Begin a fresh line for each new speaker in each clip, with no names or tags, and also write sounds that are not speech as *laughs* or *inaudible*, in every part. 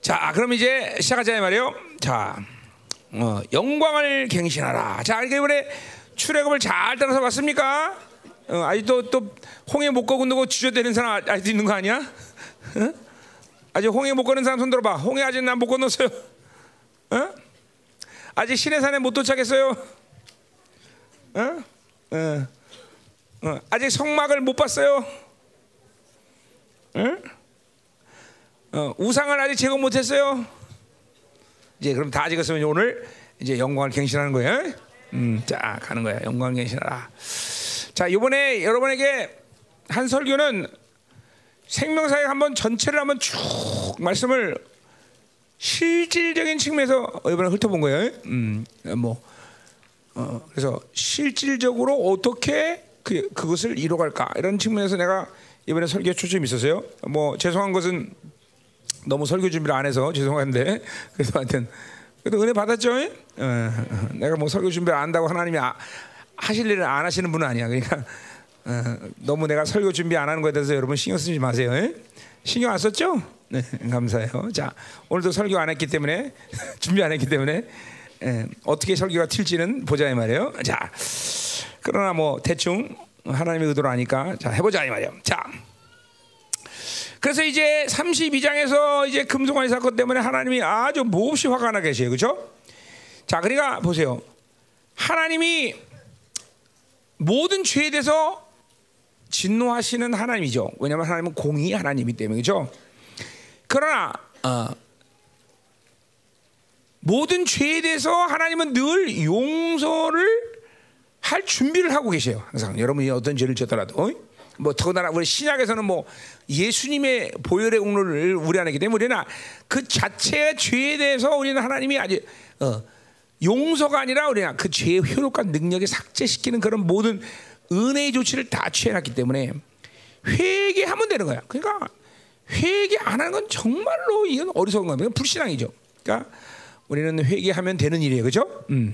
자, 그럼 이제 시작하자 이 말이에요. 자, 어, 영광을 갱신하라. 자, 이게 이번에 출애굽을 잘 따라서 봤습니까? 어, 아직도 또 홍해 못 건너고 주저되는 사람 아- 아직도 있는 거 아니야? 어? 아직 홍해 못 건는 사람 손 들어봐. 홍해 아직 난 못 건넜어요. 어? 아직 시내산에 못 도착했어요. 어? 어. 어. 아직 성막을 못 봤어요. 응? 어, 우상을 아직 제거 못했어요. 이제 그럼 다 찍었으면 오늘 이제 영광을 갱신하는 거예요. 음, 자 가는 거야. 영광 갱신하라. 자 이번에 여러분에게 한 설교는 생명사역 한번 전체를 한번 쭉 말씀을 실질적인 측면에서 이번에 훑어본 거예요. 음, 뭐 어, 그래서 실질적으로 어떻게 그 그것을 이뤄갈까 이런 측면에서 내가 이번에 설교 초점이 있었어요. 뭐 죄송한 것은 너무 설교 준비를 안 해서 죄송한데 *laughs* 그래서 하여튼 그래도 은혜 받았죠. 어, 어, 내가 뭐 설교 준비를 안 한다고 하나님이 아, 하실 일을 안 하시는 분은 아니야. 그러니까 어, 너무 내가 설교 준비 안 하는 거에 대해서 여러분 신경 쓰지 마세요. 예? 신경 안 썼죠? 네, 감사해요. 자, 오늘도 설교 안 했기 때문에 *laughs* 준비 안 했기 때문에 예, 어떻게 설교가 튈지는 보자 이 말이에요. 자, 그러나 뭐 대충 하나님의 의도로 아니까 자 해보자 이 말이에요. 자, 그래서 이제 32장에서 이제 금송아지 사건 때문에 하나님이 아주 몹시 화가 나 계세요, 그렇죠? 자, 그러니까 보세요. 하나님이 모든 죄에 대해서 진노하시는 하나님이죠. 왜냐하면 하나님은 공의 하나님이기 때문에 그렇죠. 그러나 어, 모든 죄에 대해서 하나님은 늘 용서를 할 준비를 하고 계세요. 항상 여러분이 어떤 죄를 졌더라도 어? 뭐 더군다나 우리 신약에서는 뭐 예수님의 보혈의 공로를 우리 안에 있기 때문에 우리는 그 자체의 죄에 대해서 우리는 하나님이 아주 어, 용서가 아니라 우리는 그 죄의 효력과 능력에 삭제시키는 그런 모든 은혜의 조치를 다 취해놨기 때문에 회개하면 되는 거야. 그러니까 회개 안 하는 건 정말로 이건 어리석은 겁니다. 불신앙이죠. 그러니까 우리는 회개하면 되는 일이에요, 그렇죠? 음.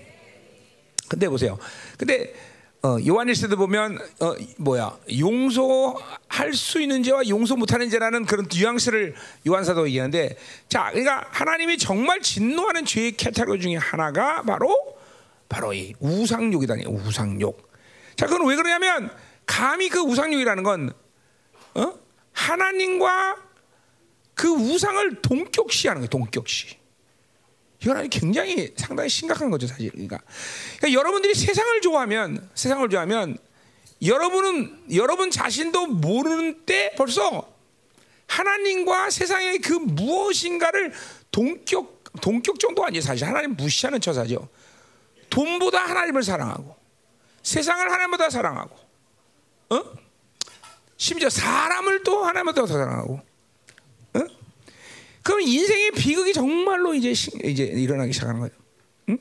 근데 보세요. 근데 어, 요한일서도 보면 어, 뭐야 용서할 수 있는 죄와 용서 못하는 죄라는 그런 뉘앙스를 요한사도 얘기하는데 자 그러니까 하나님이 정말 진노하는 죄의 캐타로그 중에 하나가 바로 바로 이 우상욕이다. 우상욕. 자 그건 왜 그러냐면 감히 그 우상욕이라는 건 어? 하나님과 그 우상을 동격시하는 거예요 동격시 이건 아주 굉장히 상당히 심각한 거죠, 사실. 그러니까, 그러니까 여러분들이 세상을 좋아하면 세상을 좋아하면 여러분은 여러분 자신도 모르는 때 벌써 하나님과 세상의 그 무엇인가를 동격 동격 정도 아니에요, 사실. 하나님 무시하는 처사죠. 돈보다 하나님을 사랑하고 세상을 하나님보다 사랑하고 어? 심지어 사람을 또 하나님보다 더 사랑하고 어? 그럼 인생의 비극이 정말로 이제 시, 이제 일어나기 시작하는 거예요. 응?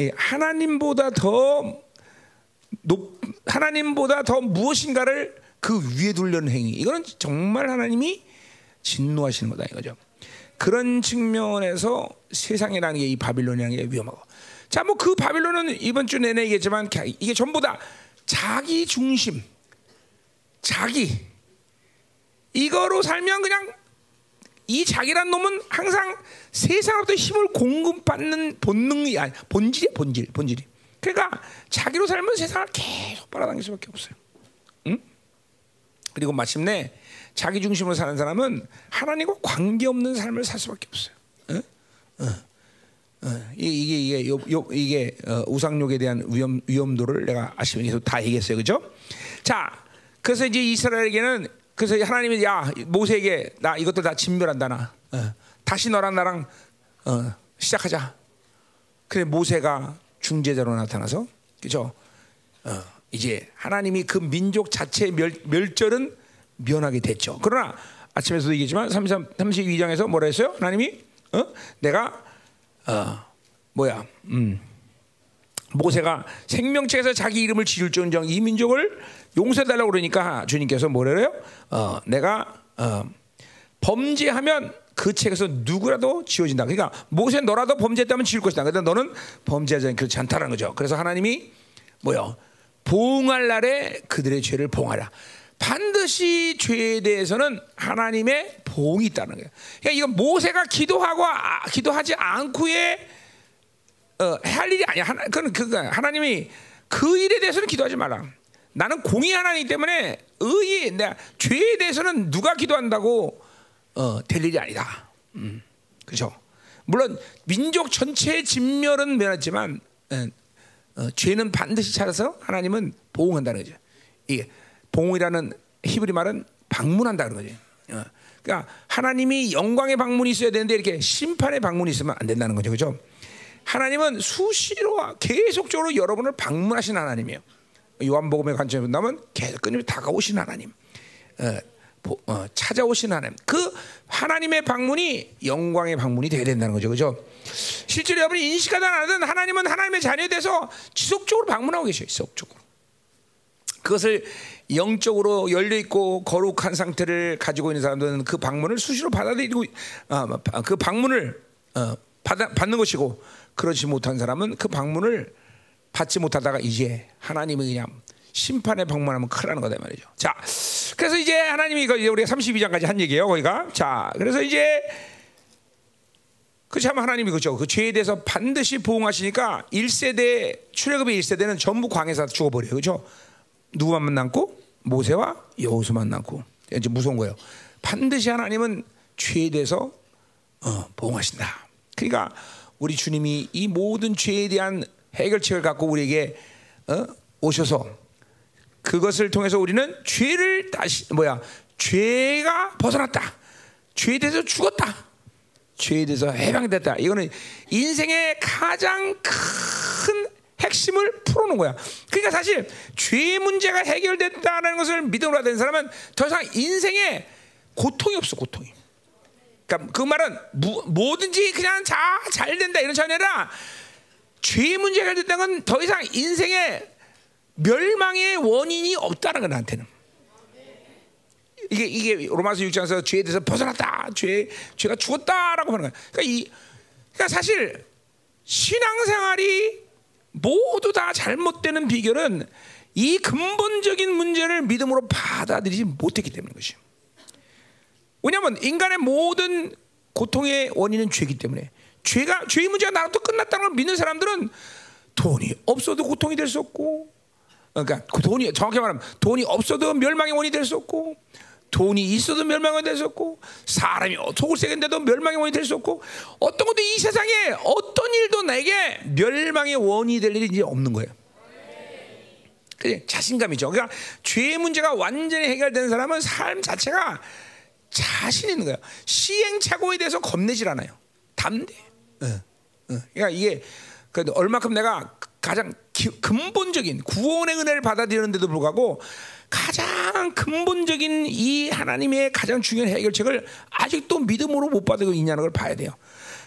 예, 하나님보다 더 높, 하나님보다 더 무엇인가를 그 위에 두려는 행위. 이거는 정말 하나님이 진노하시는 거다 이거죠. 그런 측면에서 세상이라는 게 이 바빌론이라는 게 위험하고. 자, 뭐 그 바빌론은 이번 주 내내 얘기했지만 이게 전부 다 자기 중심, 자기 이거로 살면 그냥 이 자기란 놈은 항상 세상으로부터 힘을 공급받는 본능이 아니 본질이 본질 본질이. 그러니까 자기로 살면 세상을 계속 빨아당길 수밖에 없어요. 응? 그리고 마침내 자기 중심으로 사는 사람은 하나님과 관계 없는 삶을 살 수밖에 없어요. 응? 어. 어. 이게 이게 요, 요, 이게 어, 우상욕에 대한 위험 위험도를 내가 아시면 계속 다 얘기했어요, 그죠? 자, 그래서 이제 이스라엘에게는 그래서 하나님이 야 모세에게 나 이것도 다 진멸한다 나 어, 다시 너랑 나랑 어, 시작하자. 그래 모세가 중재자로 나타나서 그죠? 어, 이제 하나님이 그 민족 자체의 멸, 멸절은 면하게 됐죠. 그러나 아침에서도 얘기했지만 33, 32장에서 뭐라 했어요? 하나님이 어? 내가 어, 뭐야? 음. 모세가 생명책에서 자기 이름을 지을지언정 이 민족을 용서해달라고 그러니까 주님께서 뭐래요? 어, 내가 어, 범죄하면 그 책에서 누구라도 지워진다. 그러니까 모세 너라도 범죄했다면 지울 것이다. 그런데 너는 범죄하지 않 그렇지 않다는 거죠. 그래서 하나님이 뭐요? 보응할 날에 그들의 죄를 봉하라. 반드시 죄에 대해서는 하나님의 보응이 있다는 거예요. 그러니까 이건 모세가 기도하고 아, 기도하지 않고의 어, 할 일이 아니야. 하나, 그건 그가 하나님이 그 일에 대해서는 기도하지 마라. 나는 공의 하나이기 때문에 의의, 내가 죄에 대해서는 누가 기도한다고 어, 될 일이 아니다. 음, 그렇죠. 물론 민족 전체의 진멸은 면했지만 어, 어, 죄는 반드시 찾아서 하나님은 보응한다는 거죠. 이게 봉이라는 히브리 말은 방문한다 그런 거지. 어. 그러니까 하나님이 영광의 방문이 있어야 되는데 이렇게 심판의 방문이 있으면 안 된다는 거죠, 그렇죠? 하나님은 수시로 계속적으로 여러분을 방문하신 하나님이에요. 요한복음의 관점에 본다면 끊임없이 다가오신 하나님, 어, 보, 어, 찾아오신 하나님. 그 하나님의 방문이 영광의 방문이 되어야 된다는 거죠, 그렇죠? 실제로 여러분이 인식하든 안 하든 하나님은 하나님의 자녀에 대해서 지속적으로 방문하고 계셔요, 지속적으로. 그것을 영적으로 열려 있고 거룩한 상태를 가지고 있는 사람들은 그 방문을 수시로 받아들이고 아, 그 방문을 어, 받아, 받는 것이고 그렇지 못한 사람은 그 방문을 받지 못하다가 이제 하나님이 그냥 심판의 방문하면 큰일 나는 거다 말이죠. 자, 그래서 이제 하나님이 이거 우리가 32장까지 한 얘기예요, 거기가. 자, 그래서 이제 그참 하나님이 그죠. 그 죄에 대해서 반드시 보응하시니까 1세대 출애굽의 1세대는 전부 광에서 죽어버려요. 그죠? 누구만 남고 모세와 여호수만 남고 이제 무서운 거예요. 반드시 하나님은 죄에 대해서 어, 보응하신다. 그러니까 우리 주님이 이 모든 죄에 대한 해결책을 갖고 우리에게 어, 오셔서 그것을 통해서 우리는 죄를 다시 뭐야 죄가 벗어났다. 죄에 대해서 죽었다. 죄에 대해서 해방됐다. 이거는 인생의 가장 큰 핵심을 풀어놓은 거야. 그러니까 사실 죄 문제가 해결됐다는 것을 믿음으로 된 사람은 더 이상 인생에 고통이 없어, 고통이. 그러니까 그 말은 무, 뭐든지 그냥 다 잘 된다 이런 차이 아니라 죄 문제가 해결됐다는 건 더 이상 인생에 멸망의 원인이 없다는 거 나한테는. 이게 이게 로마서 6장에서 죄에 대해서 벗어났다. 죄 죄가 죽었다라고 하는 거야. 그러니까 이 그러니까 사실 신앙생활이 모두 다 잘못되는 비결은 이 근본적인 문제를 믿음으로 받아들이지 못했기 때문인 것이. 왜냐하면 인간의 모든 고통의 원인은 죄이기 때문에 죄가 죄의 문제가 나로부터 끝났다는 걸 믿는 사람들은 돈이 없어도 고통이 될 수 없고, 그러니까 그 돈이 정확히 말하면 돈이 없어도 멸망의 원인이 될 수 없고, 돈이 있어도 멸망이 될 수 없고 사람이 속을 새긴데도 멸망의 원인이 될 수 없고 어떤 것도 이 세상에 어떤 일도 내게 멸망의 원인이 될 일이 이제 없는 거예요. 그게 자신감이죠. 그러니까 죄의 문제가 완전히 해결되는 사람은 삶 자체가 자신 있는 거예요. 시행착오에 대해서 겁내질 않아요. 담대. 어, 어. 그러니까 이게 얼마큼 내가 가장 기, 근본적인 구원의 은혜를 받아들이는데도 불구하고 가장 근본적인 이 하나님의 가장 중요한 해결책을 아직도 믿음으로 못 받고 있냐는 걸 봐야 돼요.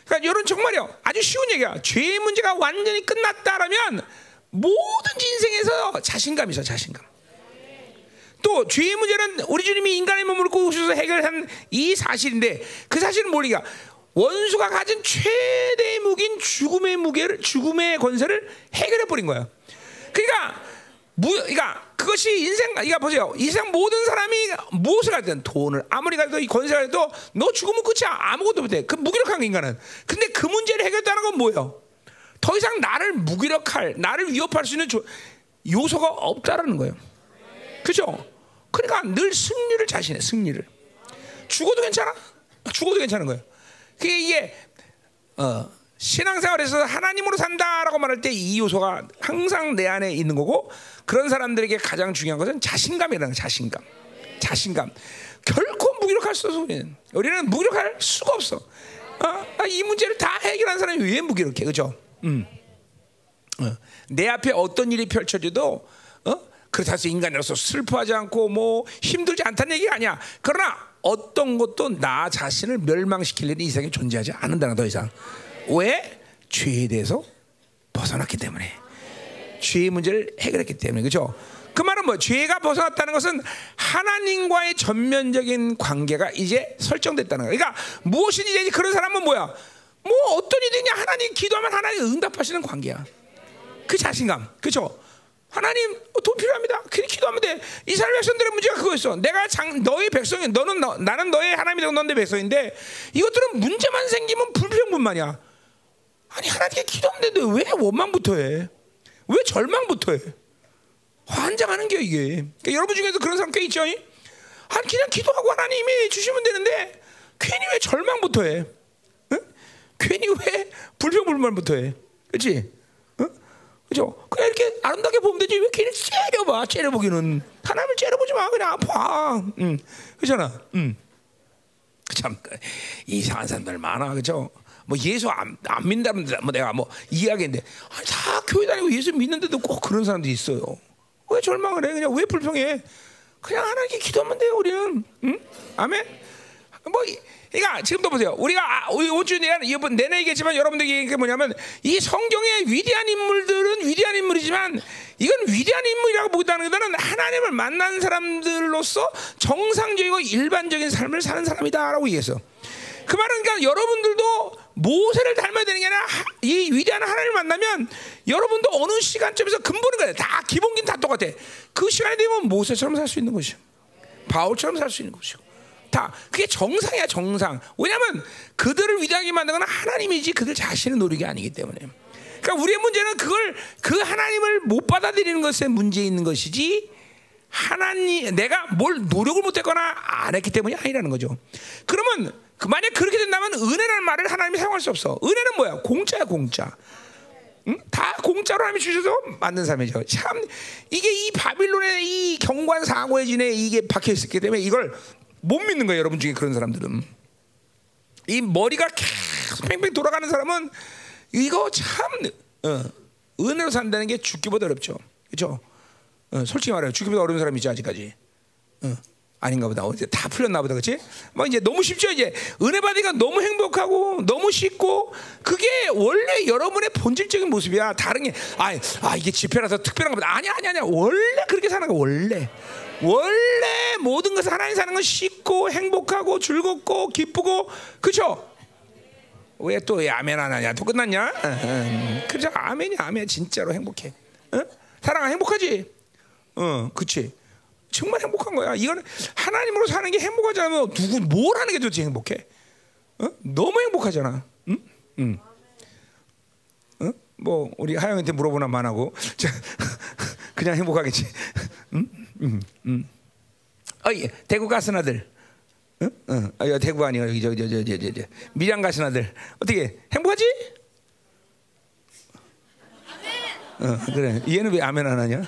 그러니까 여러분 정말요 아주 쉬운 얘기야. 죄의 문제가 완전히 끝났다라면 모든 인생에서 자신감이 있어 자신감. 또 죄의 문제는 우리 주님이 인간의 몸을 꾸셔서 해결한 이 사실인데 그 사실은 뭐니까 원수가 가진 최대의 무기인 죽음의 무게를 죽음의 권세를 해결해 버린 거야. 그러니까 무, 그러니까 그것이 인생, 그러니까 보세요. 이 세상 모든 사람이 무엇을 가든 돈을 아무리 가도 이 권세가 해도 너 죽으면 끝이야. 아무것도 못해. 그 무기력한 인간은. 근데 그 문제를 해결했다는 건 뭐예요? 더 이상 나를 무기력할, 나를 위협할 수 있는 조, 요소가 없다라는 거예요. 그죠? 그러니까 늘 승리를 자신해, 승리를. 죽어도 괜찮아? 죽어도 괜찮은 거예요. 그게 이게, 어, 신앙생활에서 하나님으로 산다라고 말할 때 이 요소가 항상 내 안에 있는 거고 그런 사람들에게 가장 중요한 것은 자신감이라는 자신감. 자신감. 결코 무기력할 수 없어 우리는. 우리는 무기력할 수가 없어. 어? 이 문제를 다 해결한 사람이 왜 무기력해? 그죠? 음. 어. 내 앞에 어떤 일이 펼쳐져도 어? 그렇다고 인간으로서 슬퍼하지 않고 뭐 힘들지 않다는 얘기가 아니야. 그러나 어떤 것도 나 자신을 멸망시킬 일이 이 세상에 존재하지 않는다는 더 이상. 왜? 죄에 대해서 벗어났기 때문에. 죄의 문제를 해결했기 때문에. 그죠? 그 말은 뭐 죄가 벗어났다는 것은 하나님과의 전면적인 관계가 이제 설정됐다는 거야. 그러니까 무엇이든지 이제 그런 사람은 뭐야? 뭐 어떤 일이냐 하나님 기도하면 하나님 응답하시는 관계야. 그 자신감. 그죠? 하나님 어, 돈 필요합니다. 그냥 기도하면 돼. 이스라엘 백성들의 문제가 그거였어. 내가 장, 너의 백성이 너는 너, 나는 너의 하나님이 되고 너는 내 백성인데 이것들은 문제만 생기면 불평분만이야. 아니 하나님께 기도하면 되는데 왜 원망부터 해? 왜 절망부터 해? 환장하는 게 이게. 그러니까 여러분 중에서 그런 사람 꽤 있죠. 한 그냥 기도하고 하나님이 주시면 되는데 괜히 왜 절망부터 해? 응? 괜히 왜 불평불만부터 해? 그렇지? 그죠? 그냥 이렇게 아름답게 보면 되지. 왜 괜히 째려봐? 째려보기는. 하나님을 째려보지 마. 그냥 아파 응. 그잖아. 응. 참 이상한 사람들 많아. 그죠? 뭐 예수 안, 안 믿는다면 뭐 내가 뭐 이야기인데. 아니, 다 교회 다니고 예수 믿는데도 꼭 그런 사람들이 있어요. 왜 절망을 해? 그냥 왜 불평해? 그냥 하나님께 기도하면 돼요 우리는. 응? 아멘? 뭐 그러니까 지금도 보세요. 우리가 아, 우리 오주 내내 이번 내내 얘기했지만 여러분들이 이게 뭐냐면 이 성경의 위대한 인물들은 위대한 인물이지만 이건 위대한 인물이라고 보다는 것은 하나님을 만난 사람들로서 정상적이고 일반적인 삶을 사는 사람이다라고 얘기했어. 그 말은 그러니까 여러분들도 모세를 닮아야 되는 게 아니라 이 위대한 하나님을 만나면 여러분도 어느 시간점에서 근본은 거야. 다 기본긴 다 똑같아. 그 시간이 되면 모세처럼 살 수 있는 것이요. 바울처럼 살 수 있는 것이 고. 다 그게 정상이야 정상. 왜냐하면 그들을 위대하게 만든 건 하나님이지 그들 자신의 노력이 아니기 때문에. 그러니까 우리의 문제는 그걸 그 하나님을 못 받아들이는 것에 문제 있는 것이지 하나님 내가 뭘 노력을 못했거나 안 했기 때문이 아니라는 거죠. 그러면 그 만약 그렇게 된다면 은혜라는 말을 하나님이 사용할 수 없어. 은혜는 뭐야? 공짜야 공짜. 응? 다 공짜로 하나님이 주셔서 만든 삶이죠. 참 이게 이 바빌론의 이 경관 상호의 진에 이게 박혀 있었기 때문에 이걸 못 믿는 거예요, 여러분 중에 그런 사람들은. 이 머리가 계속 팽팽 돌아가는 사람은 이거 참 어, 은혜로 산다는 게 죽기보다 어렵죠. 그렇죠? 어, 솔직히 말해요. 죽기보다 어려운 사람이 있지 아직까지. 어, 아닌가 보다. 어제 다 풀렸나 보다. 그렇지? 뭐 이제 너무 쉽죠, 이제. 은혜 받으니까 너무 행복하고 너무 쉽고 그게 원래 여러분의 본질적인 모습이야. 다른 게 아, 아 이게 집회라서 특별한 거보다 아니야, 아니야, 아니야. 원래 그렇게 사는 거 원래. 원래 모든 것을 하나님 사는 건 쉽고 행복하고 즐겁고 기쁘고 그렇죠? 왜 또 아멘 안 하냐? 또 끝났냐? *laughs* 그죠? 아멘이 아멘 진짜로 행복해. 어? 사랑아 행복하지? 어, 그렇지. 정말 행복한 거야. 이거는 하나님으로 사는 게 행복하지 않으면 누구 뭘 하는 게 도대체 행복해? 어? 너무 행복하잖아. 응? 응. 어? 뭐 우리 하영한테 물어보나 만하고 *laughs* *laughs* 그냥 행복하겠지. 응? 응, 응. 어이 대구 가슨 아들. 응? 응. 아, 대구 아니야 여기 저기 저저 저저저 밀양 가슨 아들. 어떻게 행복하지? 어, 그래. 얘는 왜 아멘 안 하냐?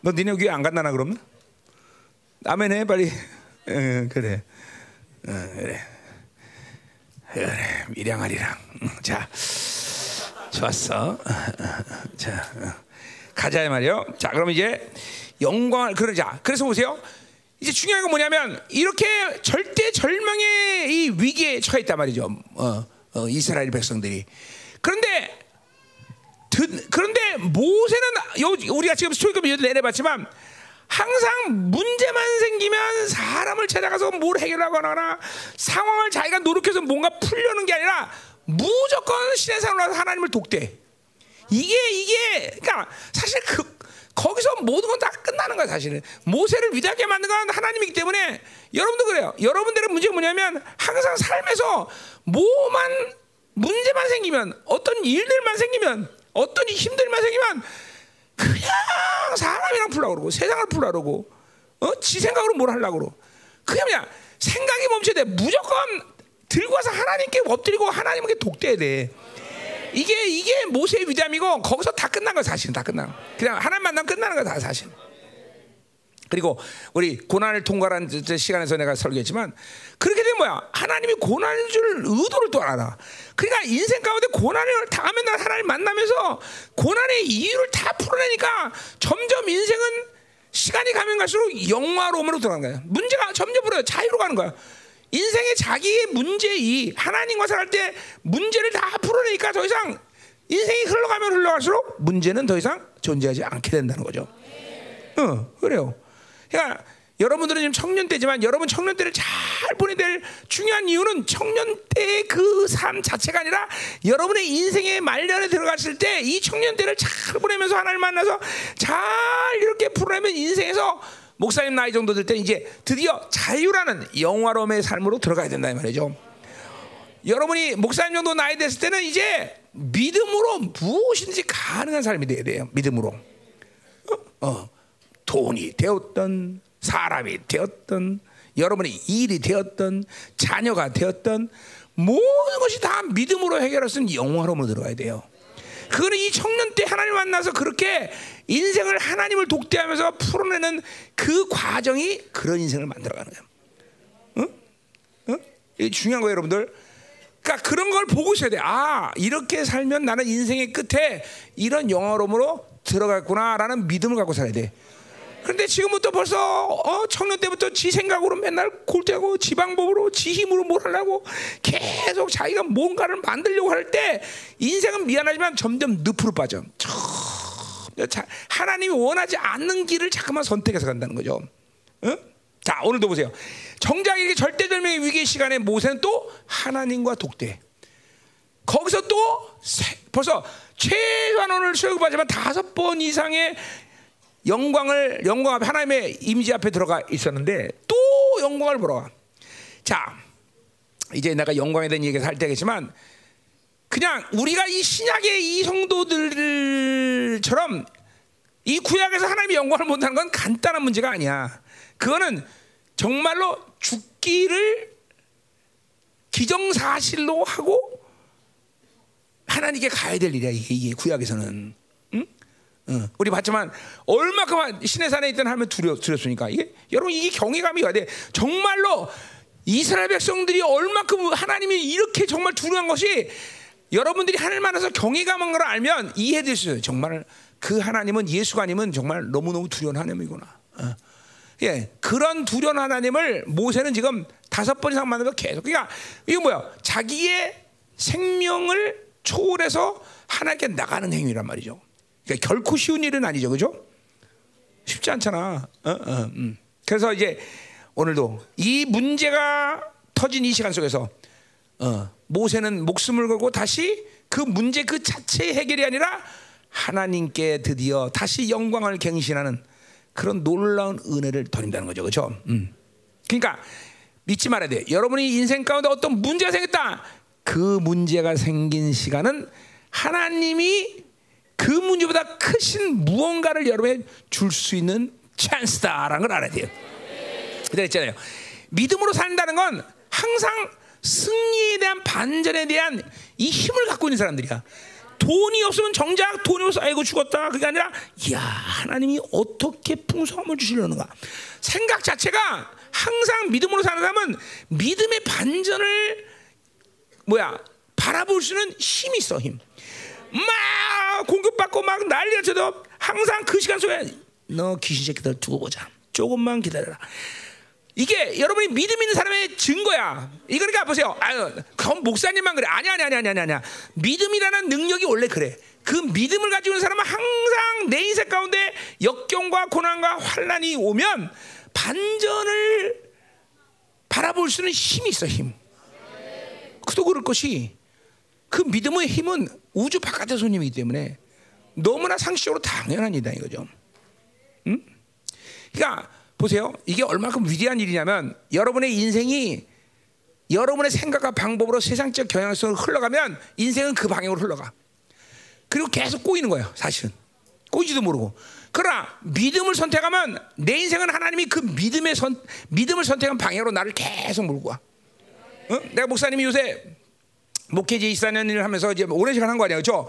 너 니네 교회 안 간다나 그러면? 아멘 해 빨리. 응, 그래. 응, 그래. 그래. 밀양아리랑. 자, 좋았어. 자, 가자 말이요. 자, 그럼 이제 영광을 그러자. 그래서 보세요. 이제 중요한 건 뭐냐면 이렇게 절대 절망의 이 위기에 처해 있단 말이죠. 어, 어, 이스라엘 백성들이. 그런데 드, 그런데 모세는 요, 우리가 지금 스토리를 내내봤지만 항상 문제만 생기면 사람을 찾아가서 뭘 해결하거나 상황을 자기가 노력해서 뭔가 풀려는 게 아니라 무조건 신의 산으로 하나님을 독대. 이게 이게 그러니까 사실 그 거기서 모든 건 다 끝나는 거야 사실은 모세를 위대하게 만든 건 하나님이기 때문에 여러분도 그래요. 여러분들의 문제가 뭐냐면 항상 삶에서 뭐만 문제만 생기면 어떤 일들만 생기면 어떤 힘들만 생기면 그냥 사람이랑 풀라 그러고 세상을 풀라 그러고 어? 지 생각으로 뭘 하려고 그러고 그냥 그냥 생각이 멈춰야 돼. 무조건 들고 와서 하나님께 엎드리고 하나님께 독대야 돼. 이게 이게 모세의 위대함이고 거기서 다 끝난 거 사실은 다 끝난 거. 그냥 하나님 만나면 끝나는 거 다 사실. 그리고 우리 고난을 통과한 시간에서 내가 설교했지만 그렇게 되면 뭐야? 하나님이 고난을 줄 의도를 또 알아. 그러니까 인생 가운데 고난을 당하면 나 하나님 만나면서 고난의 이유를 다 풀어내니까 점점 인생은 시간이 가면 갈수록 영화로움으로 돌아가는 거야. 문제가 점점 풀어요. 자유로 가는 거야. 인생의 자기의 문제 이 하나님과 살할 때 문제를 다 풀어내니까 더 이상 인생이 흘러가면 흘러갈수록 문제는 더 이상 존재하지 않게 된다는 거죠. 어, 그래요. 그러니까 여러분들은 지금 청년 때지만 여러분 청년 때를 잘 보내야 될 중요한 이유는 청년 때그삶 자체가 아니라 여러분의 인생의 말년에 들어갔을 때 이 청년 때를 잘 보내면서 하나님 만나서 잘 이렇게 풀어내면 인생에서 목사님 나이 정도 될 때 이제 드디어 자유라는 영화로움의 삶으로 들어가야 된다 이 말이죠. 여러분이 목사님 정도 나이 됐을 때는 이제 믿음으로 무엇이든지 가능한 삶이 돼야 돼요. 믿음으로. 어, 어. 돈이 되었던 사람이 되었던 여러분의 일이 되었던 자녀가 되었던 모든 것이 다 믿음으로 해결할 수 있는 영화로움으로 들어가야 돼요. 그거는 이 청년 때 하나님 만나서 그렇게 인생을 하나님을 독대하면서 풀어내는 그 과정이 그런 인생을 만들어가는 거예요. 응? 응? 이게 중요한 거예요, 여러분들. 그러니까 그런 걸 보고 있어야 돼. 아, 이렇게 살면 나는 인생의 끝에 이런 영화로움으로 들어갔구나라는 믿음을 갖고 살아야 돼. 그런데 지금부터 벌써 어, 청년 때부터 지 생각으로 맨날 골대하고 지 방법으로 지 힘으로 뭘 하려고 계속 자기가 뭔가를 만들려고 할 때 인생은 미안하지만 점점 늪으로 빠져. 자, 하나님이 원하지 않는 길을 자꾸만 선택해서 간다는 거죠. 어? 자 오늘도 보세요. 정작 이렇게 절대절명의 위기 시간에 모세는 또 하나님과 독대. 거기서 또 세, 벌써 최소한 오늘 수요일까지만 다섯 번 이상의 영광을 영광 앞에 하나님의 임지 앞에 들어가 있었는데 또 영광을 보러 가. 자, 이제 내가 영광에 대한 얘기를 할 때겠지만 그냥 우리가 이 신약의 이 성도들처럼 이 구약에서 하나님의 영광을 본다는 건 간단한 문제가 아니야. 그거는 정말로 죽기를 기정사실로 하고 하나님께 가야 될 일이야. 이게 구약에서는. 응? 응. 우리 봤지만 얼마큼 신의 산에 있던 하면 두려 두렵습니까? 이게 여러분 이게 경외감이 와야 돼. 정말로 이스라엘 백성들이 얼마큼 하나님이 이렇게 정말 두려운 것이 여러분들이 하늘 만나서 경외감한 걸 알면 이해될 수 있어요. 정말 그 하나님은 예수가 아니면 정말 너무너무 두려운 하나님이구나. 어. 예, 그런 두려운 하나님을 모세는 지금 다섯 번 이상 만나서 계속 그러니까 이거 뭐야? 자기의 생명을 초월해서 하나님께 나가는 행위란 말이죠. 그러니까 결코 쉬운 일은 아니죠, 그죠? 쉽지 않잖아. 어, 어, 음. 그래서 이제 오늘도 이 문제가 터진 이 시간 속에서 어, 모세는 목숨을 걸고 다시 그 문제 그 자체의 해결이 아니라 하나님께 드디어 다시 영광을 갱신하는 그런 놀라운 은혜를 드린다는 거죠, 그렇죠? 음. 그러니까 믿지 말아야 돼. 여러분이 인생 가운데 어떤 문제가 생겼다. 그 문제가 생긴 시간은 하나님이 그 문제보다 크신 무언가를 여러분에 줄 수 있는 찬스다라는 걸 알아야 돼요. 그랬잖아요. 믿음으로 산다는 건 항상 승리에 대한 반전에 대한 이 힘을 갖고 있는 사람들이야. 돈이 없으면 정작 돈이 없어 아이고 죽었다 그게 아니라 야 하나님이 어떻게 풍성함을 주시려는가 생각 자체가 항상 믿음으로 사는 사람은 믿음의 반전을 뭐야 바라볼 수 있는 힘이 있어 힘. 막 공격받고 막 난리가 쳐도 항상 그 시간 속에 너 귀신 새끼들 두고 보자 조금만 기다려라. 이게 여러분이 믿음 있는 사람의 증거야. 이거니까 보세요. 아유, 그건 목사님만 그래. 아니 아니 아니 아니 아니 아니야. 믿음이라는 능력이 원래 그래. 그 믿음을 가지고 있는 사람은 항상 내 인생 가운데 역경과 고난과 환란이 오면 반전을 바라볼 수 있는 힘이 있어 힘. 그도 그럴 것이 그 믿음의 힘은 우주 바깥의 손님이기 때문에 너무나 상식적으로 당연한 일이다 이거죠. 응? 그러니까 보세요. 이게 얼마큼 위대한 일이냐면 여러분의 인생이 여러분의 생각과 방법으로 세상적 경향성으로 흘러가면 인생은 그 방향으로 흘러가. 그리고 계속 꼬이는 거예요. 사실은 꼬이지도 모르고. 그러나 믿음을 선택하면 내 인생은 하나님이 그 믿음의 선 믿음을 선택한 방향으로 나를 계속 몰고 와. 어? 내가 목사님이 요새 목회지 24년을 하면서 이제 오랜 시간 한 거 아니야, 그렇죠?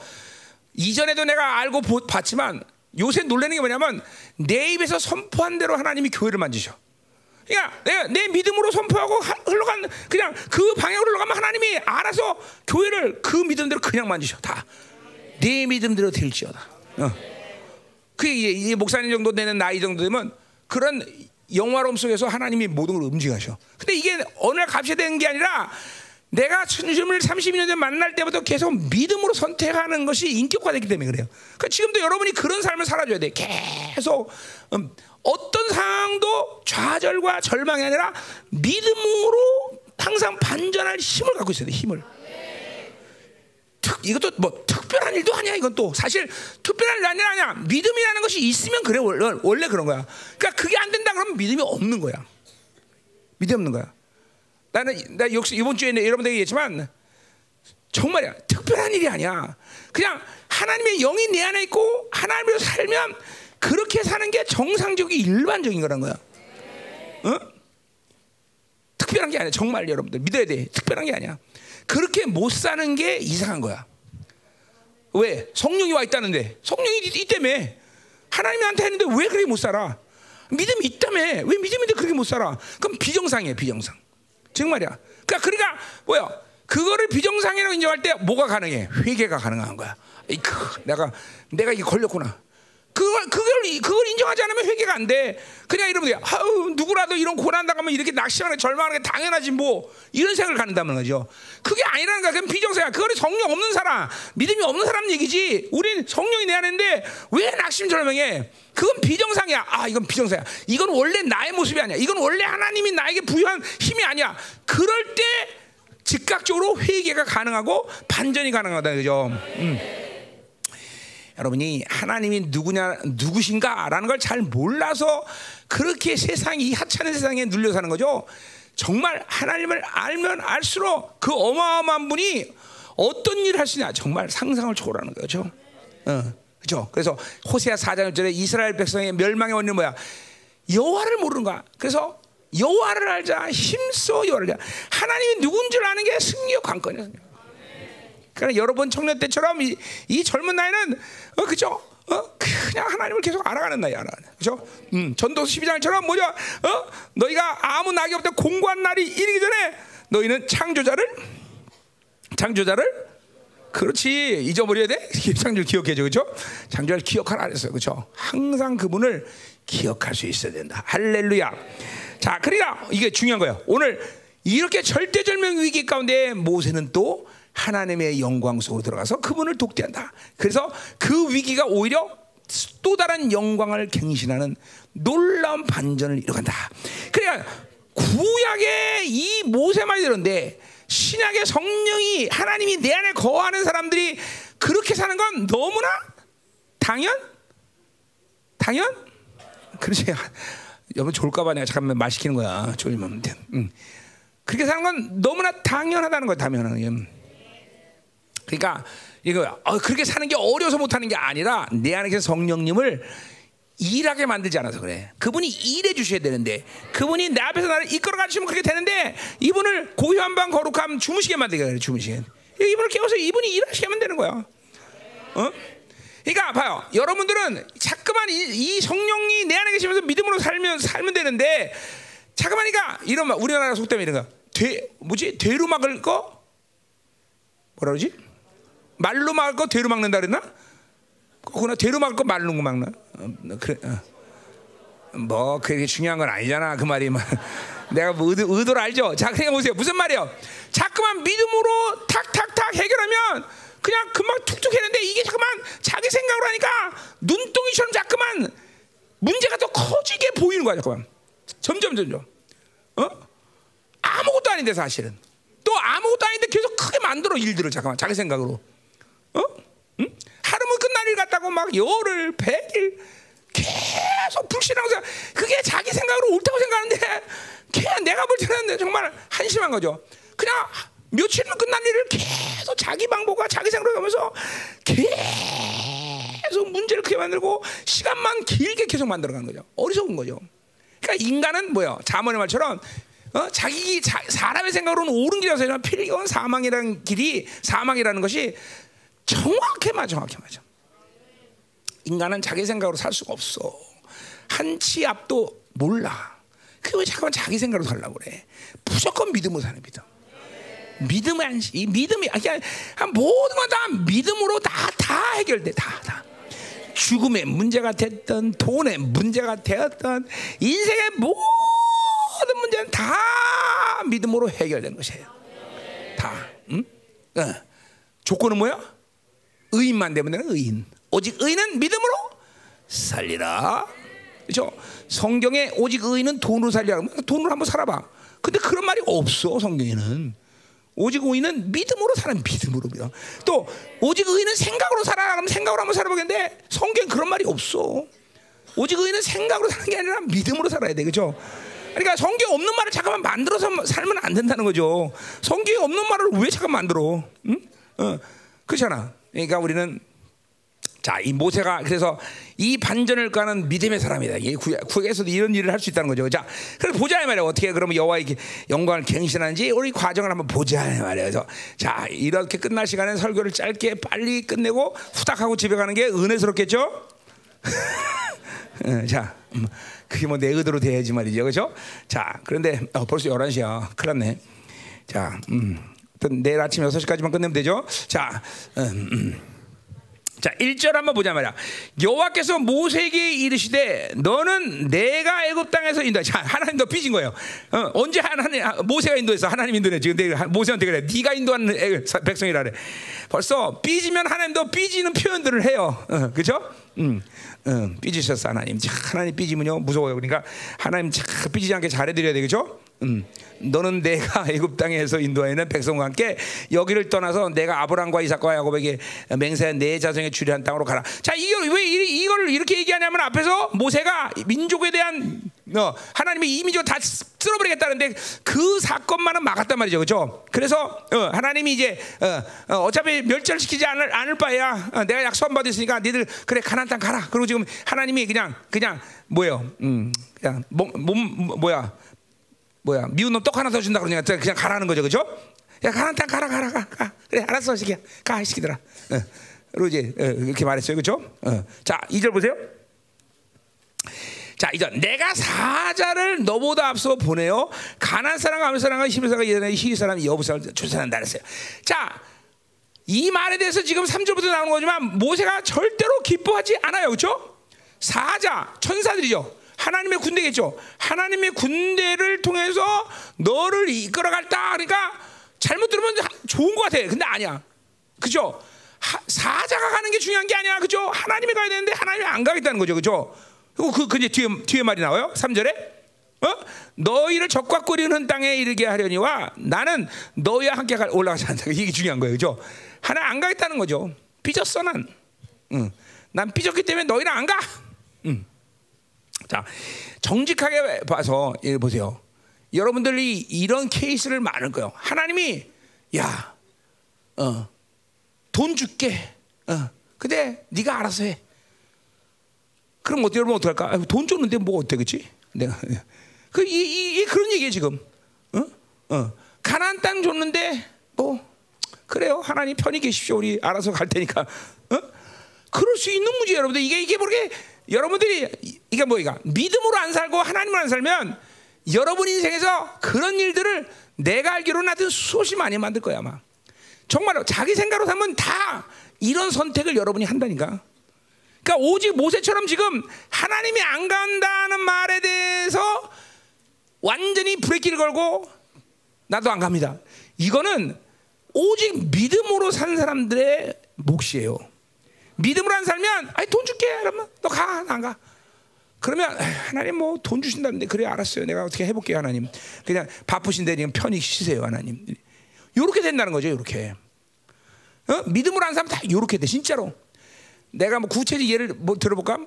이전에도 내가 알고 보, 봤지만 요새 놀라는 게 뭐냐면 내 입에서 선포한 대로 하나님이 교회를 만지셔. 그러니까 내가 내 믿음으로 선포하고 흘러간 그냥 그 방향으로 흘러가면 하나님이 알아서 교회를 그 믿음대로 그냥 만지셔 다. 내 믿음대로 될지어다. 어. 그게 이제 목사님 정도 되는 나이 정도 되면 그런 영화로움 속에서 하나님이 모든 걸 움직이셔. 근데 이게 어느 날 값이 되는 게 아니라 내가 주님을 32년 전 만날 때부터 계속 믿음으로 선택하는 것이 인격화됐기 때문에 그래요. 그러니까 지금도 여러분이 그런 삶을 살아줘야 돼. 계속 음, 어떤 상황도 좌절과 절망이 아니라 믿음으로 항상 반전할 힘을 갖고 있어야 돼. 힘을. 특, 이것도 뭐 특별한 일도 아니야. 이건 또 사실 특별한 일 아니야. 아니야. 믿음이라는 것이 있으면 그래 원래, 원래 그런 거야. 그러니까 그게 안 된다 그러면 믿음이 없는 거야. 믿음 없는 거야. 나는 나 역시 이번 주에 여러분들에게 얘기했지만 정말이야 특별한 일이 아니야. 그냥 하나님의 영이 내 안에 있고 하나님으로 살면 그렇게 사는 게 정상적인 일반적인 거란 거야. 어? 특별한 게 아니야. 정말 여러분들 믿어야 돼. 특별한 게 아니야. 그렇게 못 사는 게 이상한 거야. 왜? 성령이 와 있다는데 성령이 있다며 하나님한테 했는데 왜 그렇게 못 살아? 믿음이 있다며 왜 믿음인데 그렇게 못 살아? 그럼 비정상이에요 비정상. 정말이야. 그러니까 그러니까 뭐야? 그거를 비정상이라고 인정할 때 뭐가 가능해? 회개가 가능한 거야. 이크, 내가 내가 이게 걸렸구나. 그걸 그걸 그걸 인정하지 않으면 회개가 안 돼. 그냥 돼. 아우 누구라도 이런 고난 당하면 이렇게 낙심하는 절망하는 게 당연하지 뭐 이런 생각을 갖는다는 거죠. 그게 아니라는 거야. 그건 비정상이야. 그거는 성령 없는 사람, 믿음이 없는 사람 얘기지. 우린 성령이 내 안인데 왜 낙심 절망해? 그건 비정상이야. 아 이건 비정상이야. 이건 원래 나의 모습이 아니야. 이건 원래 하나님이 나에게 부여한 힘이 아니야. 그럴 때 즉각적으로 회개가 가능하고 반전이 가능하다 그죠? 음. 여러분이 하나님이 누구냐 누구신가라는 걸 잘 몰라서 그렇게 세상이 이 하찮은 세상에 눌려 사는 거죠. 정말 하나님을 알면 알수록 그 어마어마한 분이 어떤 일을 하시냐 정말 상상을 초월하는 거죠. 어, 그렇죠. 그래서 호세아 4장 절에 이스라엘 백성의 멸망의 원인은 뭐야? 여호와를 모르는 거야. 그래서 여호와를 알자 힘써 여호와를 알자. 하나님이 누군 줄 아는 게 승리의 관건이야. 그러니까 여러분 청년 때처럼 이, 이 젊은 나이는 어 그죠? 어 그냥 하나님을 계속 알아가는 나이야, 그죠? 음, 전도서 12장처럼 뭐죠? 어 너희가 아무 낙이 없다 공고한 날이 이르기 전에 너희는 창조자를 창조자를 그렇지 잊어버려야 돼 창조를 기억해줘 그죠? 창조를 기억하라 그랬어 그죠? 항상 그분을 기억할 수 있어야 된다 할렐루야. 자, 그러니까 이게 중요한 거예요. 오늘 이렇게 절대절명 위기 가운데 모세는 또 하나님의 영광 속으로 들어가서 그분을 독대한다. 그래서 그 위기가 오히려 또 다른 영광을 갱신하는 놀라운 반전을 이뤄간다. 그러니까 구약의 이 모세만 이런데 신약의 성령이 하나님이 내 안에 거하는 사람들이 그렇게 사는 건 너무나 당연 당연 그렇지 여러분 좋을까봐 내가 잠깐만 말 시키는 거야 졸리면 돼. 응. 그렇게 사는 건 너무나 당연하다는 거야 당연한 그러니까 이거 어, 그렇게 사는 게 어려서 못하는 게 아니라 내 안에 계신 성령님을 일하게 만들지 않아서 그래. 그분이 일해 주셔야 되는데 그분이 내 앞에서 나를 이끌어 가시면 그렇게 되는데 이분을 고요한 방 거룩함 주무시게 만들게 그래 주무시게. 이분을 깨워서 이분이 일하시게 하면 되는 거야. 어? 그러니까 봐요. 여러분들은 자꾸만 이, 이 성령이 내 안에 계시면서 믿음으로 살면 살면 되는데 자꾸만 그러니까 이런 말 우리나라 속담이 이런 거. 되 뭐지? 되로 막을 거 뭐라 그러지? 말로 거 되로 막는다 그랬나? 그나 막을 거 말로 막나? 어, 그래. 어. 뭐 그게 중요한 건 아니잖아 그 말이 *laughs* 내가 뭐 의도, 의도를 알죠. 자 그냥 보세요 무슨 말이에요? 자꾸만 믿음으로 탁탁탁 해결하면 그냥 금방 툭툭 했는데 이게 자꾸만 자기 생각으로 하니까 눈덩이처럼 자꾸만 문제가 더 커지게 보이는 거야 자꾸만 점점 점점 어 아무것도 아닌데 사실은 또 아무것도 아닌데 계속 크게 만들어 일들을 잠깐만 자기 생각으로 어 응? 하루면 끝날 일 같다고 막 열흘 백일 계속 불신하고 서 그게 자기 생각으로 옳다고 생각하는데 그냥 내가 볼 때는 정말 한심한 거죠 그냥 며칠은 끝난 일을 계속 자기 방법과 자기 생각으로 하면서 계속 문제를 크게 만들고 시간만 길게 계속 만들어가는 거죠. 어리석은 거죠. 그러니까 인간은 뭐요? 자문의 말처럼 어? 자기 자, 사람의 생각으로는 옳은 길이라서 하지만 필경 사망이라는 길이 사망이라는 것이 정확해 맞아, 정확해 맞아. 인간은 자기 생각으로 살 수가 없어. 한 치 앞도 몰라. 그왜 잠깐만 자기 생각으로 살라고 그래? 무조건 믿음으로 사는 믿음. 믿음의 안식, 이 믿음이 그냥 모든 건 다 믿음으로 다 다 해결돼, 다 다. 죽음의 문제가 됐던 돈의 문제가 되었던 인생의 모든 문제는 다 믿음으로 해결된 것이에요. 다. 어. 조건은 뭐야? 의인만 되면 되는 의인. 오직 의인은 믿음으로 살리라. 그렇죠? 성경에 오직 의인은 돈으로 살리라. 돈으로 한번 살아봐. 근데 그런 말이 없어 성경에는. 오직 의인은 믿음으로 살아 믿음으로 믿어. 또 오직 의인은 생각으로 살아라 그러면 생각으로 한번 살아보겠는데 성경 그런 말이 없어. 오직 의인은 생각으로 사는 게 아니라 믿음으로 살아야 돼, 그렇죠? 그러니까 성경 없는 말을 잠깐만 만들어서 살면 안 된다는 거죠. 성경에 없는 말을 왜 잠깐 만들어? 응? 어, 그렇잖아. 그러니까 우리는 자, 이 모세가 그래서 이 반전을 가는 믿음의 사람이다. 이 구약에서도 이런 일을 할 수 있다는 거죠. 자, 그래서 보자 말이야. 어떻게 그러면 여호와의 영광을 갱신하는지 우리 과정을 한번 보자 말이야. 그래서 자, 이렇게 끝날 시간에 설교를 짧게 빨리 끝내고 후닥하고 집에 가는 게 은혜스럽겠죠? *laughs* 자, 음, 그게 뭐 내 의도로 돼야지 말이죠. 그렇죠? 자, 그런데 어, 벌써 11시야. 큰일 났네. 자, 음. 내일 아침 6시까지만 끝내면 되죠? 자, 음, 음. 자, 1절 한번 보자 말이야. 여호와께서 모세에게 이르시되 너는 내가 애굽 땅에서 인도. 자, 하나님 너 삐진 거예요. 어, 언제 하나님 모세가 인도했어? 하나님. 지금 내가 모세한테 그래. 네가 인도하는 백성이라 그래. 벌써 삐지면 하나님도 삐지는 표현들을 해요. 어, 그렇죠? 음. 음, 삐지셨어 하나님. 하나님 삐지면요 무서워요. 그러니까 하나님 참 삐지지 않게 잘해드려야 되겠죠? 음, 너는 내가 *laughs* 애굽 땅에서 인도하는 백성과 함께 여기를 떠나서 내가 아브라함과 이삭과 야곱에게 맹세한 내 자손의 주리한 땅으로 가라. 자, 이걸 왜 이, 이걸 이렇게 얘기하냐면 앞에서 모세가 민족에 대한 어, 하나님이 이 민족 다 쓸어버리겠다는데 그 사건만은 막았단 말이죠, 그렇죠? 그래서 어, 하나님이 이제 어, 차피 멸절시키지 않을, 않을 바에야 어, 내가 약속 받았으니까 니들 그래 가나안 땅 가라. 그리고 지금 하나님이 그냥 그냥 뭐예요? 음, 그냥 몸, 몸 뭐야? 뭐야 미운 놈 떡 하나 더 준다 그러니까 그냥 가라는 거죠, 그죠? 야 가라 땅 가라 가라 가, 가. 그래 알았어 시기야 가 시기들아. 어. 그리고 이제 어, 이렇게 말했어요, 그죠? 어. 자 2절 보세요. 자, 이제 내가 사자를 너보다 앞서 보내요. 가난 사람과 사람과 사람과 예전에 히리 사람 여부 사람 조사한다 그랬어요. 자, 이 말에 대해서 지금 3절부터 나오는 거지만 모세가 절대로 기뻐하지 않아요. 그렇죠? 사자, 천사들이죠. 하나님의 군대겠죠. 하나님의 군대를 통해서 너를 이끌어갈다. 그러니까 잘못 들으면 좋은 것 같아. 근데 아니야. 그죠? 사자가 가는 게 중요한 게 아니야. 그죠? 하나님이 가야 되는데 하나님이 안 가겠다는 거죠. 그죠? 그, 그, 이제 뒤에, 뒤에 말이 나와요. 3절에. 어? 너희를 적과 끓이는 땅에 이르게 하려니와 나는 너희와 함께 올라가지 않다. *laughs* 이게 중요한 거예요. 그죠? 하나 안 가겠다는 거죠. 삐졌어, 난. 응. 난 삐졌기 때문에 너희는 안 가. 응. 자, 정직하게 봐서 보세요. 여러분들이 이런 케이스를 많을 거예요. 하나님이 야, 어, 돈 줄게. 어, 근데 네가 알아서 해. 그럼 어떻게 여러분 어떡할까? 돈 줬는데 뭐 그치? 내가 그 이, 이, 이 그런 얘기예 지금. 어? 어. 가난 땅 줬는데 뭐 그래요. 하나님 편히 계십시오. 우리 알아서 갈 테니까. 어? 그럴 수 있는 문제 여러분들 이게 이게 모르게 여러분들이 이게 뭐이가 믿음으로 안 살고 하나님으로 안 살면 여러분 인생에서 그런 일들을 내가 알기로는 하여튼 수없이 많이 만들 거야 아마. 정말로 자기 생각으로 살면 다 이런 선택을 여러분이 한다니까. 그러니까 오직 모세처럼 지금 하나님이 안 간다는 말에 대해서 완전히 브레이크를 걸고 나도 안 갑니다. 이거는 오직 믿음으로 산 사람들의 몫이에요. 믿음으로 안 살면 아이 돈 줄게 그러면 너 가 안 가. 그러면 하나님 뭐 돈 주신다는데 그래 알았어요. 내가 어떻게 해볼게요 하나님. 그냥 바쁘신데 그냥 편히 쉬세요 하나님. 이렇게 된다는 거죠 이렇게. 어? 믿음으로 안 살면 다 이렇게 돼 진짜로. 내가 뭐 구체적 예를 뭐 들어볼까?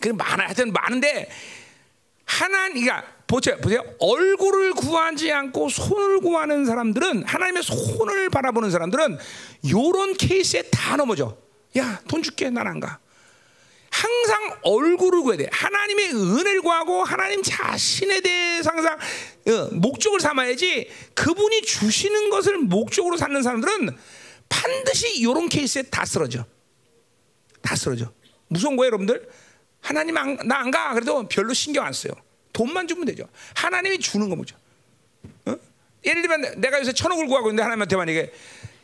그 많아 하여튼 많은데 하나님 그러니까 보세요. 얼굴을 구하지 않고 손을 구하는 사람들은 하나님의 손을 바라보는 사람들은 요런 케이스에 다 넘어져. 야, 돈 줄게. 난 안 가. 항상 얼굴을 구해야 돼. 하나님의 은혜를 구하고 하나님 자신에 대해서 항상 어, 목적을 삼아야지 그분이 주시는 것을 목적으로 삼는 사람들은 반드시 이런 케이스에 다 쓰러져. 다 쓰러져. 무서운 거예요, 여러분들? 하나님 나 안 가. 그래도 별로 신경 안 써요. 돈만 주면 되죠. 하나님이 주는 거 뭐죠? 어? 예를 들면 내가 요새 천억을 구하고 있는데 하나님한테 만약에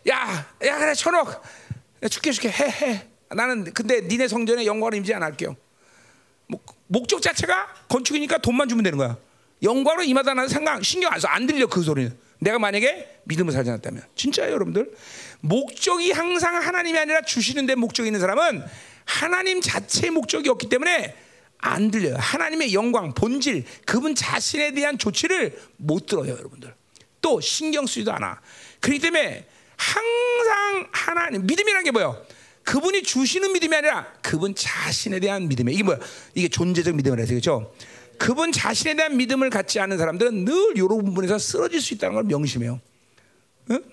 야, 야 그래 천억 줄게 줄게 해 해. 나는 근데 니네 성전에 영광을 임재 안 할게요. 목적 자체가 건축이니까 돈만 주면 되는 거야. 영광으로 임하다는 생각 신경 안 써. 안 들려 그 소리는. 내가 만약에 믿음을 살지 않았다면 진짜예요, 여러분들. 목적이 항상 하나님이 아니라 주시는데 목적이 있는 사람은 하나님 자체의 목적이 없기 때문에 안 들려요. 하나님의 영광, 본질, 그분 자신에 대한 조치를 못 들어요, 여러분들. 또 신경 쓰지도 않아. 그렇기 때문에 항상 하나님 믿음이란 게 뭐예요? 그분이 주시는 믿음이 아니라 그분 자신에 대한 믿음이에요. 이게 뭐야? 이게 존재적 믿음이라 해서 그렇죠? 그분 자신에 대한 믿음을 갖지 않은 사람들은 늘 이런 부분에서 쓰러질 수 있다는 걸 명심해요. 응?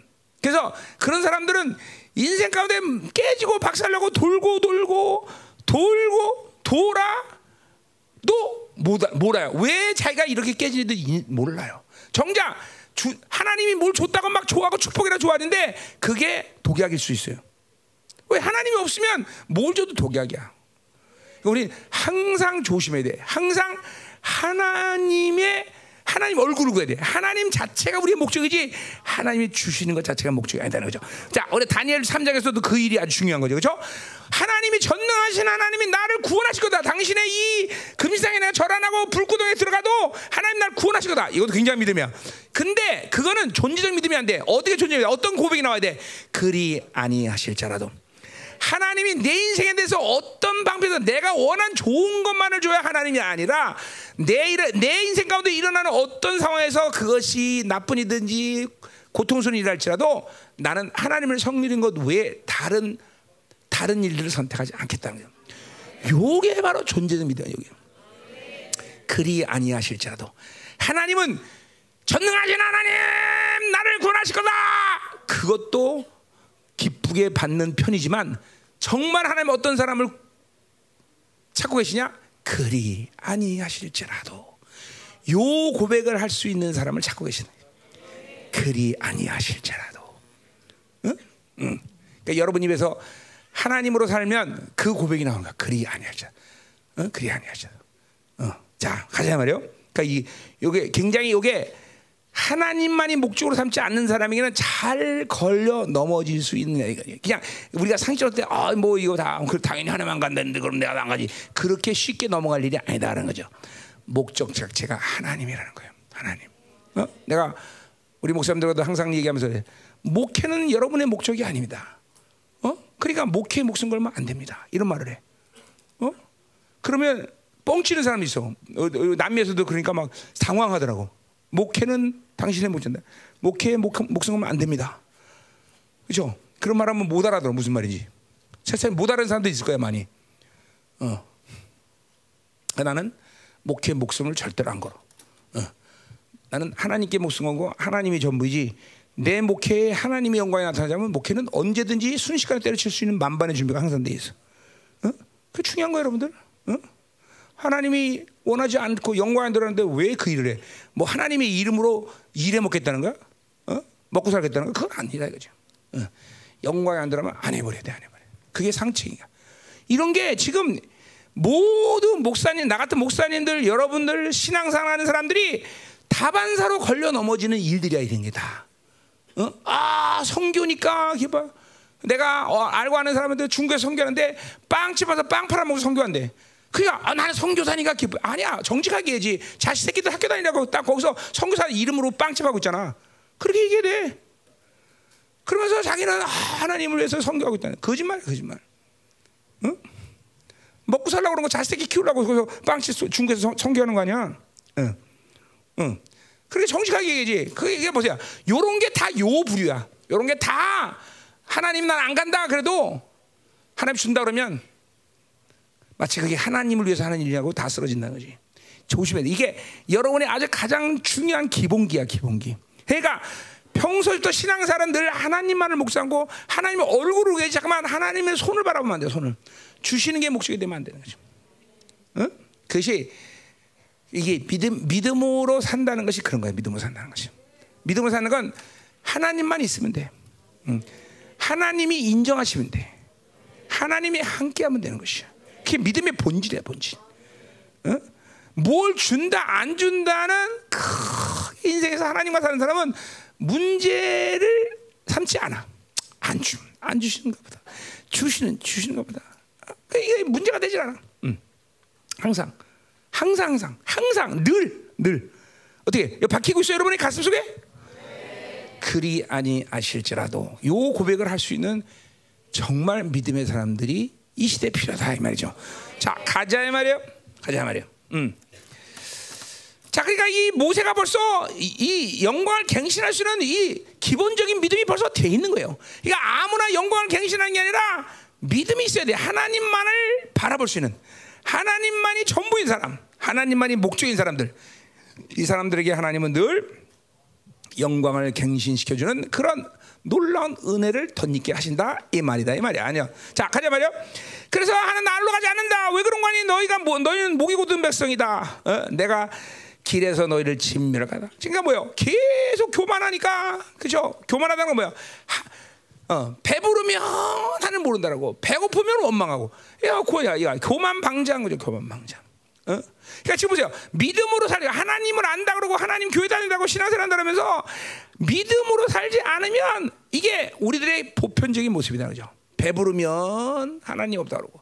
그래서 그런 사람들은 인생 가운데 깨지고 박살나고 돌고 돌고 돌고 돌아 또 몰라요. 왜 자기가 이렇게 깨지는지 몰라요. 정작 주, 하나님이 뭘 줬다고 막 좋아하고 축복이라 좋아하는데 그게 독약일 수 있어요. 왜 하나님이 없으면 뭘 줘도 독약이야. 우리 항상 조심해야 돼. 항상 하나님의 하나님 얼굴을 구해야 돼. 하나님 자체가 우리의 목적이지 하나님이 주시는 것 자체가 목적이 아니다는 거죠. 자, 우리 다니엘 3장에서도 그 일이 아주 중요한 거죠. 그렇죠? 하나님이 전능하신 하나님이 나를 구원하실 거다. 당신의 이 금시상에 내가 절안하고 불구덩에 들어가도 하나님 나를 구원하실 거다. 이것도 굉장히 믿음이야. 근데 그거는 존재적 믿음이 안 돼. 어떻게 존재냐? 어떤 고백이 나와야 돼? 그리 아니하실 자라도. 하나님이 내 인생에 대해서 어떤 방법에서 내가 원한 좋은 것만을 줘야 하나님이 아니라 내, 일, 내 인생 가운데 일어나는 어떤 상황에서 그것이 나쁜 일든지 고통스러운 일할지라도 나는 하나님을 성리는 것 외에 다른 다른 일들을 선택하지 않겠다는 거예요. 요게 바로 믿음 여기. 그리 아니하실지라도 하나님은 전능하신 하나님 나를 구원하실 거다. 그것도 기쁘게 받는 편이지만 정말 하나님 어떤 사람을 찾고 계시냐? 그리 아니하실지라도 요 고백을 할 수 있는 사람을 찾고 계시네. 그리 아니하실지라도. 응? 응. 그러니까 여러분 입에서 하나님으로 살면 그 고백이 거야. 그리 아니하자. 응? 그리 아니하자. 어. 자, 가자 말이요. 그러니까 이 요게 굉장히 요게 하나님만이 목적으로 삼지 않는 사람에게는 잘 걸려 넘어질 수 있는 얘기가 그냥 우리가 상식적으로 때아뭐 이거 다 당연히 하나만 간다는데 그럼 내가 안 가지 그렇게 쉽게 넘어갈 일이 아니다라는 거죠. 목적 자체가 하나님이라는 거예요. 하나님. 어? 내가 우리 목사님들과도 항상 얘기하면서 목회는 여러분의 목적이 아닙니다. 어? 그러니까 목회에 목숨 걸면 안 됩니다. 이런 말을 해. 어? 그러면 뻥치는 사람이 있어. 어, 어, 남미에서도 그러니까 막 당황하더라고. 목회는 당신의 목적다. 목회에 목, 목숨 걸면 안 됩니다. 그렇죠? 그런 말 하면 못 알아들어 무슨 말인지. 세상에 못 알아는 사람도 있을 거야 많이. 어. 나는 목회 목숨을 절대로 안 걸어. 어. 나는 하나님께 목숨 걸고 하나님이 전부이지. 내 목회에 하나님의 영광이 나타나자면 목회는 언제든지 순식간에 때려칠 수 있는 만반의 준비가 항상 돼 있어. 어? 그 중요한 거예요, 여러분들. 어? 하나님이 원하지 않고 영광 안 들어가는데 왜 그 일을 해? 뭐 하나님의 이름으로 일해 먹겠다는 거야? 어? 먹고 살겠다는 거? 그건 아니다 이거죠. 어. 영광이 안 들어가면 안 해버려야 돼, 안 해버려. 그게 상책이야. 이런 게 지금 모든 목사님, 나 같은 목사님들, 여러분들 신앙생활하는 사람들이 다반사로 걸려 넘어지는 일들이야 이런 게 다. 어? 아 성교니까 기봐. 내가 어, 알고 아는 사람한테 중국에 성교하는데 빵집 와서 빵 팔아먹고 성교한대. 그냥 아, 나는 성교사니까 기쁘. 아니야 정직하게 해야지. 자식 새끼들 학교 다니라고 딱 거기서 성교사 이름으로 빵집 하고 있잖아. 그렇게 얘기해야 돼. 그러면서 자기는 아, 하나님을 위해서 성교하고 있다는 거짓말, 거짓말. 응? 먹고 살라고 그런 거 자식 새끼 키우려고 그래서 빵집 중국에서 성교하는 거 아니야? 응, 응. 그렇게 정직하게 얘기하지. 그 얘기 보세요. 요런 게 다 요 부류야. 요런 게 다 하나님 난 안 간다 그래도 하나님 준다 그러면 마치 그게 하나님을 위해서 하는 일이라고 다 쓰러진다는 거지. 조심해야 돼. 이게 여러분의 아주 가장 중요한 기본기야, 기본기. 그러니까 평소부터 신앙사는 늘 하나님만을 묵상하고 하나님의 얼굴을 위해 잠깐만 하나님의 손을 바라보면 안 돼, 손을. 주시는 게 목적이 되면 안 되는 거죠. 어? 그것이 이게 믿음, 믿음으로 산다는 것이 그런 거예요. 믿음으로 산다는 것이. 믿음으로 사는 건 하나님만 있으면 돼. 응. 하나님이 인정하시면 돼. 하나님이 함께하면 되는 것이야. 그게 믿음의 본질이야, 본질. 어? 뭘 준다, 안 준다는 크, 인생에서 하나님과 사는 사람은 문제를 삼지 않아. 안 주, 안 주시는 것보다 주시는 주시는 것보다 이게 문제가 되질 않아. 응. 항상, 항상, 항상, 항상 늘, 늘 어떻게 박히고 있어 요 여러분의 가슴 속에? 그리 아니하실지라도 요 고백을 할 수 있는 정말 믿음의 사람들이 이 시대에 필요하다 이 말이죠. 자 가자 이 말이요. 가자 이 말이요. 음. 자, 그러니까 이 모세가 벌써 이, 이 영광을 갱신할 수 있는 이 기본적인 믿음이 벌써 돼 있는 거예요. 그러니까 아무나 영광을 갱신하는 게 아니라 믿음이 있어야 돼. 하나님만을 바라볼 수 있는 하나님만이 전부인 사람, 하나님만이 목적인 사람들. 이 사람들에게 하나님은 늘 영광을 갱신시켜주는 그런 놀라운 은혜를 덧입게 하신다 이 말이다 이 말이야. 아니야 자 가자 말이야 그래서 하나 날로 가지 않는다. 왜 그런 거니? 너희가 뭐, 너희는 목이 곧은 백성이다. 어? 내가 길에서 너희를 진멸하다. 그러니까 뭐요? 계속 교만하니까. 그죠? 교만하다는 건 뭐야 하, 어, 배부르면 하는 모른다라고. 배고프면 원망하고. 야 고야 야 교만 방장 그죠 교만 방장 어? 그러니까 지금 보세요. 믿음으로 살려 하나님을 안다 그러고 하나님 교회 다닌다고 신앙생활 한다면서 믿음으로 살지 않으면 이게 우리들의 보편적인 모습이다 그죠? 배부르면 하나님 없다 그러고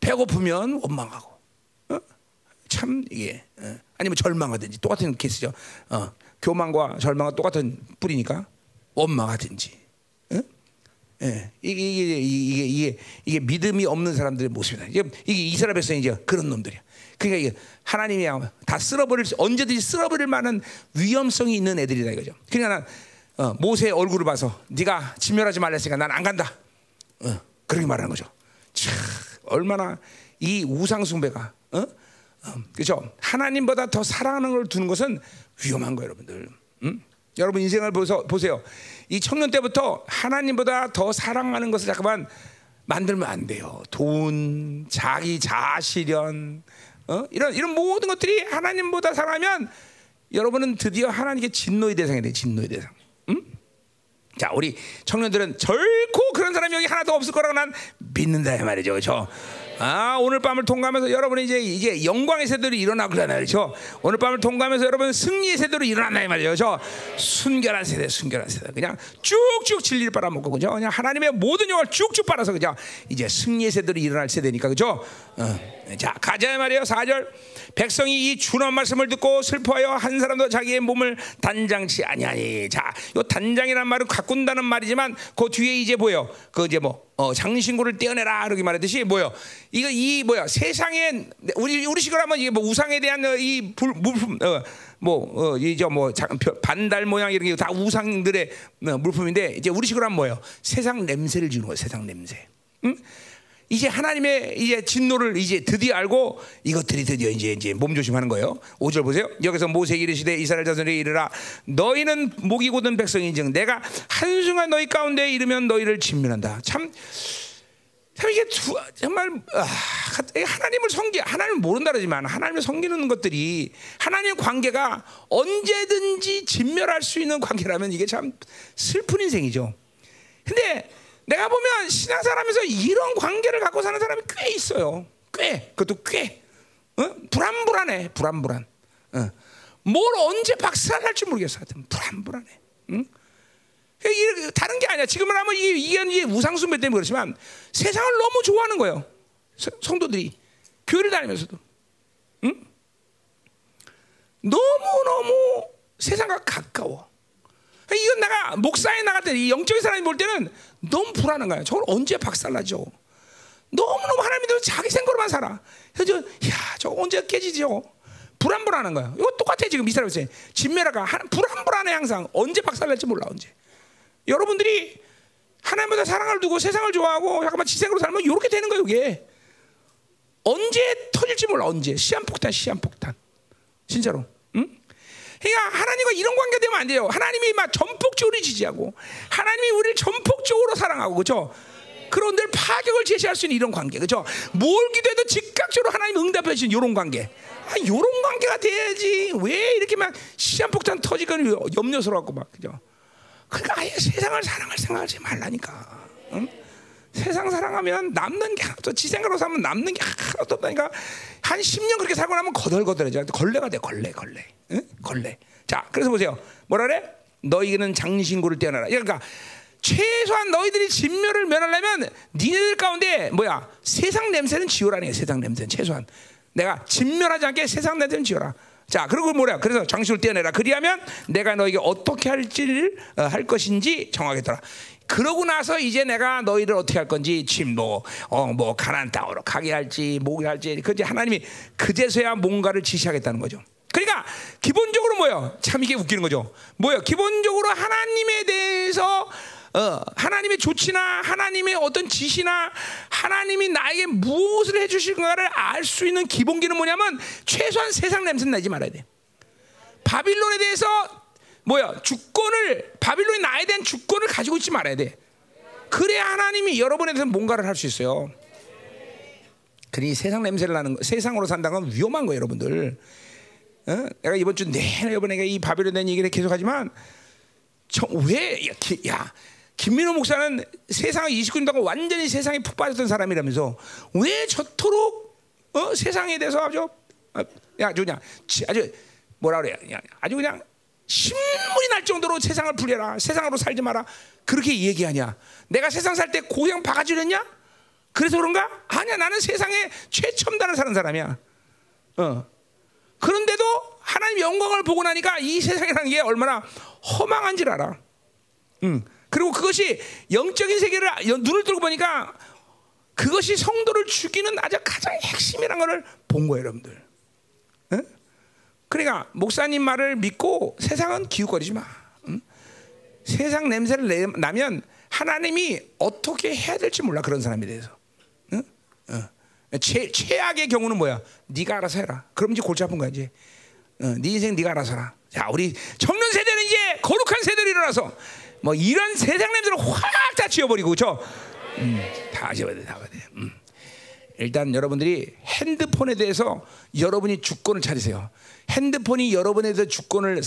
배고프면 원망하고 어? 참 이게 어? 아니면 절망하든지 똑같은 케이스죠. 어. 교만과 절망과 똑같은 뿌리니까 원망하든지. 어? 예, 이게, 이게, 이게, 이게, 이게 믿음이 없는 사람들의 모습이다. 이게 이스라엘 백성이 이제 그런 놈들이야. 그러니까 하나님이 다 쓸어버릴 언제든지 쓸어버릴 만한 위험성이 있는 애들이다 이거죠. 그러니까 난 어, 모세 얼굴을 봐서 네가 진멸하지 말랬으니까 난 안 간다. 어, 그렇게 말하는 거죠. 참 얼마나 이 우상 숭배가 어? 어, 그렇죠. 하나님보다 더 사랑하는 걸 두는 것은 위험한 거예요, 여러분들. 음? 여러분 인생을 보서, 보세요. 이 청년 때부터 하나님보다 더 사랑하는 것을 잠깐만 만들면 안 돼요. 돈, 자기 자아실현, 어? 이런 이런 모든 것들이 하나님보다 사랑하면 여러분은 드디어 하나님께 진노의 대상이 돼. 진노의 대상. 음? 자, 우리 청년들은 결코 그런 사람이 여기 하나도 없을 거라고 난 믿는다 이 말이죠. 그렇죠? 아, 오늘 밤을 통과하면서 여러분이 이제 이게 영광의 세대로 일어나고 그러잖아요. 그렇죠? 오늘 밤을 통과하면서 여러분 승리의 세대로 일어난다 이 말이죠. 그렇죠? 순결한 세대, 순결한 세대. 그냥 쭉쭉 진리를 빨아먹고 그죠? 그냥 하나님의 모든 영을 쭉쭉 빨아서 그죠? 이제 승리의 세대로 일어날 세대니까 그죠? 어. 자, 가자 말이에요. 4절. 백성이 이 준한 말씀을 듣고 슬퍼하여 한 사람도 자기의 몸을 단장치 아니하니. 자, 요 단장이란 말은 가꾼다는 말이지만 그 뒤에 이제 뭐요? 그 이제 뭐 어, 장신구를 떼어내라 이렇게 말했듯이 뭐요? 이거 이 뭐야? 세상에 우리 우리식으로 하면 이게 뭐 우상에 대한 이 불, 물품 어, 뭐 어, 이제 뭐 반달 모양 이런 게 다 우상들의 어, 물품인데 이제 우리식으로 하면 뭐요? 세상 냄새를 주는 거예요. 세상 냄새. 응? 이제 하나님의 이제 진노를 이제 드디어 알고 이것들이 드디어 이제 이제 몸조심하는 거예요. 5절 보세요. 여기서 모세 이르시되 이스라엘 자손에게 이르라 너희는 목이 곧은 백성인즉 내가 한순간 너희 가운데 이르면 너희를 진멸한다. 참, 참 이게 두, 정말 아, 하나님을 섬기 하나님을 모른다 그러지만 하나님을 섬기는 것들이 하나님 관계가 언제든지 진멸할 수 있는 관계라면 이게 참 슬픈 인생이죠. 근데 내가 보면 신앙생활하면서 이런 관계를 갖고 사는 사람이 꽤 있어요. 꽤 그것도 꽤 어? 불안불안해 불안불안. 어. 뭘 언제 박살 날지 모르겠어. 하여튼 불안불안해. 응? 다른 게 아니야. 지금은 하면 이게, 이게 우상숭배 때문에 그렇지만 세상을 너무 좋아하는 거예요. 성도들이 교회를 다니면서도, 응? 너무 너무 세상과 가까워. 이건 내가 목사에 나갈 때, 이 영적인 사람이 볼 때는 너무 불안한 거야. 저걸 언제 박살나죠? 너무너무 하나님이 자기 생각으로만 살아. 그래서 야, 저 언제 깨지죠? 불안불안한 거야. 이거 똑같아 지금 이스라엘에서 진메라가 불안불안해 항상 언제 박살날지 몰라 언제. 여러분들이 하나님보다 사랑을 두고 세상을 좋아하고 잠깐만 지생으로 살면 이렇게 되는 거예요 이게. 언제 터질지 몰라 언제 시한폭탄 시한폭탄 진짜로. 응? 그러니까 하나님과 이런 관계 되면 안 돼요. 하나님이 막 전폭적으로 지지하고 하나님이 우리를 전폭적으로 사랑하고 그렇죠. 그런 늘 파격을 제시할 수 있는 이런 관계 그렇죠. 뭘 기도해도 즉각적으로 하나님 응답해 주는 이런 관계. 아, 이런 관계가 돼야지. 왜 이렇게 막 시한폭탄 터지고 염려스러워갖고 막 그죠. 그러니까 아예 세상을 사랑할 생각하지 말라니까. 응? 세상 사랑하면 남는 게 하나도 지 생각으로 살면 남는 게 하나도 없다니까. 한 10년 그렇게 살고 나면 거덜거덜해져. 걸레가 돼 걸레 걸레. 응? 걸레. 자 그래서 보세요. 뭐라 그래? 너희는 장신구를 떼어내라. 그러니까 최소한 너희들이 진멸을 면하려면 니네들 가운데 뭐야? 세상 냄새는 지우라는 게 세상 냄새는 최소한. 내가 진멸하지 않게 세상 냄새는 지워라. 자, 그리고 뭐냐? 그래서 장식을 떼어내라. 그리하면 내가 너에게 어떻게 할지를 어, 할 것인지 정하겠더라. 그러고 나서 이제 내가 너희를 어떻게 할 건지 침노, 어뭐 가난 땅으로 가게 할지 뭐게 할지 그제 하나님이 그제서야 뭔가를 지시하겠다는 거죠. 그러니까 기본적으로 뭐요? 참 이게 웃기는 거죠. 뭐요? 기본적으로 하나님에 대해서 어, 하나님의 조치나 하나님의 어떤 지시나 하나님이 나에게 무엇을 해주실까를 알 수 있는 기본기는 뭐냐면 최소한 세상 냄새 나지 말아야 돼. 바빌론에 대해서 뭐야 주권을 바빌론이 나에 대한 주권을 가지고 있지 말아야 돼. 그래야 하나님이 여러분에 대해서 뭔가를 할 수 있어요. 그러니 세상 냄새를 나는 거, 세상으로 산다는 건 위험한 거예요, 여러분들. 어? 내가 이번 주 내내 이번에 이 바빌론에 대한 얘기를 계속하지만 저, 왜 야, 기, 야 김민호 목사는 세상을 29년 동안 완전히 세상에 푹 빠졌던 사람이라면서 왜 저토록 어? 세상에 대해서 아주 어, 야 그냥 아주 뭐라 그래 야, 아주 그냥 신물이 날 정도로 세상을 불려라. 세상으로 살지 마라. 그렇게 얘기하냐? 내가 세상 살 때 고향 바가지를 했냐? 그래서 그런가? 아니야. 나는 세상에 최첨단을 사는 사람이야. 어. 그런데도 하나님 영광을 보고 나니까 이 세상이라는 게 얼마나 허망한지를 알아. 응. 그리고 그것이 영적인 세계를 눈을 뜨고 보니까 그것이 성도를 죽이는 아주 가장 핵심이라는 것을 본 거예요, 여러분들. 응? 그러니까 목사님 말을 믿고 세상은 기웃거리지 마. 응? 세상 냄새를 내, 나면 하나님이 어떻게 해야 될지 몰라 그런 사람에 대해서. 응? 어. 최, 최악의 경우는 뭐야? 네가 알아서 해라. 그럼 이제 골치 아픈 거야 이제. 어, 네 인생 네가 알아서 해라. 자, 우리 청년 세대는 이제 거룩한 세대로 일어나서 뭐 이런 세상 냄새를 확 다 지워버리고 그렇죠? 음, 다 지워야 돼, 다 지워야 돼. 음. 일단 여러분들이 핸드폰에 대해서 여러분이 주권을 찾으세요. 핸드폰이 여러분에 대해서 주권을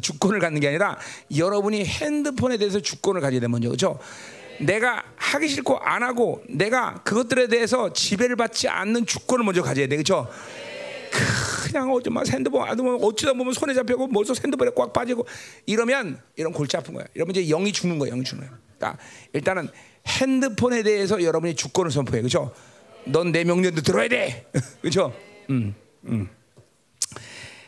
주권을 갖는 게 아니라 여러분이 핸드폰에 대해서 주권을 가져야 돼 먼저 그렇죠? 내가 하기 싫고 안 하고 내가 그것들에 대해서 지배를 받지 않는 주권을 먼저 가져야 돼 그렇죠? 그냥 어쩌면 핸드폰 아두면 어쩌다 보면 손에 잡히고 벌써 핸드폰에 꽉 빠지고 이러면 이런 골치 아픈 거야. 이러면 이제 영이 죽는 거야. 영이 죽는 거야. 그러니까 일단은 핸드폰에 대해서 여러분이 주권을 선포해. 그렇죠? 넌 내 명령도 들어야 돼. *laughs* 그렇죠?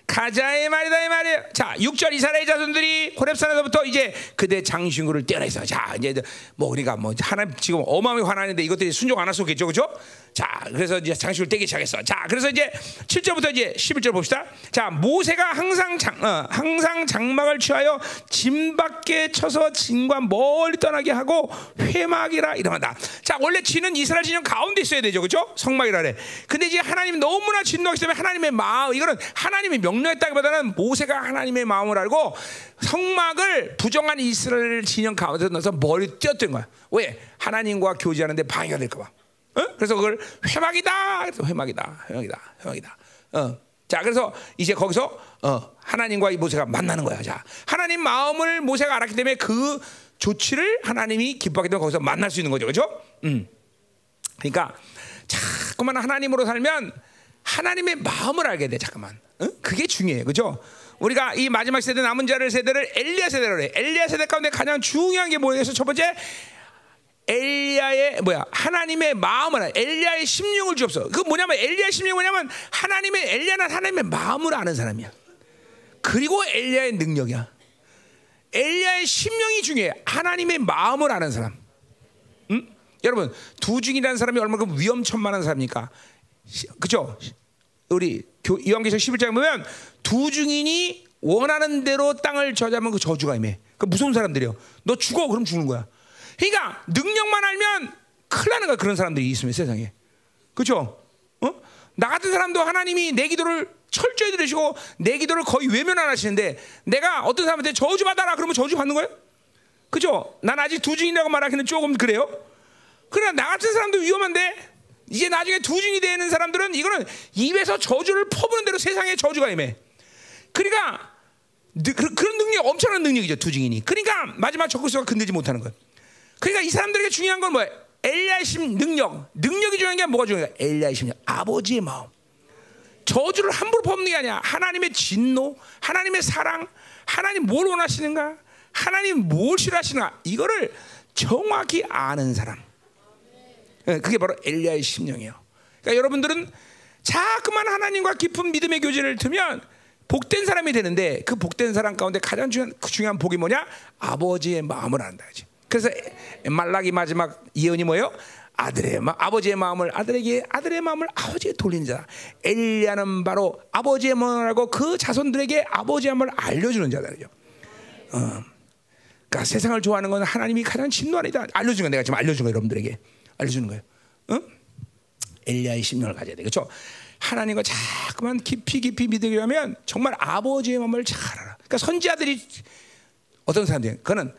가자의 말이다 이 말이에요. 자, 6절 이스라엘 자손들이 호렙산에서부터 이제 그대 장신구를 떼어내서 자, 이제 뭐 우리가 뭐 하나님 지금 어마어마하게 화나는데 이것들이 순종 안 할수겠죠. 그죠? 자, 그래서 이제 장식을 떼기 시작했어. 자, 그래서 이제 7절부터 이제 11절 봅시다. 자, 모세가 항상 장, 어, 항상 장막을 취하여 진 밖에 쳐서 진과 멀리 떠나게 하고 회막이라 이름한다. 자, 원래 진은 이스라엘 진영 가운데 있어야 되죠. 그죠? 성막이라 그래. 근데 이제 하나님 너무나 진노하기 때문에 하나님의 마음, 이거는 하나님의 명령했다기보다는 모세가 하나님의 마음을 알고 성막을 부정한 이스라엘 진영 가운데 넣어서 멀리 뛰었던 거야. 왜? 하나님과 교제하는데 방해가 될까봐. 어? 그래서 그걸 회막이다. 회막이다. 회막이다. 회막이다. 어. 자, 그래서 이제 거기서 어, 하나님과 이 모세가 만나는 거야. 자, 하나님 마음을 모세가 알았기 때문에 그 조치를 하나님이 기뻐하기 때문에 거기서 만날 수 있는 거죠. 그렇죠? 음. 그러니까 자꾸만 하나님으로 살면 하나님의 마음을 알게 돼. 잠깐만. 어? 그게 중요해요. 그죠? 우리가 이 마지막 세대 남은 자를 세대를 엘리야 세대로 해. 엘리야 세대 가운데 가장 중요한 게 뭐예요? 첫 번째 엘리야의 뭐야 하나님의 마음을 엘리야의 심령을 주옵소. 그 뭐냐면 엘리야의 심령이 뭐냐면 하나님의 엘리야는 하나님의 마음을 아는 사람이야. 그리고 엘리야의 능력이야. 엘리야의 심령이 중요해. 하나님의 마음을 아는 사람. 응? 여러분 두 중이라는 사람이 얼마나 위험천만한 사람입니까? 그죠? 우리 요한계시록 11장에 보면 두 중인이 원하는 대로 땅을 저자면 그 저주가 임해. 그 무서운 사람들이요. 너 죽어 그럼 죽는 거야. 그러니까 능력만 알면 큰일 나는 거야 그런 사람들이 있으면 세상에 그렇죠? 어? 나 같은 사람도 하나님이 내 기도를 철저히 들으시고 내 기도를 거의 외면 안 하시는데 내가 어떤 사람한테 저주 받아라 그러면 저주 받는 거예요? 그죠? 난 아직 두 중이라고 말하기는 조금 그래요. 그러나 나 같은 사람도 위험한데 이제 나중에 두 중이 되는 사람들은 이거는 입에서 저주를 퍼부는 대로 세상에 저주가 임해. 그러니까 그런 능력 엄청난 능력이죠 두 중이니. 그러니까 마지막 적그리스도가 건들지 못하는 거예요. 그러니까 이 사람들에게 중요한 건 뭐예요? 엘리야의 심 능력. 능력이 중요한 게 뭐가 중요해? 엘리야의 심력. 아버지의 마음. 저주를 함부로 퍼붓는 게 아니야. 하나님의 진노, 하나님의 사랑, 하나님 뭘 원하시는가? 하나님 뭘 싫어하시는가? 이거를 정확히 아는 사람. 예, 그게 바로 엘리야의 심령이에요. 그러니까 여러분들은 자꾸만 하나님과 깊은 믿음의 교제를 두면 복된 사람이 되는데 그 복된 사람 가운데 가장 중요한, 그 중요한 복이 뭐냐? 아버지의 마음을 안다. 그지? 그래서 말라기 마지막 예언이 뭐예요? 아들의 마, 아버지의 마음을 아들에게 아들의 마음을 아버지에 돌리는 자. 엘리야는 바로 아버지의 마음을 알고 그 자손들에게 아버지의 마음을 알려주는 자들이죠. 어. 그러니까 세상을 좋아하는 건 하나님이 가장 진노하다. 알려준 거 내가 지금 알려준 거 여러분들에게 알려주는 거예요. 어? 엘리야의 심령을 가져야 돼. 그렇죠? 하나님과 자꾸만 깊이 깊이 믿으려면 정말 아버지의 마음을 잘 알아. 그러니까 선지자들이 어떤 사람들? 그는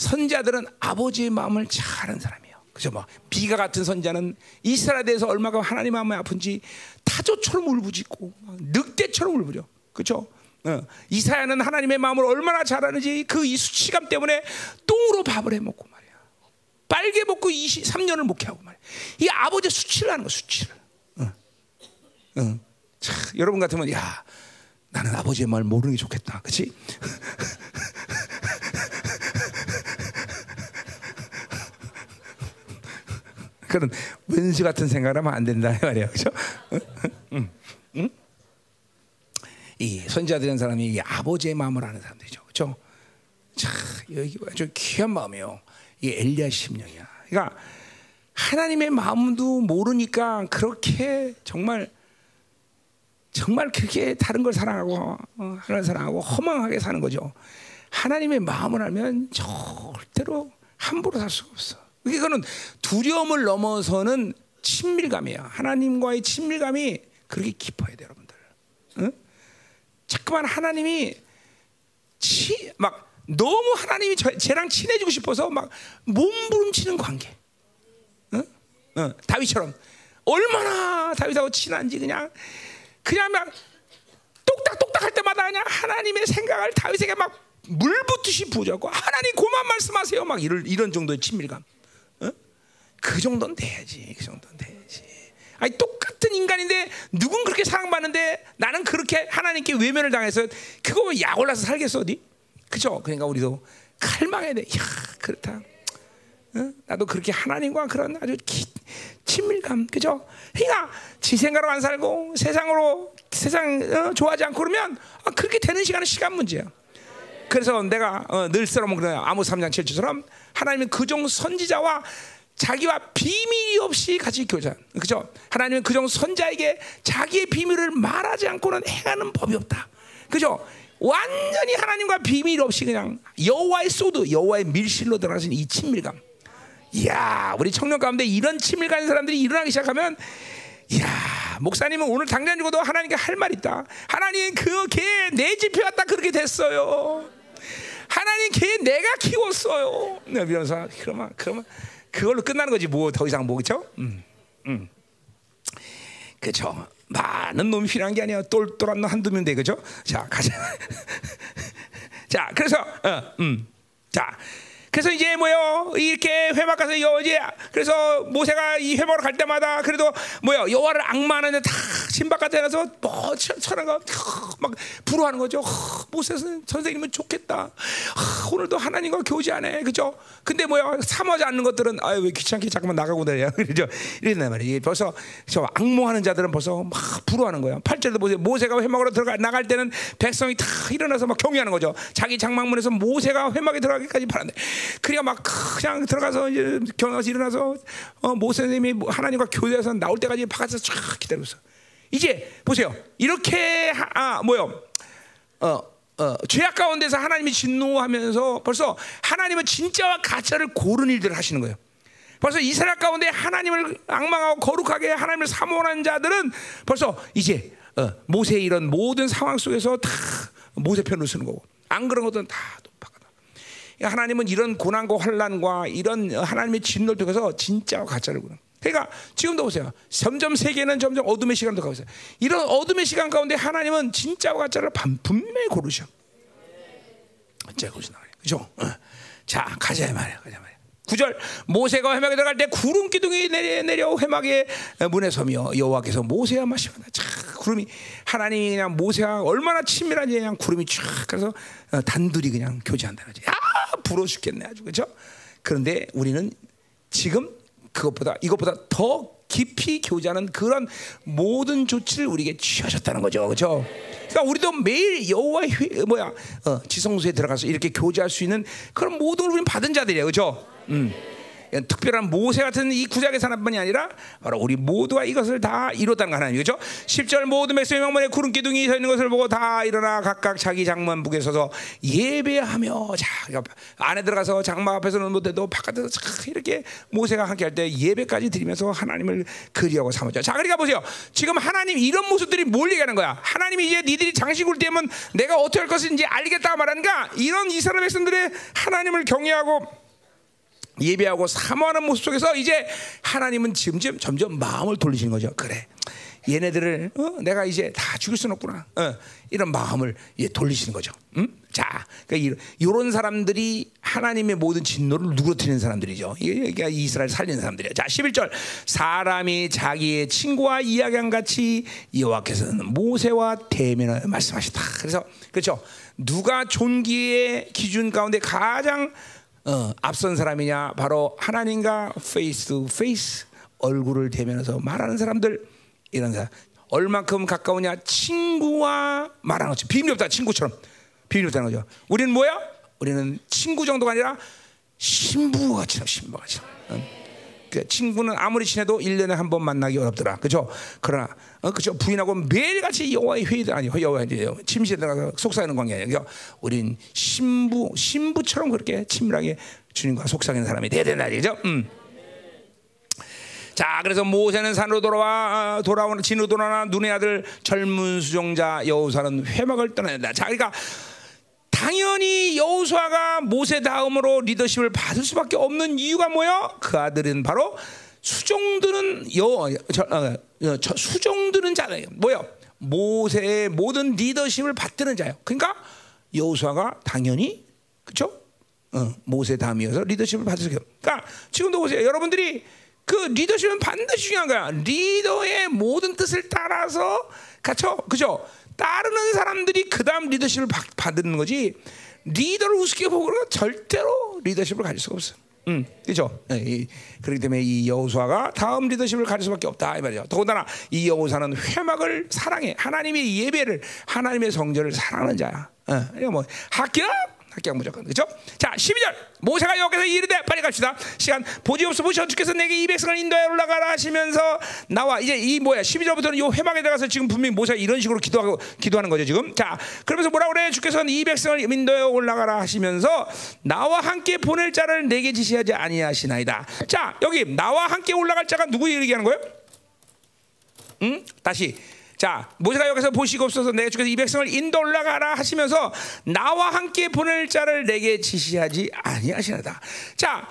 선자들은 아버지의 마음을 잘 아는 사람이에요. 그죠? 뭐 비가 같은 선자는 이스라엘에 대해서 얼마나 하나님 마음이 아픈지 타조처럼 울부짖고 늑대처럼 울부짖어. 그렇죠? 어. 이사야는 하나님의 마음을 얼마나 잘 아는지 그 이 수치감 때문에 똥으로 밥을 해 먹고 말이야. 빨개 먹고 23년을 목회하고 말이야. 이 아버지 수치를 하는 거 수치를. 어. 어. 자, 여러분 같으면 야 나는 아버지의 말 모르는 게 좋겠다. 그렇지? *laughs* 그런 원수 같은 생각을 하면 안 된다 말이야, 그렇죠? 이 선지자들은 사람이 이 아버지의 마음을 아는 사람들이죠, 그렇죠? 자, 여기 아주 귀한 마음이요. 이 엘리야 심령이야. 그러니까 하나님의 마음도 모르니까 그렇게 정말 정말 그렇게 다른 걸 사랑하고 어, 하나님 사랑하고 허망하게 사는 거죠. 하나님의 마음을 알면 절대로 함부로 살 수가 없어. 이거는 두려움을 넘어서는 친밀감이야. 하나님과의 친밀감이 그렇게 깊어야 돼, 여러분들. 응? 자꾸만 하나님이 치, 막 너무 하나님이 저, 쟤랑 친해지고 싶어서 막 몸부림치는 관계. 응? 응. 다윗처럼 얼마나 다윗하고 친한지 그냥 그냥 막 똑딱똑딱 할 때마다 그냥 하나님의 생각을 다윗에게 막 물붓듯이 부자고 하나님 고만 말씀하세요 막 이런 이런 정도의 친밀감. 그 정도는 돼야지. 그 정도는 돼야지. 아니 똑같은 인간인데 누군 그렇게 사랑받는데 나는 그렇게 하나님께 외면을 당해서 그거 약 올라서 살겠어 어디? 그죠? 그러니까 우리도 칼망해야 돼. 야 그렇다. 어? 나도 그렇게 하나님과 그런 아주 기, 친밀감, 그죠? 그러니까 지 생각으로 안 살고 세상으로 세상 어, 좋아하지 않고 그러면 아, 그렇게 되는 시간은 시간 문제야. 그래서 내가 어, 늘 쓰러면 그래 아무 3장 7주처럼 하나님은 그종 선지자와 자기와 비밀이 없이 같이 교제. 그죠? 하나님은 그종 선자에게 자기의 비밀을 말하지 않고는 행하는 법이 없다. 그죠? 완전히 하나님과 비밀 없이 그냥 여호와의 소드, 여호와의 밀실로 들어가신 이 친밀감. 이야, 우리 청년 가운데 이런 친밀감 사람들이 일어나기 시작하면, 이야, 목사님은 오늘 당장 죽어도 하나님께 할 말 있다. 하나님 그개내 집에 왔다 그렇게 됐어요. 하나님 개 내가 키웠어요. 네, 이러면서 그러면 그러면 그걸로 끝나는 거지 뭐 더 이상 뭐 그렇죠? 음, 음. 많은 놈이 필요한 게 아니야. 똘똘한 놈 한두 명 돼, 그죠? 자, 가자. *laughs* 자, 그래서, 어, 음, 자, 그래서 이제 뭐요? 이렇게 회막 가서 이제 그래서 모세가 이 회막으로 갈 때마다 그래도 뭐요? 여호와를 악마하는데 다 신박 같에 가서 뭐 천한 거막 부러워하는 거죠. 모세 선생님은 좋겠다. 오늘도 하나님과 교제하네, 그죠? 근데 뭐야? 삼하지 않는 것들은 아유 왜 귀찮게 자꾸만 나가고 다녀, *laughs* 그죠? 이랬단 말이에요. 벌써 저 악몽하는 자들은 벌써 막 부러워하는 거야. 8절도 모세 모세가 회막으로 들어가 나갈 때는 백성이 다 일어나서 막 경외하는 거죠. 자기 장막문에서 모세가 회막에 들어가기까지 바란대. 그러니까 막 그냥 들어가서 이제 경화서 일어나서 어, 모세 선생님이 뭐 하나님과 교대해서 나올 때까지 바깥에서 쫙 기다리고 있어. 이제 보세요. 이렇게 하, 아 뭐요? 어, 어, 죄악 가운데서 하나님이 진노하면서 벌써 하나님은 진짜와 가짜를 고른 일들을 하시는 거예요. 벌써 이스라엘 가운데 하나님을 악망하고 거룩하게 하나님을 사모하는 자들은 벌써 이제 어, 모세의 이런 모든 상황 속에서 다 모세 편을 쓰는 거고 안 그런 것들은 다 하나님은 이런 고난과 환란과 이런 하나님의 진노를 통해서 진짜와 가짜를 구는. 그러니까 지금도 보세요. 점점 세계는 점점 어둠의 시간도 가고 있어요. 이런 어둠의 시간 가운데 하나님은 진짜와 가짜를 분명히 고르셔. 진짜 고르신다 그죠? 어. 자, 가자 말이야. 가자 말이야. 9절 모세가 회막에 들어갈 때 구름 기둥이 내려, 내려 회막의 문에 서며 여호와께서 모세와 마시거나 자 구름이 하나님이 그냥 모세와 얼마나 친밀한지 그냥 구름이 쫙 그래서 어, 단둘이 그냥 교제한다는 거지. 아 부러워 죽겠네 아주 그죠? 그런데 우리는 지금 그것보다 이것보다 더 깊이 교제하는 그런 모든 조치를 우리에게 취하셨다는 거죠, 그렇죠? 그러니까 우리도 매일 여호와의 회- 뭐야 어, 지성소에 들어가서 이렇게 교제할 수 있는 그런 모든 걸 우리는 받은 자들이에요, 그렇죠? 음. 특별한 모세 같은 이 구약의 사람뿐이 아니라 바로 우리 모두가 이것을 다 이뤘다는 거 하나님이죠. 10절 모든 백성의 명문에 구름 기둥이 서 있는 것을 보고 다 일어나 각각 자기 장만 북에 서서 예배하며 자 안에 들어가서 장막 앞에서는 못해도 바깥에서 착 이렇게 모세가 함께 할 때 예배까지 드리면서 하나님을 그리하고 삼았죠. 자 그러니까 보세요. 지금 하나님 이런 모습들이 뭘 얘기하는 거야? 하나님이 이제 니들이 장식을 떼면 내가 어떻게 할 것인지 알겠다 말하는가? 이런 이스라엘 백성들의 하나님을 경외하고 예배하고 사모하는 모습 속에서 이제 하나님은 점점 점점 마음을 돌리시는 거죠. 그래. 얘네들을 어? 내가 이제 다 죽일 수는 없구나. 어, 이런 마음을 예, 돌리시는 거죠. 음? 자, 그러니까 이런 사람들이 하나님의 모든 진노를 누그러뜨리는 사람들이죠. 이게 이스라엘 살리는 사람들이에요. 자, 11절. 사람이 자기의 친구와 이야기한 같이 여호와께서는 모세와 대면을 말씀하셨다. 그래서 그렇죠. 누가 존귀의 기준 가운데 가장 어, 앞선 사람이냐? 바로 하나님과 face to face 얼굴을 대면해서 말하는 사람들. 이런 사람. 얼만큼 가까우냐? 친구와 말하는 거죠 비밀이 없다. 친구처럼. 비밀이 없다는 거죠. 우리는 뭐야? 우리는 친구 정도가 아니라 신부같이 신부같이 응? 그 친구는 아무리 친해도 1년에 한 번 만나기 어렵더라. 그죠? 그러나 어, 그죠? 부인하고 매일같이 여호와의 회의들 아니 여호와 이제 침실에 들어가서 속삭이는 관계예요. 그죠? 우린 신부 신부처럼 그렇게 친밀하게 주님과 속삭이는 사람이 돼야 된다. 그죠? 음. 자, 그래서 모세는 산으로 돌아와 어, 돌아오는 진으로 돌아나 눈의 아들 젊은 수종자 여호사는 회막을 떠난다. 자, 그러니까 당연히 여호수아가 모세 다음으로 리더십을 받을 수밖에 없는 이유가 뭐요? 그 아들은 바로 수종드는 여 저, 어, 저, 수종드는 자예요. 뭐요? 모세의 모든 리더십을 받드는 자예요. 그러니까 여호수아가 당연히 그렇죠? 어, 모세 다음이어서 리더십을 받을 수 있어요. 그러니까 지금도 보세요. 여러분들이 그 리더십은 반드시 중요한 거야. 리더의 모든 뜻을 따라서 그렇죠? 그죠? 따르는 사람들이 그 다음 리더십을 받, 받는 거지 리더를 우습게 보고는 절대로 리더십을 가질 수가 없어. 음, 그렇죠. 예, 그렇기 때문에 이 여호수아가 다음 리더십을 가질 수밖에 없다 이 말이죠. 더군다나 이 여호사는 회막을 사랑해 하나님의 예배를 하나님의 성전을 사랑하는 자야. 어, 이거 뭐 합격 합격 무조건. 그렇죠? 자 12절. 모세가 여기서 이르되 빨리 갑시다. 시간 보지옵소 보시오. 주께서 내게 이 백성을 인도에 올라가라 하시면서 나와. 이제 이 뭐야? 12절부터는 요 회막에 들어가서 지금 분명히 모세가 이런 식으로 기도하고 기도하는 거죠 지금. 자 그러면서 뭐라 그래? 주께서는 이 백성을 인도에 올라가라 하시면서 나와 함께 보낼 자를 내게 지시하지 아니하시나이다. 자 여기 나와 함께 올라갈 자가 누구 얘기하는 거예요? 응? 다시 자, 모세가 여기서 보시고 없어서 내가 주께서 이 백성을 인도 올라가라 하시면서 나와 함께 보낼 자를 내게 지시하지 아니하시나다. 자,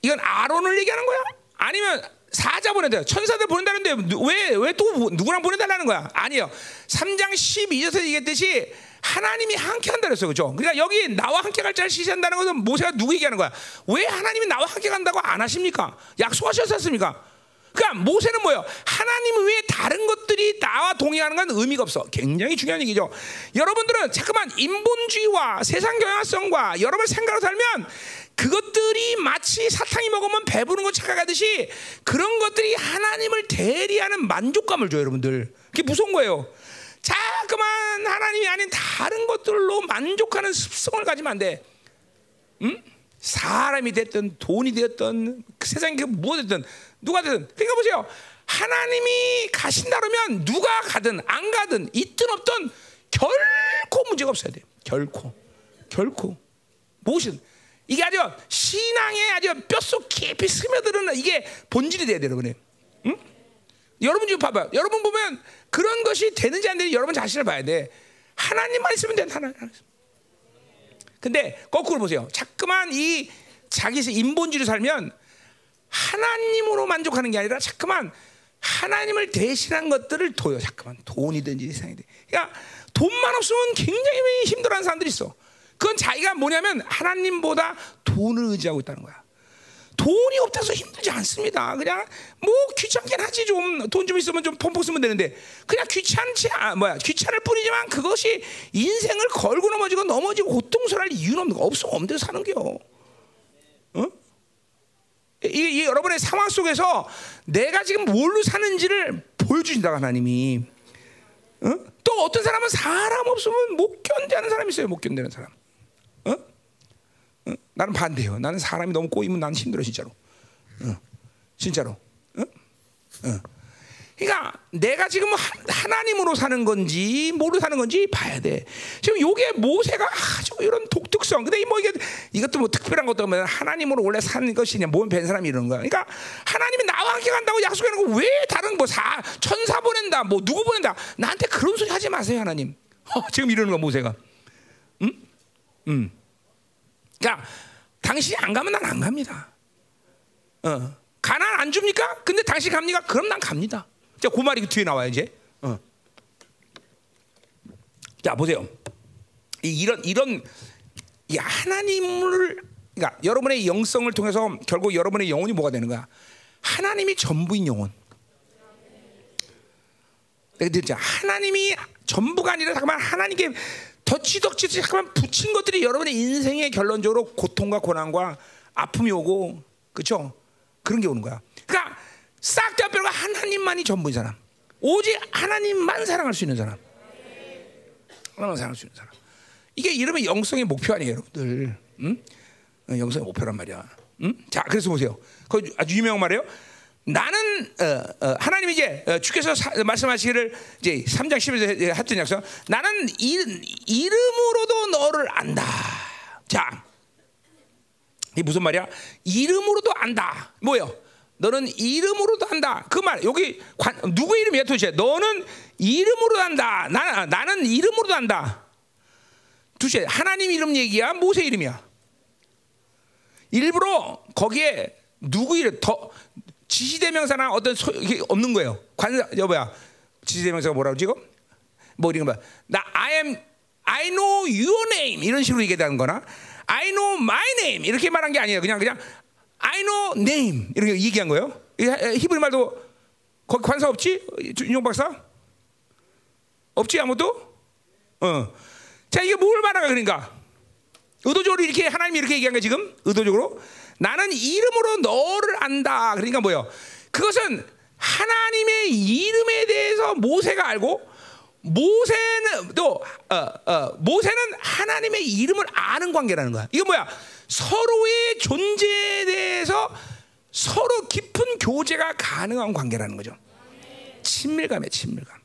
이건 아론을 얘기하는 거야? 아니면 사자 보낸다. 천사들 보낸다는데 왜 왜 또 누구랑 보내달라는 거야? 아니요. 3장 12절에서 얘기했듯이 하나님이 함께 한다 그랬어. 그죠? 그러니까 여기 나와 함께 갈 자를 지시한다는 것은 모세가 누구 얘기하는 거야? 왜 하나님이 나와 함께 간다고 안 하십니까? 약속하셨습니까? 그러니까 모세는 뭐예요? 하나님 외에 다른 것들이 나와 동의하는 건 의미가 없어. 굉장히 중요한 얘기죠. 여러분들은 잠깐만 인본주의와 세상 경향성과 여러분 생각으로 살면 그것들이 마치 사탕이 먹으면 배부른 거 착각하듯이 그런 것들이 하나님을 대리하는 만족감을 줘요, 여러분들. 그게 무서운 거예요. 자꾸만 하나님이 아닌 다른 것들로 만족하는 습성을 가지면 안 돼. 응? 사람이 됐든 돈이 되었든 세상에 무엇 됐든 누가 되든 그러니까 보세요. 하나님이 가신다 그러면 누가 가든 안 가든 있든 없든 결코 문제가 없어야 돼요. 결코. 결코. 무엇이든. 이게 아주 신앙에 아주 뼛속 깊이 스며드는 이게 본질이 돼야 돼요 여러분의 응? 여러분 지금 봐봐요. 여러분 보면 그런 것이 되는지 안 되는지 여러분 자신을 봐야 돼. 하나님만 있으면 된다 하나님 근데 거꾸로 보세요. 자꾸만 이 자기 인본주의로 살면 하나님으로 만족하는 게 아니라 자꾸만 하나님을 대신한 것들을 둬요. 자꾸만 돈이든지 세상이든. 그러니까 돈만 없으면 굉장히 힘들어하는 사람들이 있어. 그건 자기가 뭐냐면 하나님보다 돈을 의지하고 있다는 거야. 돈이 없다서 힘들지 않습니다. 그냥 뭐 귀찮긴 하지 좀 돈 좀 있으면 좀 pompom 쓰면 되는데 그냥 귀찮지 아, 뭐야 귀찮을 뿐이지만 그것이 인생을 걸고 넘어지고 넘어지고 고통스러울 이유는 없는 거 없어 없는 데서 사는 게요. 어? 이, 이 여러분의 상황 속에서 내가 지금 뭘로 사는지를 보여주신다 하나님이. 어? 또 어떤 사람은 사람 없으면 못 견디는 사람이 있어요. 못 견디는 사람. 나는 반대요. 나는 사람이 너무 꼬이면 나는 힘들어 진짜로. 어. 진짜로. 어? 어. 그러니까 내가 지금 하나님으로 사는 건지 뭐로 사는 건지 봐야 돼. 지금 요게 모세가 아주 이런 독특성. 근데 뭐 이게 이것도 뭐 특별한 것도 없면 하나님으로 원래 사는 것이냐 뭔벤 사람이 이런 거야. 그러니까 하나님이 나와 함께 간다고 약속해 놓고 왜 다른 뭐 사 천사 보낸다 뭐 누구 보낸다 나한테 그런 소리 하지 마세요 하나님. 어, *laughs* 지금 이러는 거야 모세가. 응? 응. 그러니까 당신이 안 가면 난 안 갑니다. 어. 가난 안 줍니까? 근데 당신 갑니까? 그럼 난 갑니다. 자, 그 말이 뒤에 나와요 이제. 어. 자 보세요. 이런 이런 이 하나님을 그러니까 여러분의 영성을 통해서 결국 여러분의 영혼이 뭐가 되는 거야? 하나님이 전부인 영혼. 내가 하나님이 전부가 아니라 잠깐만 하나님께 덧치덕치 잠깐만 붙인 것들이 여러분의 인생의 결론적으로 고통과 고난과 아픔이 오고 그렇죠? 그런 게 오는 거야. 그러니까 싹다 뼈가 하나님만이 전부인 사람. 오직 하나님만 사랑할 수 있는 사람. 하나님만 사랑할 수 있는 사람. 이게 이러면 영성의 목표 아니에요, 여러분들. 응? 어, 영성의 목표란 말이야. 응? 자, 그래서 보세요. 그 아주 유명한 말이에요. 나는 어, 어, 하나님이 이제 어, 주께서 사, 말씀하시기를 이제 3장 10절에 했던 약속. 나는 이, 이름으로도 너를 안다. 자, 이 무슨 말이야? 이름으로도 안다. 뭐요? 너는 이름으로도 한다. 그 말 여기 관, 누구 이름이야 도대체? 너는 이름으로 한다. 나, 나는 이름으로도 한다. 두째 하나님 이름 얘기야? 모세 이름이야? 일부러 거기에 누구 이름 더 지시대명사나 어떤 소, 이게 없는 거예요. 관사 여보야 지시대명사가 뭐라고 지금? 뭐 이런 거 봐. 나 I am I know your name 이런 식으로 얘기하는 거나 I know my name 이렇게 말한 게 아니에요. 그냥 그냥 I know name 이렇게 얘기한 거예요. 히브리 말도 거기 관사 없지? 윤용 박사? 없지 아무도? 어. 자 이게 뭘 말하는 그러니까 의도적으로 이렇게 하나님이 이렇게 얘기한 거 지금 의도적으로 나는 이름으로 너를 안다. 그러니까 뭐요? 그것은 하나님의 이름에 대해서 모세가 알고 모세는 또 어, 어, 모세는 하나님의 이름을 아는 관계라는 거야. 이게 뭐야? 서로의 존재에 대해서 서로 깊은 교제가 가능한 관계라는 거죠. 친밀감에 친밀감.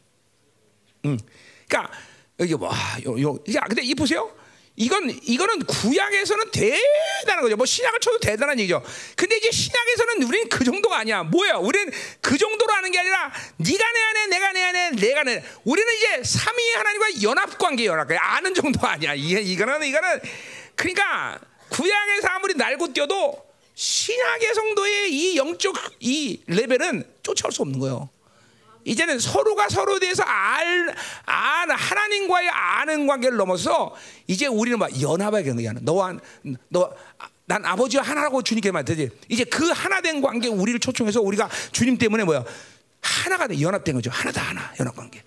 음, 그러니까 이게 뭐, 요, 요, 야, 근데 이 보세요. 이건 이거는 구약에서는 대단한 거죠. 뭐 신약을 쳐도 대단한 얘기죠. 근데 이제 신약에서는 우리는 그 정도가 아니야. 뭐야? 우리는 그 정도로 하는 게 아니라 네가 내 안에, 내가 내 안에, 내가 내. 우리는 이제 삼위의 하나님과 연합 관계, 연합 관계 아는 정도가 아니야. 이게 이거는 이거는 그러니까 구약에서 아무리 날고 뛰어도 신약의 성도의 이 영적 이 레벨은 쫓아올 수 없는 거예요. 이제는 서로가 서로에 대해서 알, 알 하나님과의 아는 관계를 넘어서 이제 우리는 막 연합하게 되는 거야. 너와 너. 난 아버지와 하나라고 주님께 말했지. 이제 그 하나된 관계 우리를 초청해서 우리가 주님 때문에 뭐야 하나가 돼 연합된 거죠. 하나다 하나 연합 관계.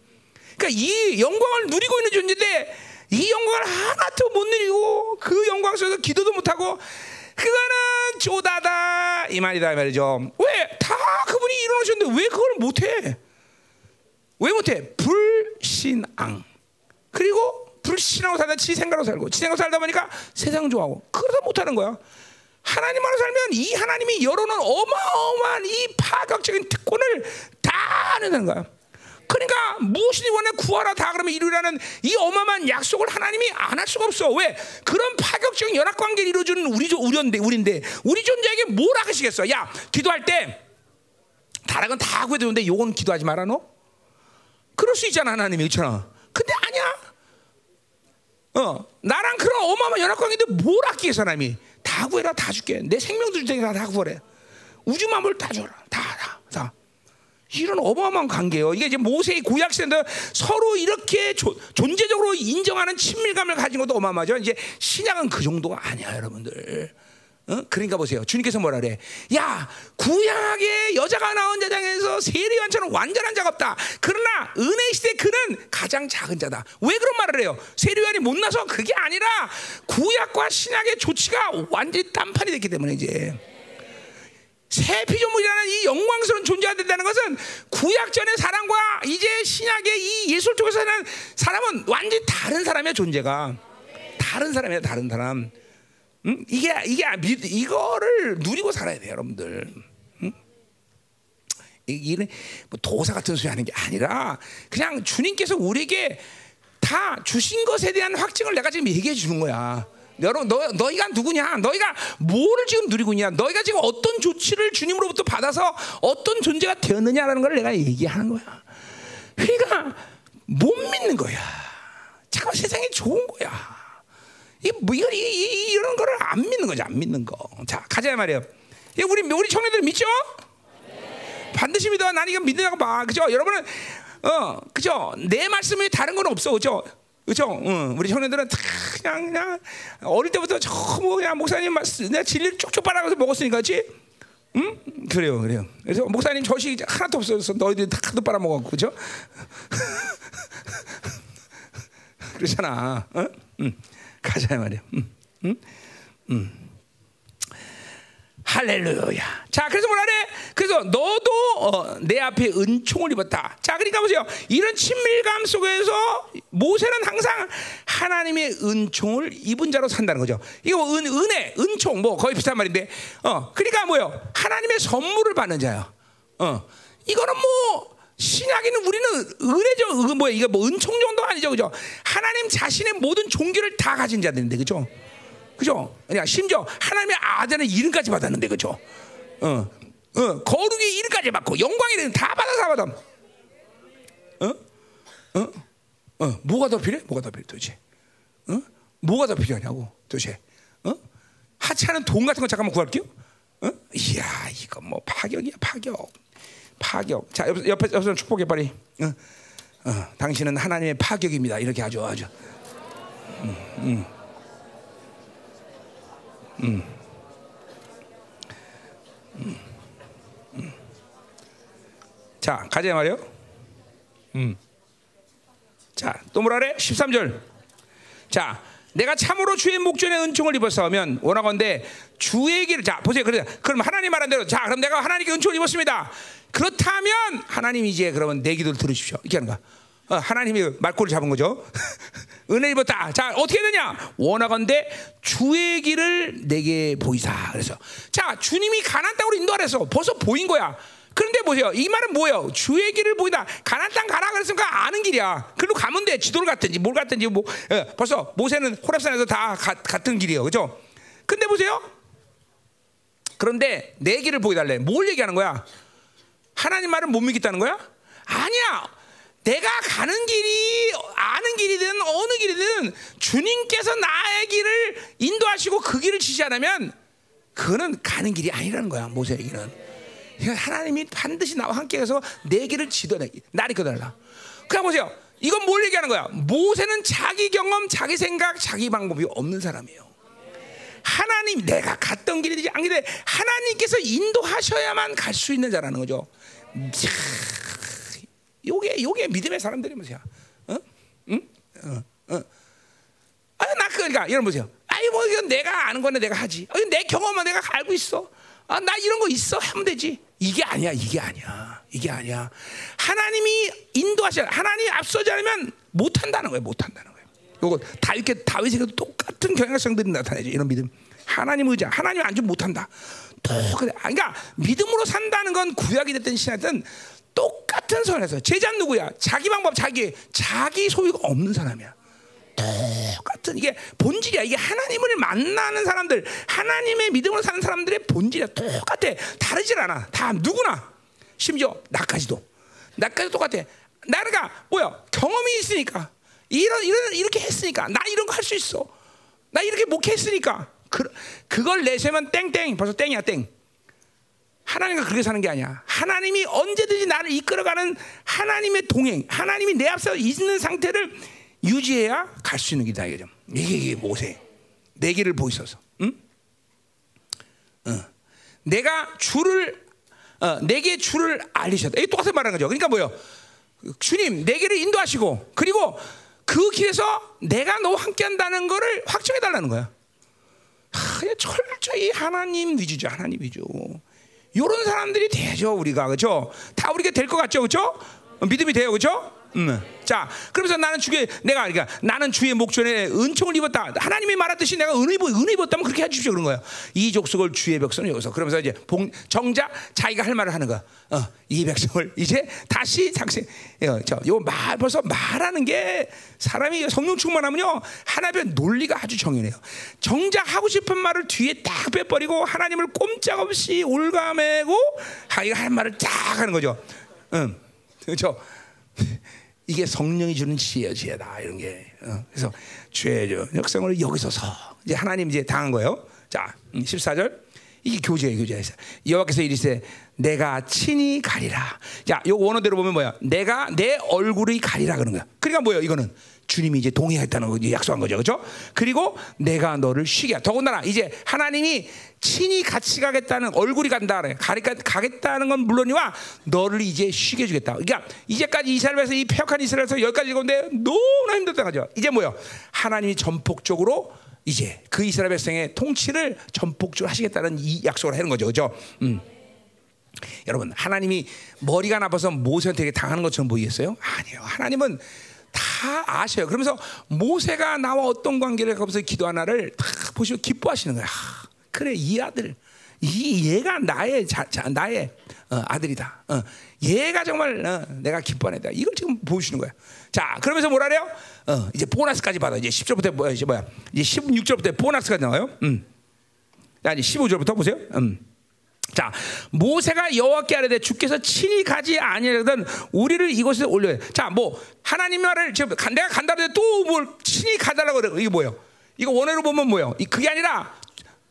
그러니까 이 영광을 누리고 있는 존재인데 이 영광을 하나도 못 누리고 그 영광 속에서 기도도 못 하고 그거는 조다다 이 말이다 이 말이죠. 왜 다 그분이 일어나셨는데 왜 그걸 못해? 왜 못해? 불신앙. 그리고 불신앙으로 살다 지 생각으로 살고 지 생각으로 살다 보니까 세상 좋아하고 그래서 못하는 거야. 하나님으로 살면 이 하나님이 열어놓은 어마어마한 이 파격적인 특권을 다 하는 거야. 그러니까 무엇이니 원해 구하라 다 그러면 이루라는 이 어마어마한 약속을 하나님이 안 할 수가 없어. 왜? 그런 파격적인 연합 관계를 이루어주는 우리 우리인데 우리인데 우리 존재에게 뭘 하시겠어? 야 기도할 때 다락은 다 구해도 되는데 요건 기도하지 마라 너. 그럴 수 있잖아 하나님이 그렇잖아. 근데 아니야. 어 나랑 그런 어마어마한 연합 관계인데 뭘 아끼겠어 하나님이 다 구해라 다 줄게 내 생명도 줄 테니까 다 구하래 우주 만물 다 줘라 다다 다. 이런 어마어마한 관계예요. 이게 이제 모세의 구약 시대인데 서로 이렇게 조, 존재적으로 인정하는 친밀감을 가진 것도 어마어마하죠. 이제 신약은 그 정도가 아니야, 여러분들. 어? 그러니까 보세요. 주님께서 뭐라 그래? 야, 구약의 여자가 나온 자장에서 세례요한처럼 완전한 자가 없다. 그러나 은혜 시대 그는 가장 작은 자다. 왜 그런 말을 해요? 세례요한이 못 나서 그게 아니라 구약과 신약의 조치가 완전히 딴판이 됐기 때문에 이제 새 피조물이라는 이 영광스러운 존재가 된다는 것은 구약 전의 사람과 이제 신약의 이 예술 쪽에서 사는 사람은 완전히 다른 사람의 존재가 다른 사람이야 다른 사람. 응? 이게 이게 믿- 이거를 누리고 살아야 돼요, 여러분들. 응? 이- 이는 뭐 도사 같은 소리 하는 게 아니라 그냥 주님께서 우리에게 다 주신 것에 대한 확증을 내가 지금 얘기해 주는 거야. 여러분, 너, 너희가 누구냐? 너희가 뭐를 지금 누리고 있냐? 너희가 지금 어떤 조치를 주님으로부터 받아서 어떤 존재가 되었느냐라는 걸 내가 얘기하는 거야. 그러니까 못 믿는 거야. 잠깐 세상이 좋은 거야. 이, 뭐, 이거, 이, 이, 이런 거를 안 믿는 거지, 안 믿는 거. 자, 가자 말이에요. 이 우리, 우리 청년들 믿죠? 반드시 믿어. 난 이거 믿으라고 봐. 그죠? 여러분은, 어, 그죠? 내 말씀에 다른 건 없어. 그죠? 그죠? 응. 우리 청년들은 다 그냥, 그냥, 어릴 때부터 전부 그냥 목사님 말씀, 내가 진리를 쭉쭉 빨아가서 먹었으니까, 그지? 응? 그래요, 그래요. 그래서 목사님 저식 하나도 없어서 너희들 다 카드 빨아먹었고, 그죠? *laughs* 그렇잖아. 어? 응. 가자 말이야. 응. 응? 응. 할렐루야. 자, 그래서 뭐라 그래? 그래서 너도 어, 내 앞에 은총을 입었다. 자, 그러니까 보세요. 이런 친밀감 속에서 모세는 항상 하나님의 은총을 입은 자로 산다는 거죠. 이거 뭐 은, 은혜, 은총 뭐 거의 비슷한 말인데, 어, 그러니까 뭐요? 하나님의 선물을 받는 자요. 어, 이거는 뭐 신약에는 우리는 은혜죠. 은, 뭐야? 이거 뭐 은총 정도 아니죠, 그죠? 하나님 자신의 모든 종기를 다 가진 자들인데, 그죠? 그죠? 그냥 심지어 하나님의 아들의 이름까지 받았는데, 그죠? 어, 어, 거룩의 이름까지 받고 영광의 이름 다 받아서 다 받아. 어? 어? 어? 뭐가 더 필요해? 뭐가 더 필요해 도대체? 어? 뭐가 더 필요하냐고 도대체? 어? 하찮은 돈 같은 거 잠깐만 구할게요. 어? 이야, 이거 뭐 파격이야, 파격. 파격. 자, 옆, 옆에 옆에 축복해 빨리. 어? 어, 당신은 하나님의 파격입니다. 이렇게 하죠, 하죠. 자, 가자 말이요. 음. 자, 또 뭐라 그래? 13절. 자, 내가 참으로 주의 목전에 은총을 입었으면 원하건대 주의 길을 자 보세요. 그래 그럼 하나님 말한 대로 자 그럼 내가 하나님께 은총을 입었습니다. 그렇다면 하나님 이제 그러면 내 기도를 들으십시오. 이렇게 하는 거야. 어, 하나님이 말꼬를 잡은 거죠. *laughs* 은혜 입었다. 자 어떻게 되냐? 원하건대 주의 길을 내게 보이사. 그래서 자 주님이 가난 땅으로 인도하래서 벌써 보인 거야. 그런데 보세요. 이 말은 뭐예요? 주의 길을 보인다. 가난 땅 가라 그랬으니까 아는 길이야. 그리로 가면 돼. 지도를 갔든지 뭘 갔든지 뭐 예, 벌써 모세는 호렙산에서 다 가, 같은 길이에요. 그죠? 근데 보세요. 그런데 내 길을 보여달래. 뭘 얘기하는 거야? 하나님 말은 못 믿겠다는 거야? 아니야. 내가 가는 길이 아는 길이든 어느 길이든 주님께서 나의 길을 인도하시고 그 길을 지시 안 하면 그거는 가는 길이 아니라는 거야. 모세의 길은. 하나님이 반드시 나와 함께 해서 내 길을 지도내기 나를 이끌어달라. 그냥 보세요. 이건 뭘 얘기하는 거야? 모세는 자기 경험, 자기 생각, 자기 방법이 없는 사람이에요. 하나님 내가 갔던 길이지 아니데 하나님께서 인도하셔야만 갈 수 있는 자라는 거죠. 자, 요게 요게 믿음의 사람들이 뭐야? 어? 응? 어, 어. 아, 나 그러니까 여러분 보세요. 아이 뭐 이건 내가 아는 거는 내가 하지. 아, 내 경험은 내가 알고 있어. 아, 나 이런 거 있어 하면 되지. 이게 아니야, 이게 아니야, 이게 아니야. 하나님이 인도하셔. 하나님이 앞서지 않으면 못 한다는 거예요, 못 한다는 거예요. 요거 다 이렇게 다윗에게도 똑같은 경향성들이 나타나죠. 이런 믿음. 하나님 의자, 하나님 안 주면 못 한다. 똑같아. 그러니까 믿음으로 산다는 건 구약이 됐든 신약이든 똑같은 선에서 제자는 누구야? 자기 방법, 자기 자기 소유가 없는 사람이야. 똑같은 이게 본질이야. 이게 하나님을 만나는 사람들, 하나님의 믿음으로 사는 사람들의 본질이야. 똑같아. 다르질 않아. 다 누구나. 심지어 나까지도. 나까지 똑같아. 나가 뭐야? 경험이 있으니까. 이런 이런 이렇게 했으니까 나 이런 거 할 수 있어. 나 이렇게 목했으니까. 그 그걸 내세면 땡땡 벌써 땡이야 땡. 하나님과 그렇게 사는 게 아니야. 하나님이 언제든지 나를 이끌어가는 하나님의 동행, 하나님이 내 앞서 있는 상태를 유지해야 갈 수 있는 길이다 이거죠. 이게, 이게 모세 내 길을 보이소서. 응? 어. 내가 주를 어, 내게 주를 알리셨다. 이게 똑같은 말하는 거죠. 그러니까 뭐요? 주님 내 길을 인도하시고 그리고 그 길에서 내가 너와 함께한다는 것을 확정해 달라는 거야. 하, 철저히 하나님 위주죠. 하나님 위주. 이런 사람들이 되죠 우리가 그렇죠? 다 우리가 될 것 같죠, 그렇죠? 믿음이 돼요, 그렇죠? 음. 자, 그러면서 나는 주의 내가 그러니까 나는 주의 목전에 은총을 입었다. 하나님이 말했듯이 내가 은혜 입 은혜 입었다면 그렇게 해 주십시오 그런 거예요. 이 족속을 주의 백성은 여기서 그러면서 이제 봉, 정작 자기가 할 말을 하는 거야. 어, 이 백성을 이제 다시 작세. 어, 저요말 벌써 말하는 게 사람이 성령 충만하면요 하나님의 논리가 아주 정연해요. 정작 하고 싶은 말을 뒤에 딱 빼버리고 하나님을 꼼짝없이 올가매고 자기가 할 말을 딱 하는 거죠. 음, 그렇죠. 이게 성령이 주는 지혜 지혜다 이런 게 어, 그래서 죄의 역성을 여기서서 이제 하나님 이제 당한 거예요. 자 14절 이게 교제예요 교제예요. 여호와께서 이르시되 내가 친히 가리라. 자, 요 원어대로 보면 뭐야? 내가 내 얼굴이 가리라 그런 거야. 그러니까 뭐야? 이거는 주님이 이제 동의했다는 거 약속한 거죠, 그렇죠? 그리고 내가 너를 쉬게. 더군다나 이제 하나님이 친히 같이 가겠다는 얼굴이 간다 가니까 가겠다는 건 물론이와 너를 이제 쉬게 해 주겠다. 그러니까 이제까지 이스라엘에서 이 폐역한 이스라엘에서 여기까지 건데 너무나 힘들다 가죠. 이제 뭐야? 하나님이 전폭적으로 이제 그 이스라엘 백성의 통치를 전폭적으로 하시겠다는 이 약속을 하는 거죠, 그렇죠? 음. 여러분 하나님이 머리가 나빠서 모세한테 당하는 것처럼 보이겠어요? 아니요. 하나님은 다 아셔요. 그러면서 모세가 나와 어떤 관계를 갖고서 기도 하나를 다 보시고 기뻐하시는 거야. 아, 그래 이 아들, 이 얘가 나의 자, 자, 나의 어, 아들이다. 어, 얘가 정말 어, 내가 기뻐하다. 이걸 지금 보여주는 거야. 자, 그러면서 뭐라 그래요? 어, 이제 보너스까지 받아. 이제 10절부터 뭐야? 이제 뭐야? 이제 16절부터 보너스까지 나와요. 음. 아니 15절부터 보세요. 음. 자, 모세가 여호와께 아뢰되 주께서 친히 가지 아니하거든 우리를 이곳에 올려야. 자, 뭐 하나님 말을 지금 내가 간다는데 또뭘 친히 가달라고 그래. 이게 뭐예요? 이거 원어로 보면 뭐예요? 그게 아니라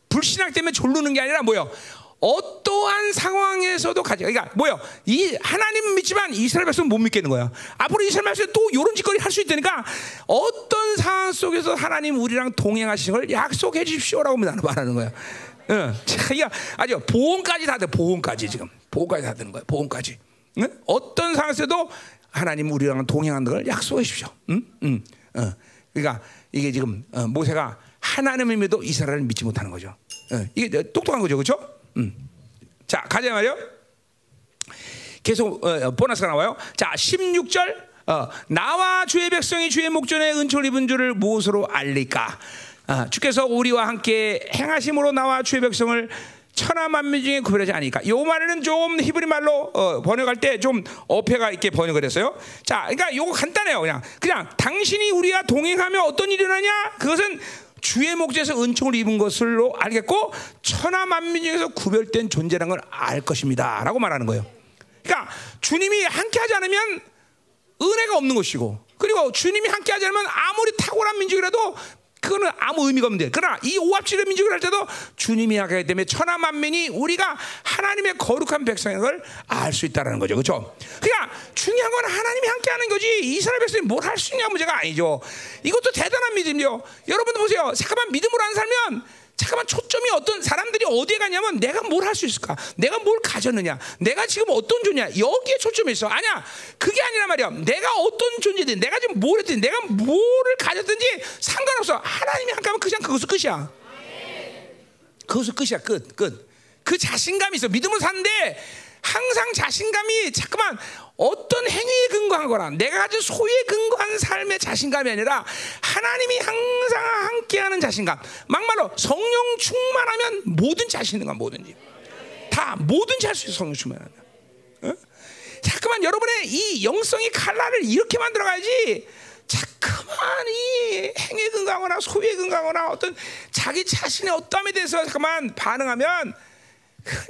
불신앙 때문에 졸르는 게 아니라 뭐예요? 어떠한 상황에서도 가지. 그러니까 뭐요? 이 하나님은 믿지만 이스라엘 백성은 못 믿겠는 거야. 앞으로 이스라엘 백성이 또 이런 짓거리 할 수 있다니까 어떤 상황 속에서 하나님 우리랑 동행하시는 걸 약속해 주십시오라고 말하는 거야. 응. 자기가 아주 보험까지 다 돼. 보험까지 지금 보험까지 다 되는 거야. 보험까지. 응? 어떤 상황에서도 하나님 우리랑 동행하는 걸 약속해 주십시오. 응? 응. 어. 그러니까 이게 지금 어, 모세가 하나님을 믿어 이스라엘을 믿지 못하는 거죠. 어. 이게 똑똑한 거죠, 그렇죠? 음. 자, 가자 말이요. 계속 어, 어, 보너스가 나와요. 자, 16절. 어, 나와 주의 백성이 주의 목전에 은총을 입은 줄을 무엇으로 알리까? 아, 주께서 우리와 함께 행하심으로 나와 주의 백성을 천하 만민 중에 구별하지 않으니까. 요 말은 좀 히브리 말로 어, 번역할 때 좀 어폐가 있게 번역을 했어요. 자, 그러니까 요거 간단해요. 그냥 그냥 당신이 우리와 동행하며 어떤 일이 일어나냐? 그것은 주의 목재에서 은총을 입은 것으로 알겠고 천하 만민 중에서 구별된 존재라는 걸 알 것입니다라고 말하는 거예요. 그러니까 주님이 함께 하지 않으면 은혜가 없는 것이고 그리고 주님이 함께 하지 않으면 아무리 탁월한 민족이라도 그거는 아무 의미가 없는데. 그러나 이 오합지대 민족을 할 때도 주님이 하기 때문에 천하 만민이 우리가 하나님의 거룩한 백성인 걸 알 수 있다라는 거죠. 그렇죠? 그러니까 중요한 건 하나님이 함께 하는 거지 이스라엘 백성이 뭘 할 수 있냐 문제가 아니죠. 이것도 대단한 믿음이요. 여러분들 보세요. 잠깐만 믿음으로 안 살면 잠깐만 초점이 어떤 사람들이 어디에 가냐면 내가 뭘 할 수 있을까? 내가 뭘 가졌느냐? 내가 지금 어떤 존재냐? 여기에 초점이 있어. 아니야. 그게 아니라 말이야. 내가 어떤 존재든 내가 지금 뭘 했든 내가 뭐를 가졌든지 상관없어. 하나님이 함께하면 그냥 그것은 끝이야. 그것은 끝이야. 끝. 끝. 그 자신감이 있어. 믿음을 사는데 항상 자신감이 잠깐만 어떤 행위에 근거하거나 내가 가진 소유에 근거한 삶의 자신감이 아니라 하나님이 항상 함께하는 자신감. 막말로 성령 충만하면 있는 거야 뭐든지. 다 뭐든지 할 수 있어 성령 충만하면. 어? 잠깐만 여러분의 이 영성의 칼날을 이렇게 만들어가야지. 자꾸만 이 행위에 근거하거나 소유에 근거하거나 어떤 자기 자신의 어떠함에 대해서 잠깐만 반응하면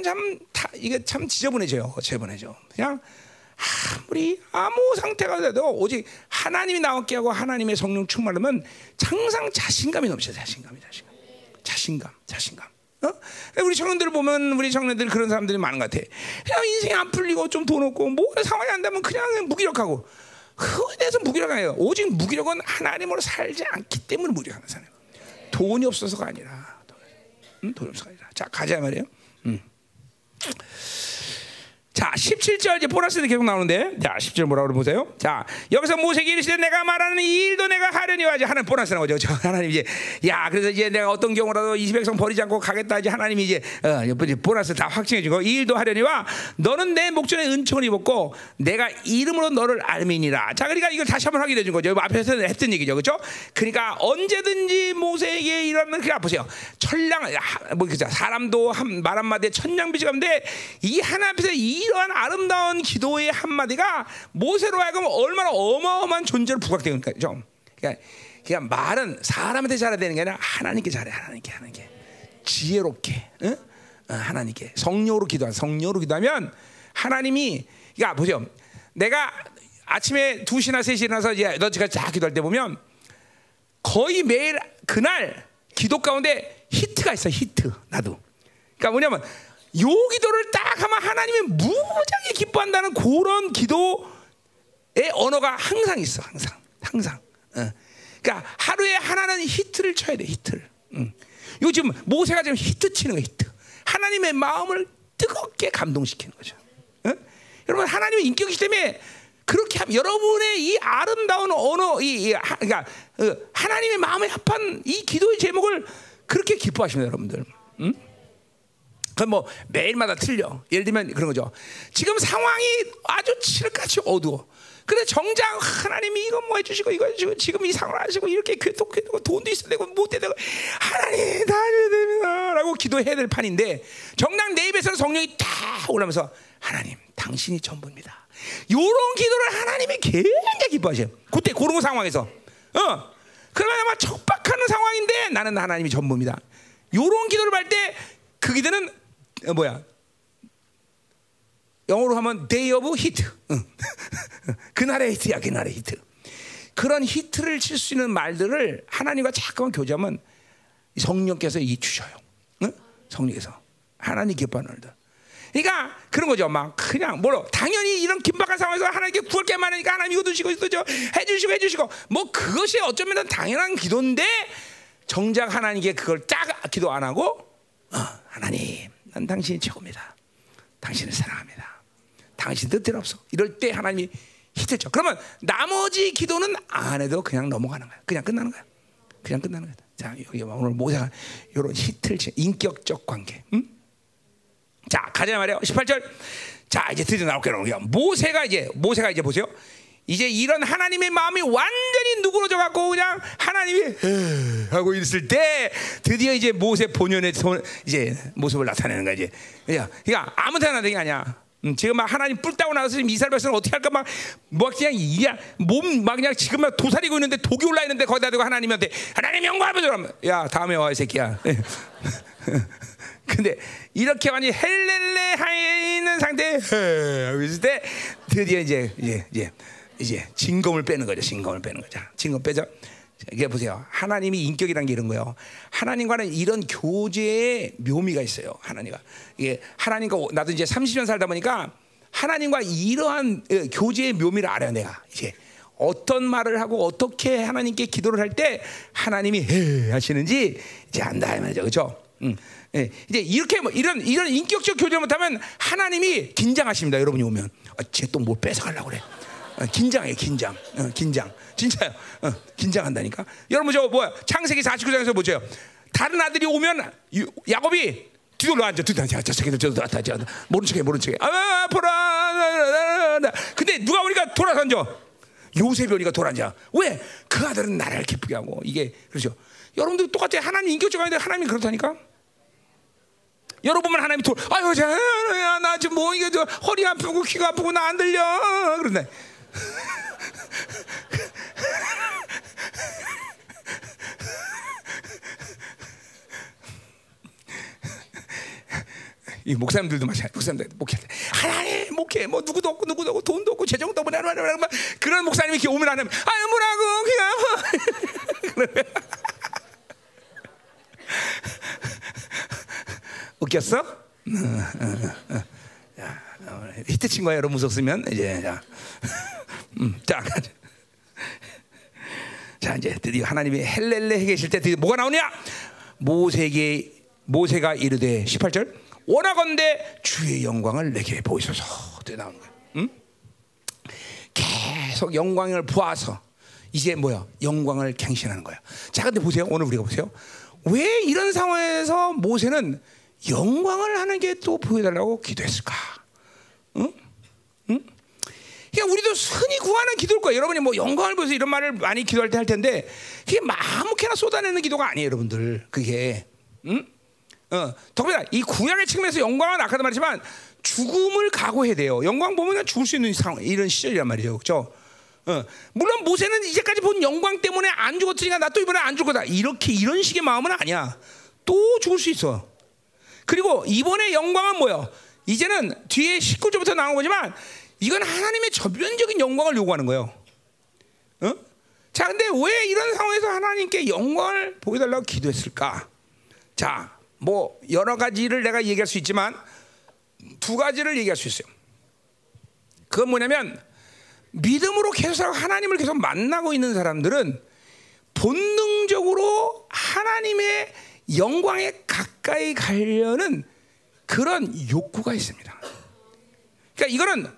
참 다, 이게 참 지저분해져요. 지저분해져. 그냥 아무리 아무 상태가 돼도 오직 하나님이 나왔게 하고 하나님의 성령 충만하면 항상 자신감이 넘쳐 자신감이 자신감 자신감 자신감 어? 우리 청년들 보면 우리 청년들 그런 사람들이 많은 것 같아 그냥 인생이 안 풀리고 좀 돈 없고 뭐 상황이 안 되면 그냥 무기력하고 그거에 대해서 무기력해요 오직 무기력은 하나님으로 살지 않기 때문에 무기력하는 사람 돈이 없어서가 아니라 응? 돈이 없어서가 아니라 자 가자 말이에요 음. 자, 17절 이제 보너스는 계속 나오는데, 자, 10절 뭐라고 보세요. 자, 여기서 모세에게 이르시되 내가 말하는 이 일도 내가 하려니 하지 하는 보너스 나오죠. 저 하나님 이제, 야, 그래서 이제 내가 어떤 경우라도 이 백성 버리지 않고 가겠다. 이제 하나님이 이제, 어, 이제 보너스 다 확증해 주고 이 일도 하려니와 너는 내 목전에 은총을 입었고 내가 이름으로 너를 알미니라. 자, 그러니까 이걸 다시 한번 확인해 준 거죠. 앞에서 했던 얘기죠, 그렇죠? 그러니까 언제든지 모세에게 이러면 그냥 보세요. 천량, 뭐 그죠? 사람도 한 말 한마디에 천냥비지 가운데 이 하나 앞에서 이 러한 아름다운 기도의 한마디가 모세로 하여금 얼마나 어마어마한 존재를 부각되는 거죠. 그러니까, 그냥 말은 사람한테 잘해야 되는 게 아니라 하나님께 잘해, 하나님께 하나님께 지혜롭게, 응? 어, 하나님께 성령으로 기도하 성령으로 기도하면 하나님이 그러니까 보세요. 내가 아침에 2시나 3시에 일어나서 이제 너지가 쫙 기도할 때 보면 거의 매일 그날 기도 가운데 히트가 있어 히트 나도 그러니까 뭐냐면 요 기도를 딱 하면 하나님이 무지하게 기뻐한다는 그런 기도의 언어가 항상 있어 항상 항상 어. 그러니까 하루에 하나는 히트를 쳐야 돼 히트를 응. 이거 지금 모세가 지금 히트 치는 거 히트 하나님의 마음을 뜨겁게 감동시키는 거죠 어? 여러분 하나님의 인격이기 때문에 그렇게 하면 여러분의 이 아름다운 언어, 이, 이 하, 그러니까 어, 하나님의 마음에 합한 이 기도의 제목을 그렇게 기뻐하십니다, 여러분들. 응? 그건 뭐 매일마다 틀려. 예를 들면 그런 거죠. 지금 상황이 아주 칠흑같이 어두워. 그래 정작 하나님이 이거 뭐 해주시고 이거 해주시고 지금 이 상황을 하시고 이렇게 괴독해되고 돈도 있어야 되고 못해야 되고 하나님 다 해야 됩니다 라고 기도해야 될 판인데 정작 내 입에서는 성령이 다 올라면서 하나님 당신이 전부입니다. 요런 기도를 하나님이 굉장히 기뻐하셔요. 그때 그런 상황에서 어 그러면 아마 척박하는 상황인데 나는 하나님이 전부입니다. 요런 기도를 할 때 그 기도는 어, 뭐야 영어로 하면 day of hit. 응. *laughs* 그날의 히트야, 그날의 히트. 그런 히트를 칠 수 있는 말들을 하나님과 자꾸만 교제하면 성령께서 이 주셔요. 응? 성령께서 하나님 기뻐하는 말들. 그러니까 그런 거죠. 막 그냥 뭐로 당연히 이런 긴박한 상황에서 하나님께 구할 게 많으니까 하나님 이거 주시고 이거 저 해주시고 해주시고 뭐 그것이 어쩌면 당연한 기도인데 정작 하나님께 그걸 딱 기도 안 하고 어, 하나님 난 당신이 최고입니다. 당신을 사랑합니다. 당신 뜻대로 없어. 이럴 때 하나님이 히트죠. 그러면 나머지 기도는 안 해도 그냥 넘어가는 거야. 그냥 끝나는 거야. 그냥 끝나는 거야. 자, 여기 오늘 모세가 이런 히트를 인격적 관계. 응? 자, 가자 말이요. 18절. 자, 이제 드디어 나올게요. 모세가 이제 모세가 이제 보세요. 이제 이런 하나님의 마음이 완전히 누그러져 갖고 그냥 하나님이 하고 있을 때 드디어 이제 모세 본연의 이제 모습을 나타내는 거야. 그러니까 아무 데나 되는 게 아니야. 음, 지금 막 하나님 뿔 따고 나서 이스라엘 백성을 어떻게 할까 막 뭐 그냥 이야 몸 막 그냥 지금 막 도사리고 있는데 독이 올라 있는데 거기다 대고 하나님한테 하나님 영광하면서 그러면 야 다음에 와 이 새끼야. *laughs* 근데 이렇게 많이 헬렐레 있는 상태에 있을 때 드디어 이제 이제 이제 이제 진검을 빼는 거죠. 진검을 빼는 거죠. 진검 빼죠. 이게 보세요. 하나님이 인격이란 게 이런 거예요. 하나님과는 이런 교제의 묘미가 있어요. 하나님과 이게 하나님과 나도 이제 30년 살다 보니까 하나님과 이러한 어, 교제의 묘미를 알아요. 내가 이제 어떤 말을 하고 어떻게 하나님께 기도를 할 때 하나님이 해 하시는지 이제 안다 이 말이죠. 그렇죠? 음. 예, 이제 이렇게 뭐 이런 이런 인격적 교제 못하면 하나님이 긴장하십니다. 여러분이 오면 아, 쟤 또 뭘 뺏어가려고 그래. 어, 긴장해, 긴장, 어, 긴장, 진짜요. 어, 긴장한다니까. 여러분 저 뭐야? 창세기 49장에서 보죠. 다른 아들이 오면 야곱이 뒤로 앉아, 뒤로 앉아. 저 새끼들 저도 왔다, 저 모른 척해, 모른 척해. 아, 보라. 근데 누가 오니까 돌아서 앉아. 요셉이 오니까 돌아 앉아. 왜? 그 아들은 나를 기쁘게 하고 이게 그렇죠. 여러분들 똑같아. 하나님 인격적 아닌데 하나님이 그렇다니까. 여러분만 하나님이 돌, 아유, 자, 나 지금 뭐 이게 저 허리 아프고 귀가 아프고 나 안 들려. 그런데 이 목사님들도 마찬가지. 목사님들 목회. 하나님 목회. 뭐 누구도 없고 누구도 없고 돈도 없고 재정도 없고 하나 하나 그런 목사님이 이렇게 오면 하나님 아유 뭐라고 그냥. *laughs* 웃겼어? 히트 친 거야 여러분 무섭으면? 이제 자, 음, 자, 자 이제 드디어 하나님이 헬렐레 계실 때 드디어 뭐가 나오냐? 모세에게 모세가 이르되 18절 원하건대 주의 영광을 내게 보이소서. 또 나오는 거예요. 응? 계속 영광을 보아서 이제 뭐야? 영광을 갱신하는 거야. 자, 근데 보세요. 오늘 우리가 보세요. 왜 이런 상황에서 모세는 영광을 하나님께 또 보여달라고 기도했을까? 응? 응? 그러니까 우리도 흔히 구하는 기도일 거예요. 여러분이 뭐 영광을 보여서 이런 말을 많이 기도할 때 할 텐데 그게 아무렇게나 쏟아내는 기도가 아니에요, 여러분들. 그게. 응? 어, 더구나 이 구약의 측면에서 영광은 아까도 말했지만 죽음을 각오해야 돼요. 영광 보면 죽을 수 있는 상황, 이런 시절이란 말이죠. 그렇죠? 어, 물론 모세는 이제까지 본 영광 때문에 안 죽었으니까 나 또 이번에 안 죽을 거다. 이렇게 이런 식의 마음은 아니야. 또 죽을 수 있어. 그리고 이번에 영광은 뭐요? 이제는 뒤에 19절부터 나온 거지만 이건 하나님의 전면적인 영광을 요구하는 거예요. 어? 자, 근데 왜 이런 상황에서 하나님께 영광을 보여달라고 기도했을까? 자, 뭐 여러 가지를 내가 얘기할 수 있지만 두 가지를 얘기할 수 있어요. 그건 뭐냐면 믿음으로 계속 하나님을 계속 만나고 있는 사람들은 본능적으로 하나님의 영광에 가까이 가려는 그런 욕구가 있습니다. 그러니까 이거는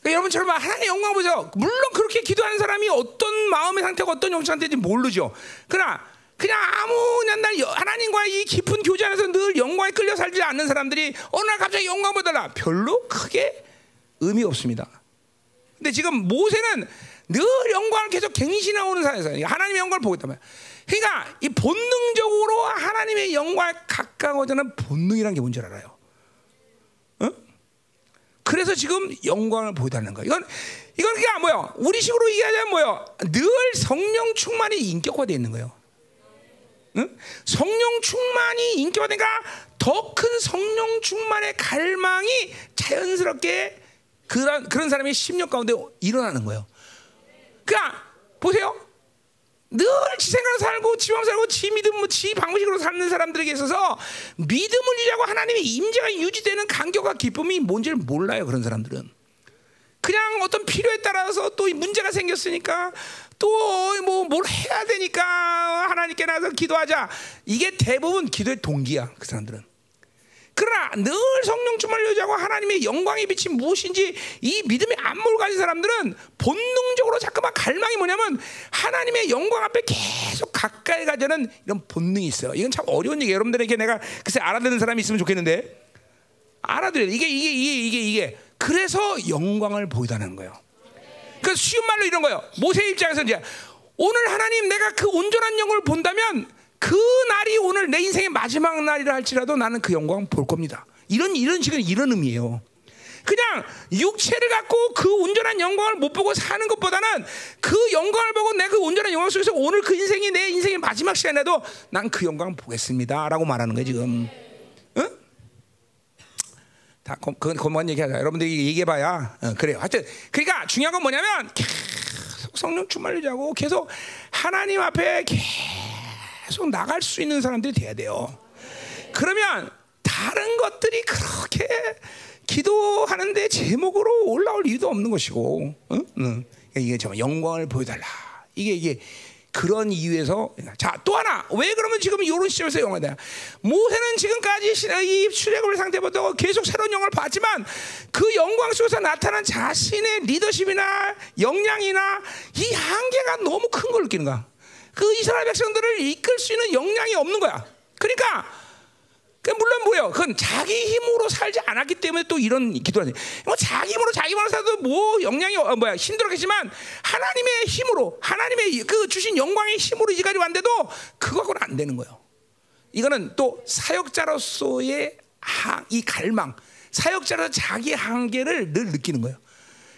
그러니까 여러분처럼 하나님의 영광 보죠. 물론 그렇게 기도하는 사람이 어떤 마음의 상태가 어떤 영적 상태인지 모르죠. 그러나 그냥 아무 날 하나님과 이 깊은 교제 안에서 늘 영광에 끌려 살지 않는 사람들이 어느 날 갑자기 영광 보달라 별로 크게 의미 없습니다. 근데 지금 모세는 늘 영광을 계속 갱신하오는 사회에서 하나님의 영광을 보고 말이야. 그러니까 이 본능적으로 하나님의 영광에 가까워지는 본능이란 게 뭔지 알아요. 어? 그래서 지금 영광을 보여달라는 거야. 이건 이건 그게 뭐야? 우리식으로 얘기하자면 뭐야? 늘 성령 충만이 인격화되어 있는 거예요. 응? 성령 충만이 인격화되니까 더 큰 성령 충만의 갈망이 자연스럽게 그런 그런 사람의 심령 가운데 일어나는 거예요. 그러니까 보세요. 늘 지 생각으로 살고 지방 살고 지 믿음 뭐지 방식으로 사는 사람들에게 있어서 믿음을 유지하고 하나님의 임재가 유지되는 간격과 기쁨이 뭔지를 몰라요 그런 사람들은. 그냥 어떤 필요에 따라서 또 문제가 생겼으니까 또 뭐 뭘 해야 되니까 하나님께 나서 기도하자. 이게 대부분 기도의 동기야 그 사람들은 그러나 늘 성령 충만을 유지하고 하나님의 영광의 빛이 무엇인지 이 믿음의 안목을 가진 사람들은 본능적으로 자꾸만 갈망이 뭐냐면 하나님의 영광 앞에 계속 가까이 가자는 이런 본능이 있어요. 이건 참 어려운 얘기예요. 여러분들에게 내가 글쎄 알아듣는 사람이 있으면 좋겠는데 알아들어요. 이게 이게 이게 이게 이게 그래서 영광을 보이다는 거예요. 그 쉬운 말로 이런 거예요. 모세 입장에서 이제 오늘 하나님 내가 그 온전한 영을 본다면 그 날이 오늘 내 인생의 마지막 날이라 할지라도 나는 그 영광 볼 겁니다. 이런 이런 식은 이런 의미예요. 그냥 육체를 갖고 그 온전한 영광을 못 보고 사는 것보다는 그 영광을 보고 내 그 온전한 영광 속에서 오늘 그 인생이 내 인생의 마지막 시간에도 난 그 영광 보겠습니다라고 말하는 거예요 지금. 응? 다 그건 그만 얘기하자. 여러분들이 얘기해봐야 어, 그래요. 하여튼 그러니까 중요한 건 뭐냐면 계속 성령 충만을 자고 계속 하나님 앞에 계속 나갈 수 있는 사람들이 돼야 돼요. 그러면 다른 것들이 그렇게 기도하는데 제목으로 올라올 이유도 없는 것이고, 응? 응. 이게 정말 영광을 보여달라. 이게 이게 그런 이유에서 자또 하나 왜 그러면 지금 이런 시점에서 영화다 모세는 지금까지 이 출애굽을 상태부터 계속 새로운 영광을 봤지만 그 영광 속에서 나타난 자신의 리더십이나 역량이나 이 한계가 너무 큰 걸 느끼는 거야 그 이스라엘 백성들을 이끌 수 있는 역량이 없는 거야 그러니까 그 물론 뭐예요? 그건 자기 힘으로 살지 않았기 때문에 또 이런 기도를 하지. 뭐 자기 힘으로 자기 힘으로 살도 뭐 역량이 어, 뭐야 힘들었겠지만 하나님의 힘으로 하나님의 그 주신 영광의 힘으로 이까지 왔는데도 그거하고는 안 되는 거예요. 이거는 또 사역자로서의 하, 이 갈망, 사역자로서 자기 한계를 늘 느끼는 거예요.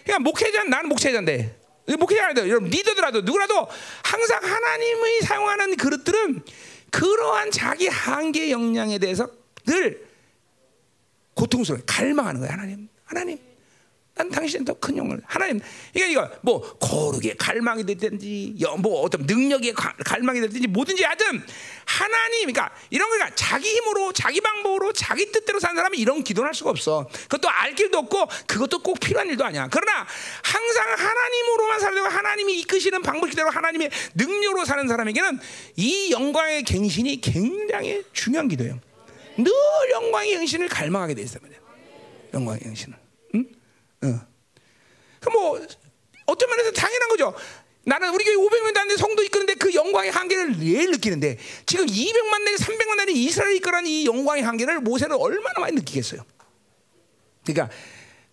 그러니까 목회자 나는 목회자인데 목회자 아니다. 여러분 리더더라도 누구라도 항상 하나님이 사용하는 그릇들은 그러한 자기 한계 역량에 대해서 늘 고통스러워 갈망하는 거야 하나님 하나님 난 당신은 더 큰 영을 하나님 이게 이거 뭐 거룩의 갈망이 됐든지 뭐 어떤 능력의 갈망이 됐든지 뭐든지 하든 하나님 그러니까 이런 거니까 자기 힘으로 자기 방법으로 자기 뜻대로 사는 사람은 이런 기도를 할 수가 없어 그것도 알 길도 없고 그것도 꼭 필요한 일도 아니야 그러나 항상 하나님으로만 살려고 하나님이 이끄시는 방법대로 하나님의 능력으로 사는 사람에게는 이 영광의 갱신이 굉장히 중요한 기도예요 늘 영광의 영신을 갈망하게 돼 있단 말이야. 영광의 영신을. 응? 응. 그뭐 어떤 면에서 당연한 거죠. 나는 우리 교회 500명 되는데 성도 이끄는데 그 영광의 한계를 매일 느끼는데 지금 200만 내지 300만 내지 이스라엘 이끌어는 이 영광의 한계를 모세는 얼마나 많이 느끼겠어요. 그러니까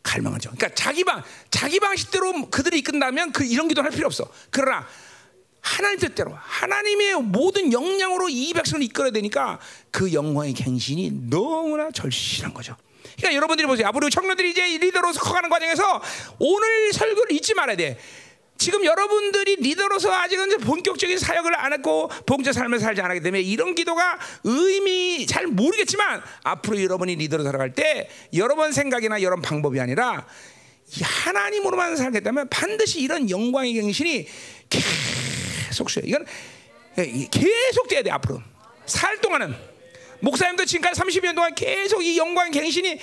갈망하죠. 그러니까 자기 방 자기 방식대로 그들이 이끈다면 그 이런 기도 할 필요 없어. 그러나 하나님 뜻대로 하나님의 모든 역량으로 이 백성을 이끌어야 되니까 그 영광의 갱신이 너무나 절실한 거죠. 그러니까 여러분들이 보세요. 앞으로 청년들이 이제 리더로서 커가는 과정에서 오늘 설교를 잊지 말아야 돼. 지금 여러분들이 리더로서 아직은 본격적인 사역을 안 했고 봉제 삶을 살지 않았기 때문에 이런 기도가 의미 잘 모르겠지만 앞으로 여러분이 리더로 살아갈 때 여러분 생각이나 여러분 방법이 아니라 이 하나님으로만 살겠다면 반드시 이런 영광의 경신이 계속 쉬어. 이건 계속 돼야 돼 앞으로 살 동안은 목사님도 지금까지 30년 동안 계속 이 영광의 갱신이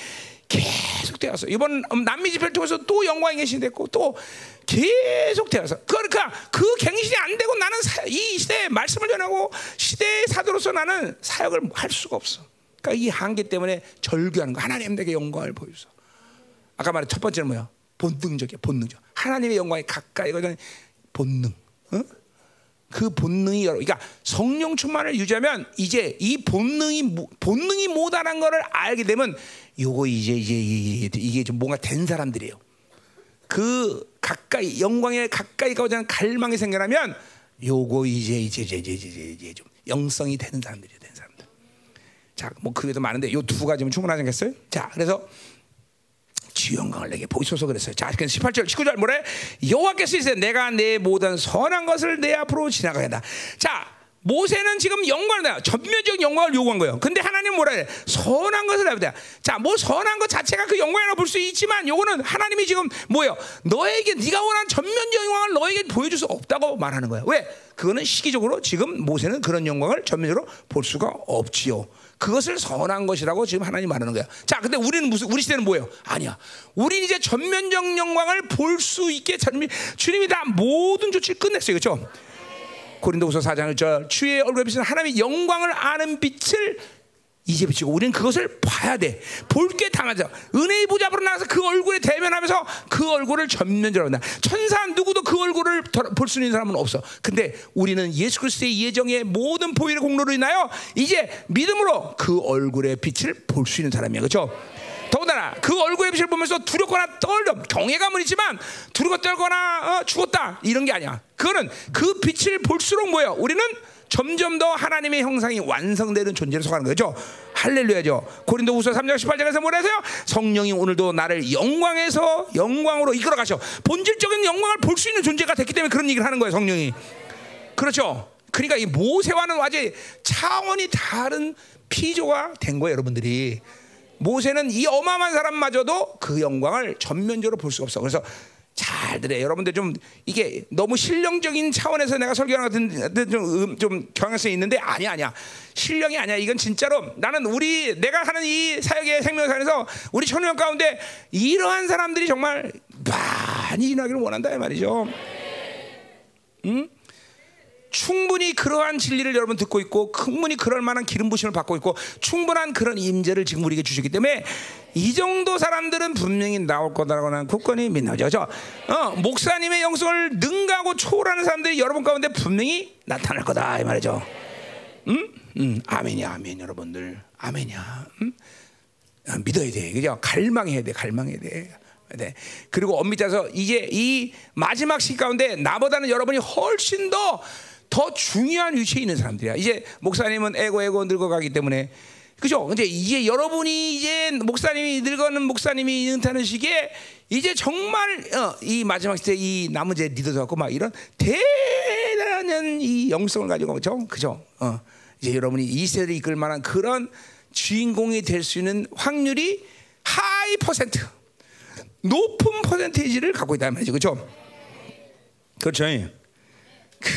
계속 되었어. 이번 남미 집회를 통해서 또 영광의 갱신이 됐고 또 계속 되어서 그러니까 그 갱신이 안 되고 나는 사, 이 시대에 말씀을 전하고 시대의 사도로서 나는 사역을 할 수가 없어. 그러니까 이 한계 때문에 절규하는 거. 하나님 내게 영광을 보여주소. 아까 말한 첫 번째는 뭐야? 본능적이야. 본능적. 하나님의 영광에 가까이 가는 본능. 어? 그 본능이 여러, 그러니까 성령 충만을 유지하면 이제 이 본능이 본능이 못하는 것을 알게 되면 요거 이제 이제 이게, 좀 뭔가 된 사람들이에요. 그 가까이 영광에 가까이 가고자 하는 갈망이 생겨나면 요거 이제 이제 이제 이제 이제, 이제 좀 영성이 되는 사람들이에요. 된 사람들. 자, 뭐 그게도 많은데 요 두 가지면 충분하지 않겠어요? 자, 그래서 주 영광을 내게 보이소서 그랬어요. 자, 그 18절, 19절 뭐래? 여호와께서 이제 내가 내 모든 선한 것을 내 앞으로 지나가겠다. 자, 모세는 지금 영광을 전면적 영광을 요구한 거예요. 근데 하나님 뭐라 해? 선한 것을 해야 돼. 자, 뭐 선한 것 자체가 그 영광이라고 볼 수 있지만 요거는 하나님이 지금 뭐예요? 너에게 네가 원하는 전면적 영광을 너에게 보여줄 수 없다고 말하는 거예요. 왜? 그거는 시기적으로 지금 모세는 그런 영광을 전면적으로 볼 수가 없지요. 그것을 선한 것이라고 지금 하나님 말하는 거야. 자, 근데 우리는 무슨 우리 시대는 뭐예요? 아니야. 우리는 이제 전면적 영광을 볼 수 있게 주님이 다 모든 조치를 끝냈어요. 그렇죠? 고린도후서 4장 1절 주의 얼굴에 비치는 하나님의 영광을 아는 빛을 이제 비치고 우리는 그것을 봐야 돼. 볼 게 당하죠. 은혜의 보좌 앞으로 나가서 그 얼굴에 대면하면서 그 얼굴을 전면적으로 본다. 천사 누구도 그 얼굴을 볼 수 있는 사람은 없어. 근데 우리는 예수 그리스도의 예정의 모든 보혈의 공로로 인하여 이제 믿음으로 그 얼굴의 빛을 볼 수 있는 사람이야. 그렇죠? 더군다나 그 얼굴의 빛을 보면서 두렵거나 떨려 경외감은 있지만 두렵고 떨거나 어, 죽었다 이런 게 아니야. 그거는 그 빛을 볼수록 뭐야? 우리는 점점 더 하나님의 형상이 완성되는 존재로 속하는 거죠. 할렐루야죠. 고린도후서 3장 18절에서 뭐라 하세요? 성령이 오늘도 나를 영광에서 영광으로 이끌어 가셔. 본질적인 영광을 볼 수 있는 존재가 됐기 때문에 그런 얘기를 하는 거예요, 성령이. 그렇죠. 그러니까 이 모세와는 완전 차원이 다른 피조가 된 거예요, 여러분들이. 모세는 이 어마어마한 사람마저도 그 영광을 전면적으로 볼 수가 없어. 그래서 잘 들어요. 여러분들 좀 이게 너무 실령적인 차원에서 내가 설교하는 같은 좀, 음, 좀 경향성이 있는데 아니야 아니야. 실령이 아니야. 이건 진짜로 나는 우리 내가 하는 이 사역의 생명사에서 우리 천년 가운데 이러한 사람들이 정말 많이 일어나기를 원한다 이 말이죠. 응? 충분히 그러한 진리를 여러분 듣고 있고 충분히 그럴 만한 기름 부심을 받고 있고 충분한 그런 임재를 지금 우리에게 주시기 때문에 이 정도 사람들은 분명히 나올 거다라고 는 굳건히 믿나죠. 어, 목사님의 영성을 능가하고 초월하는 사람들이 여러분 가운데 분명히 나타날 거다 이 말이죠. 음? 음, 아멘이야, 아멘 여러분들. 아멘이야. 음? 아, 믿어야 돼. 그죠? 갈망해야 돼. 갈망해야 돼. 네. 그리고 엄밀히 따서 이제 이 마지막 시 가운데 나보다는 여러분이 훨씬 더 더 중요한 위치에 있는 사람들이야. 이제 목사님은 에고 에고 늙어가기 때문에 그죠? 근데 이제 여러분이 이제 목사님이 늙어는 목사님이 은퇴하는 시기에 이제 정말 어, 이 마지막 시대 이 남은 제 리더 갖고 막 이런 대단한 이 영성을 가지고 그죠? 그죠? 어. 이제 여러분이 이 세대를 이끌 만한 그런 주인공이 될 수 있는 확률이 하이 퍼센트 높은 퍼센테이지를 갖고 있다는 말이죠. 그죠? 그렇죠.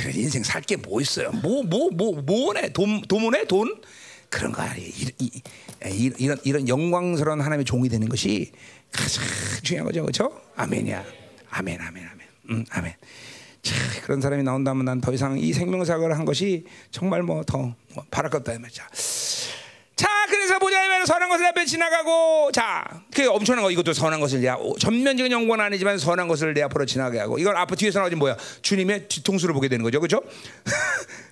그래 인생 살 게 뭐 있어요? 뭐 뭐 뭐 뭐네? 돈 돈문에 돈? 그런 거 아니 이런 이런 영광스러운 하나님의 종이 되는 것이 가장 중요한 거죠, 그렇죠? 아멘이야, 아멘, 아멘, 아멘, 음, 아멘. 자, 그런 사람이 나온다면 난 더 이상 이 생명사역을 한 것이 정말 뭐더 뭐 바랄 것 없다 이말 이죠. 자, 그래서 하늘에서 보자면 선한 것을 앞에 지나가고 자, 그 엄청난 거 이것도 선한 것을 내 전면적인 영광은 아니지만 선한 것을 내 앞으로 지나게 하고 이걸 앞으로 뒤에서 나오지 뭐야? 주님의 뒤통수를 보게 되는 거죠, 그렇죠?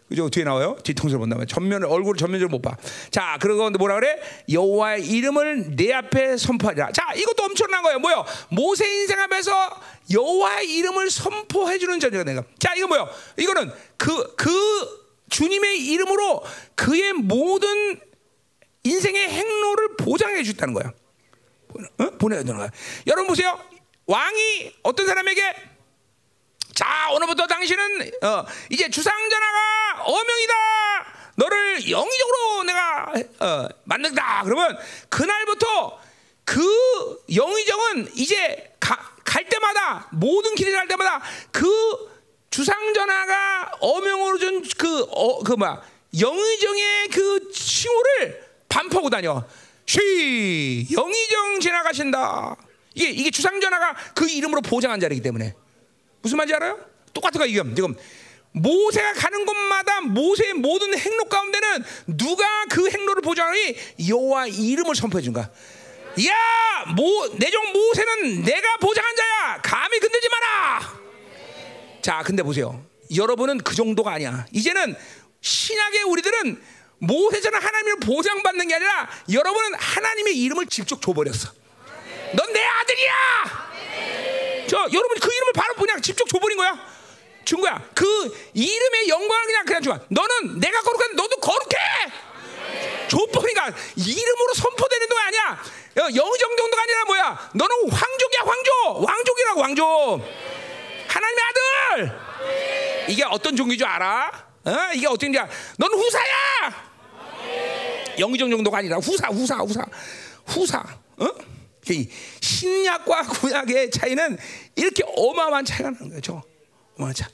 그죠? *laughs* 뒤에 나와요. 뒤통수를 본다면 전면 얼굴 전면적으로 못 봐. 자, 그리고 뭐라 그래? 여호와의 이름을 내 앞에 선포하리라. 자, 이것도 엄청난 거예요. 뭐요? 모세 인생 앞에서 여호와의 이름을 선포해 주는 전쟁가 내가. 자, 이거 뭐요? 이거는 그그 주님의 이름으로 그의 모든 인생의 행로를 보장해 주다는 거야. 어? 보내야 되는 거야. 여러분 보세요. 왕이 어떤 사람에게 자 오늘부터 당신은 어, 이제 주상전하가 어명이다. 너를 영의적으로 내가 어, 만든다. 그러면 그날부터 그 영의정은 이제 가, 갈 때마다 모든 길을 갈 때마다 그 주상전하가 어명으로 준 그 어, 그 뭐야 영의정의 그 칭호를 반포하고 다녀. 쉬 영의정 지나가신다. 이게 이게 주상전하가 그 이름으로 보장한 자리이기 때문에 무슨 말인지 알아요? 똑같은 거야 지금 지금 모세가 가는 곳마다 모세의 모든 행로 가운데는 누가 그 행로를 보장하니 여호와 이름을 선포해 준 거야. 야, 모 내종 모세는 내가 보장한 자야. 감히 건들지 마라. 자, 근데 보세요. 여러분은 그 정도가 아니야. 이제는 신약의 우리들은 모세처럼 하나님을 보장받는 게 아니라 여러분은 하나님의 이름을 직접 줘버렸어. 넌 내 아들이야. 저 여러분 그 이름을 바로 그냥 직접 줘버린 거야. 준 거야. 그 이름의 영광을 그냥 그냥 줘. 너는 내가 거룩한 너도 거룩해. 줘버리니까 이름으로 선포되는 거 아니야. 영정 정도가 아니라 뭐야? 너는 황족이야 황족. 왕족이라고 왕족. 하나님의 아들. 이게 어떤 종교인 줄 알아? 어? 이게 어떤 줄 알아? 넌 후사야. 영정 정도가 아니라 후사 후사 후사 후사. 어? 신약과 *laughs* 구약의 차이는 이렇게 어마어마한 차이가 나는 거죠. 어마어마한 차.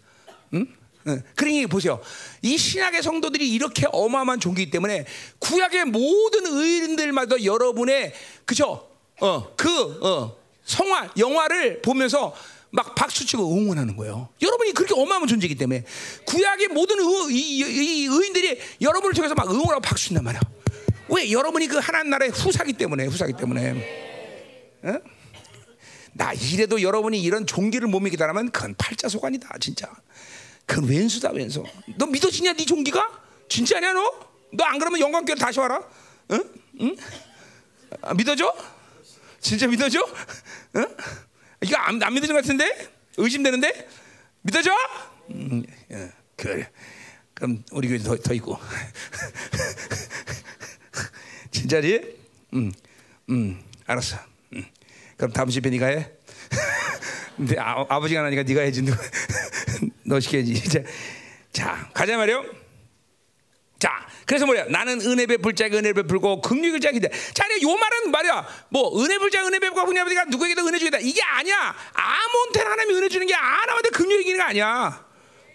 그러니 보세요. 이 신약의 성도들이 이렇게 어마어마한 종기이기 때문에 구약의 모든 의인들마다 여러분의 그죠? 어, 그 어, 성화 영화를 보면서 막 박수치고 응원하는 거예요. 여러분이 그렇게 어마어마한 존재이기 때문에 구약의 모든 의, 이, 이, 의인들이 여러분을 통해서 막 응원하고 박수친단 말이야. 왜? 여러분이 그 하나님 나라의 후사기 때문에 후사기 때문에. 어? 나 이래도 여러분이 이런 종기를 못 믿겠다면 그건 팔자소관이다 진짜. 그건 왼수다 왼수. 너 믿어지냐 네 종기가? 진짜냐 너? 너 안 그러면 영광교회 다시 와라. 응? 응? 아, 믿어져? 진짜 믿어져? 응? 이거 안, 안 믿어진 것 같은데? 의심되는데? 믿어져? 음, 예, 그래. 그럼 우리 교회 더, 더 있고. *laughs* 진짜지? 음, 음, 알았어. 그럼 다음 집에 네가 해. *laughs* 근데 아, 아버지가 나니까 네가 해지. *laughs* 너 시켜야지. 자 가자 말이요. 자, 그래서 뭐야? 나는 은혜 베풀 자가 은혜 베풀고 긍휼을 자기다. 자, 요 말은 말이야. 뭐 은혜 베풀 자 은혜 베풀고 그냥 네가 누구에게도 은혜 주겠다. 이게 아니야. 아몬테는 하나님이 은혜 주는 게 아나한테 긍휼 이기는 거 아니야.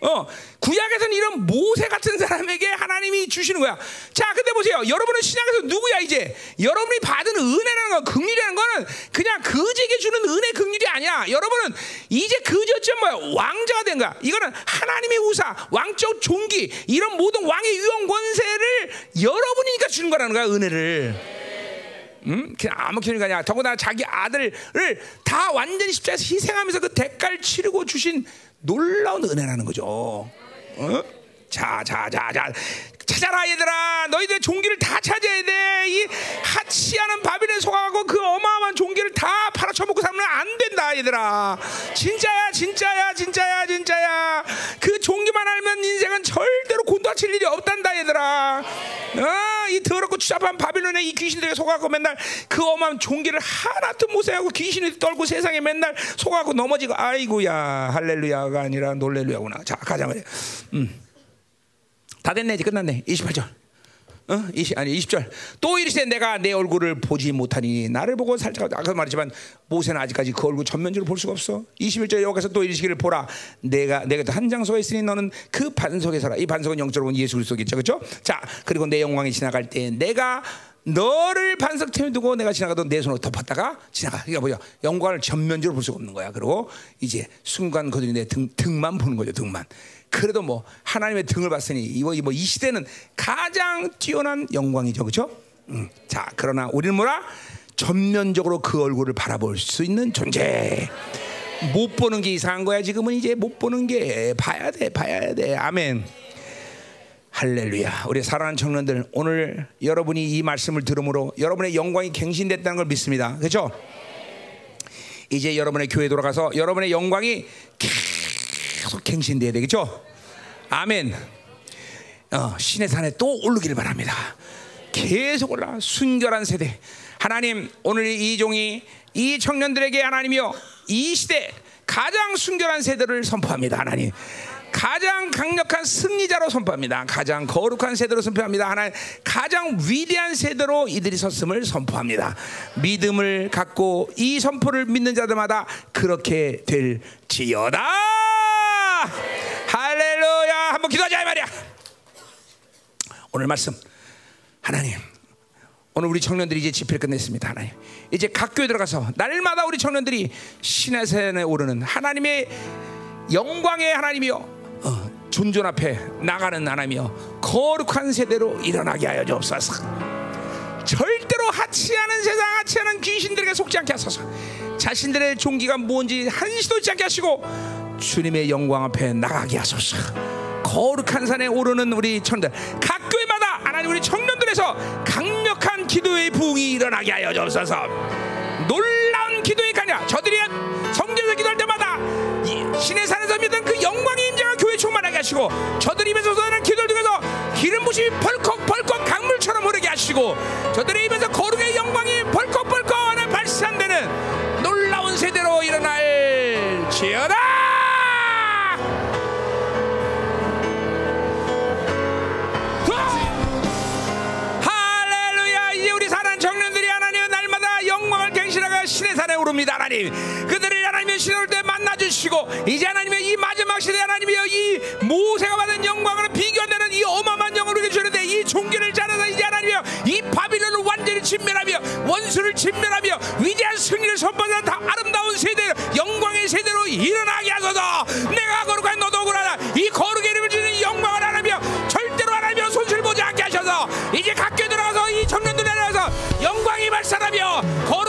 어, 구약에서는 이런 모세 같은 사람에게 하나님이 주시는 거야. 자, 근데 보세요. 여러분은 신약에서 누구야 이제? 여러분이 받은 은혜라는 건 긍휼이라는 거는 그냥 그지에게 주는 은혜 긍휼이 아니야. 여러분은 이제 그저쯤 뭐야? 왕자가 된 거야. 이거는 하나님의 우사, 왕적 종기, 이런 모든 왕의 유형 권세를 여러분이니까 주는 거라는 거야, 은혜를. 음? 그냥 아무 기능이 아니야. 더구나 자기 아들을 다 완전히 십자에서 희생하면서 그 대가를 치르고 주신 놀라운 은혜라는 거죠. 어? 자, 자, 자, 자. 찾아라 얘들아. 너희들 종기를 다 찾아야 돼이 하치하는 바빌에 속아가고 그 어마어마한 종기를 다 팔아쳐먹고 살면 안 된다 얘들아. 진짜야 진짜야 진짜야 진짜야. 그 종기만 알면 인생은 절대로 곤도칠 일이 없단다 얘들아. 어, 이 더럽고 추잡한 바빌론의 이 귀신들에 속아가고 맨날 그 어마어마한 종기를 하나도 못 생하고 귀신이 떨고 세상에 맨날 속아가고 넘어지고 아이고야 할렐루야가 아니라 놀렐루야구나. 자 가자 말이야. 음. 다 됐네 이제 끝났네 28절 어? 20, 아니 20절 또 이르시되 내가 내 얼굴을 보지 못하니 나를 보고 살짝 아까 말했지만 모세는 아직까지 그 얼굴 전면적으로 볼 수가 없어 21절 여기서 또 이르시기를 보라 내가 내가 한 장소에 있으니 너는 그 반석에 서라 이 반석은 영적으로 예수 그리스도겠죠 그렇죠 자 그리고 내 영광이 지나갈 때 내가 너를 반석템에 두고 내가 지나가던 내 손으로 덮었다가 지나가. 그러니까 뭐야? 영광을 전면적으로 볼 수가 없는 거야. 그리고 이제 순간 거들이 내 등, 등만 보는 거죠. 등만. 그래도 뭐 하나님의 등을 봤으니 이거 뭐 이 시대는 가장 뛰어난 영광이죠, 그렇죠? 음, 자, 그러나 우리는 뭐라? 전면적으로 그 얼굴을 바라볼 수 있는 존재. 못 보는 게 이상한 거야. 지금은 이제 못 보는 게 봐야 돼, 봐야 돼. 아멘. 할렐루야. 우리 사랑하는 청년들, 오늘 여러분이 이 말씀을 들음으로 여러분의 영광이 갱신됐다는 걸 믿습니다. 그렇죠? 이제 여러분의 교회 돌아가서 여러분의 영광이 계속 갱신돼야 되겠죠? 아멘. 어, 신의 산에 또 오르기를 바랍니다. 계속 올라 순결한 세대. 하나님 오늘 이 종이 이 청년들에게 하나님이여 이 시대 가장 순결한 세대를 선포합니다. 하나님. 가장 강력한 승리자로 선포합니다. 가장 거룩한 세대로 선포합니다. 하나님 가장 위대한 세대로 이들이 섰음을 선포합니다. 믿음을 갖고 이 선포를 믿는 자들마다 그렇게 될지어다. 할렐루야. 한번 기도하자 이 말이야. 오늘 말씀 하나님 오늘 우리 청년들이 이제 집회를 끝냈습니다 하나님 이제 각 교회 들어가서 날마다 우리 청년들이 신의 산에 오르는 하나님의 영광의 하나님이여 어, 존존 앞에 나가는 하나님이여 거룩한 세대로 일어나게 하여 주옵소서. 절대로 하치하는 세상 하치하는 귀신들에게 속지 않게 하소서. 자신들의 종기가 뭔지 한시도 있지 않게 하시고 주님의 영광 앞에 나가게 하소서. 거룩한 산에 오르는 우리 청년들 각 교회마다 하나님 우리 청년들에서 강력한 기도의 부흥이 일어나게 하여 주옵소서. 놀라운 기도의 가냐 저들이 성 신의 산에서 믿는 그 영광의 임재가 교회 충만하게 하시고 저들이 입에서 쏟아내는 기도를 통해서 기름 부심이 벌컥벌컥 강물처럼 흐르게 하시고 저들의 입에서 거룩의 영광이 벌컥벌컥 발산되는 놀라운 세대로 일어날 지어다 오릅니다 하나님. 그들을 하나님의 신을 때 만나주시고 이제 하나님의 이 마지막 시대 하나님이여 이 모세가 받은 영광으로 비교되는 이 어마어마한 영광을 우리에게 주는데 이 종기를 자라서 이제 하나님이여 이 바빌론을 완전히 진멸하며 원수를 진멸하며 위대한 승리를 선포하는 다 아름다운 세대 영광의 세대로 일어나게 하소서. 내가 거룩한 너도 거룩하다. 이 거룩의 이름을 주는 영광을 하나며 절대로 하나며 손실 보지 않게 하셔서. 이제 각교 들어가서 이 청년들 내려서 영광이 발산하며 거룩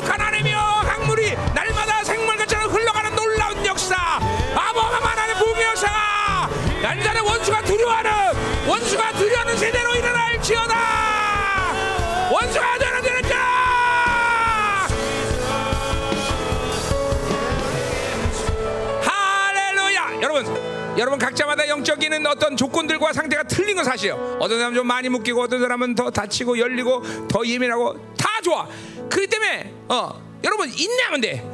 영적인 어떤 조건들과 상태가 틀린 건 사실이에요. 어떤 사람은 좀 많이 묶이고 어떤 사람은 더 다치고 열리고 더 예민하고 다 좋아. 그렇기 때문에 어 여러분 인내하면 돼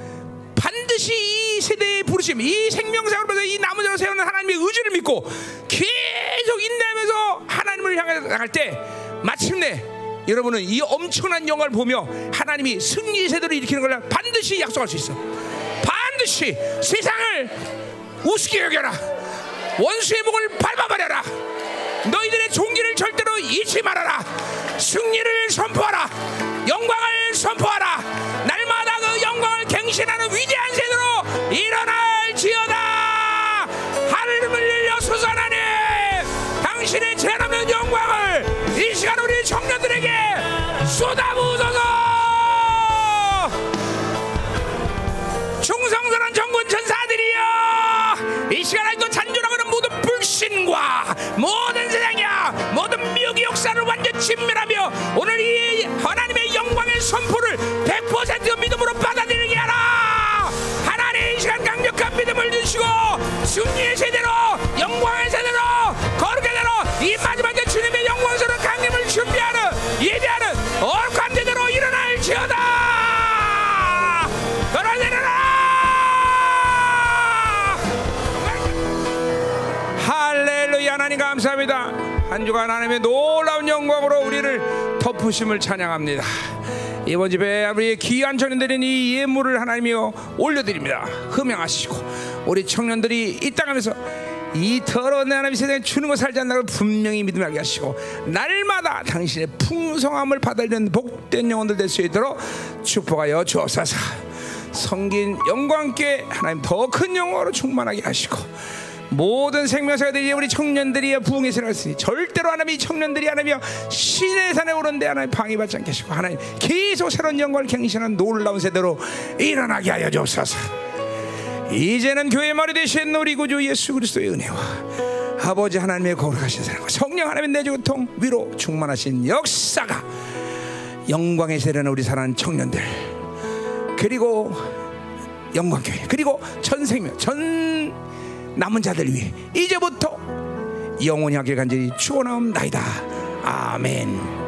반드시 이 세대의 부르심 이 생명상으로 봐서 이 나무 자로 세우는 하나님의 의지를 믿고 계속 인내하면서 하나님을 향해 나갈 때 마침내 여러분은 이 엄청난 영화를 보며 하나님이 승리 세대로 일으키는 걸 반드시 약속할 수 있어. 반드시 세상을 우습게 여겨라 원수의 목을 밟아버려라. 너희들의 종기를 절대로 잃지 말아라. 승리를 선포하라. 영광을 선포하라. 날마다 그 영광을 갱신하는 위대한 세대로 일어날 지어다. 하늘을 열려 솟아나네 당신의 제한없는 영광을 이 시간 우리 청년들에게 쏟아부어서 충성스러운 정군 전사들이여! 이 시간 아직도 잔존하고는 모든 불 신과 모든 세상이야 모든 미혹의 역사를 완전 진멸하며 오늘 이 하나님의 영광의 선포를 100% 믿음으로 받아들이게 하라. 하나님 이 시간 강력한 믿음을 주시고 승리의 세대로 영광의 세대로 거룩의 세대로 이 마지막에 주님의 영광스러운 강림을 준비하는 예배하는 얼간 대대로 일어날 지어다 감사합니다. 한 주간 하나님의 놀라운 영광으로 우리를 덮으심을 찬양합니다. 이번 집에 우리 귀한 청년들인 이 예물을 하나님이여 올려드립니다. 흠양하시고 우리 청년들이 이 땅하면서 이 더러운 하나님 세상에 주는 거 살지 않는 걸 분명히 믿음하게 하시고 날마다 당신의 풍성함을 받아들이는 복된 영혼들 될 수 있도록 축복하여 주옵소서. 성긴 영광께 하나님 더 큰 영광으로 충만하게 하시고 모든 생명사들이 우리 청년들이 부흥의 세를 했으니 절대로 하나님이 청년들이 하나님이여 신의 산에 오른데 하나님 방해받지 않게 하시고 하나님 계속 새로운 영광을 갱신하는 놀라운 세대로 일어나게 하여 주옵소서. 이제는 교회 머리 되신 우리 구주 예수 그리스도의 은혜와 아버지 하나님의 거룩하신 사랑과 성령 하나님의 내주통 위로 충만하신 역사가 영광의 세대는 우리 사랑하는 청년들 그리고 영광교회 그리고 전 생명 전 남은 자들 위해 이제부터 영원히 하길 간절히 축원하옵나이다 아멘.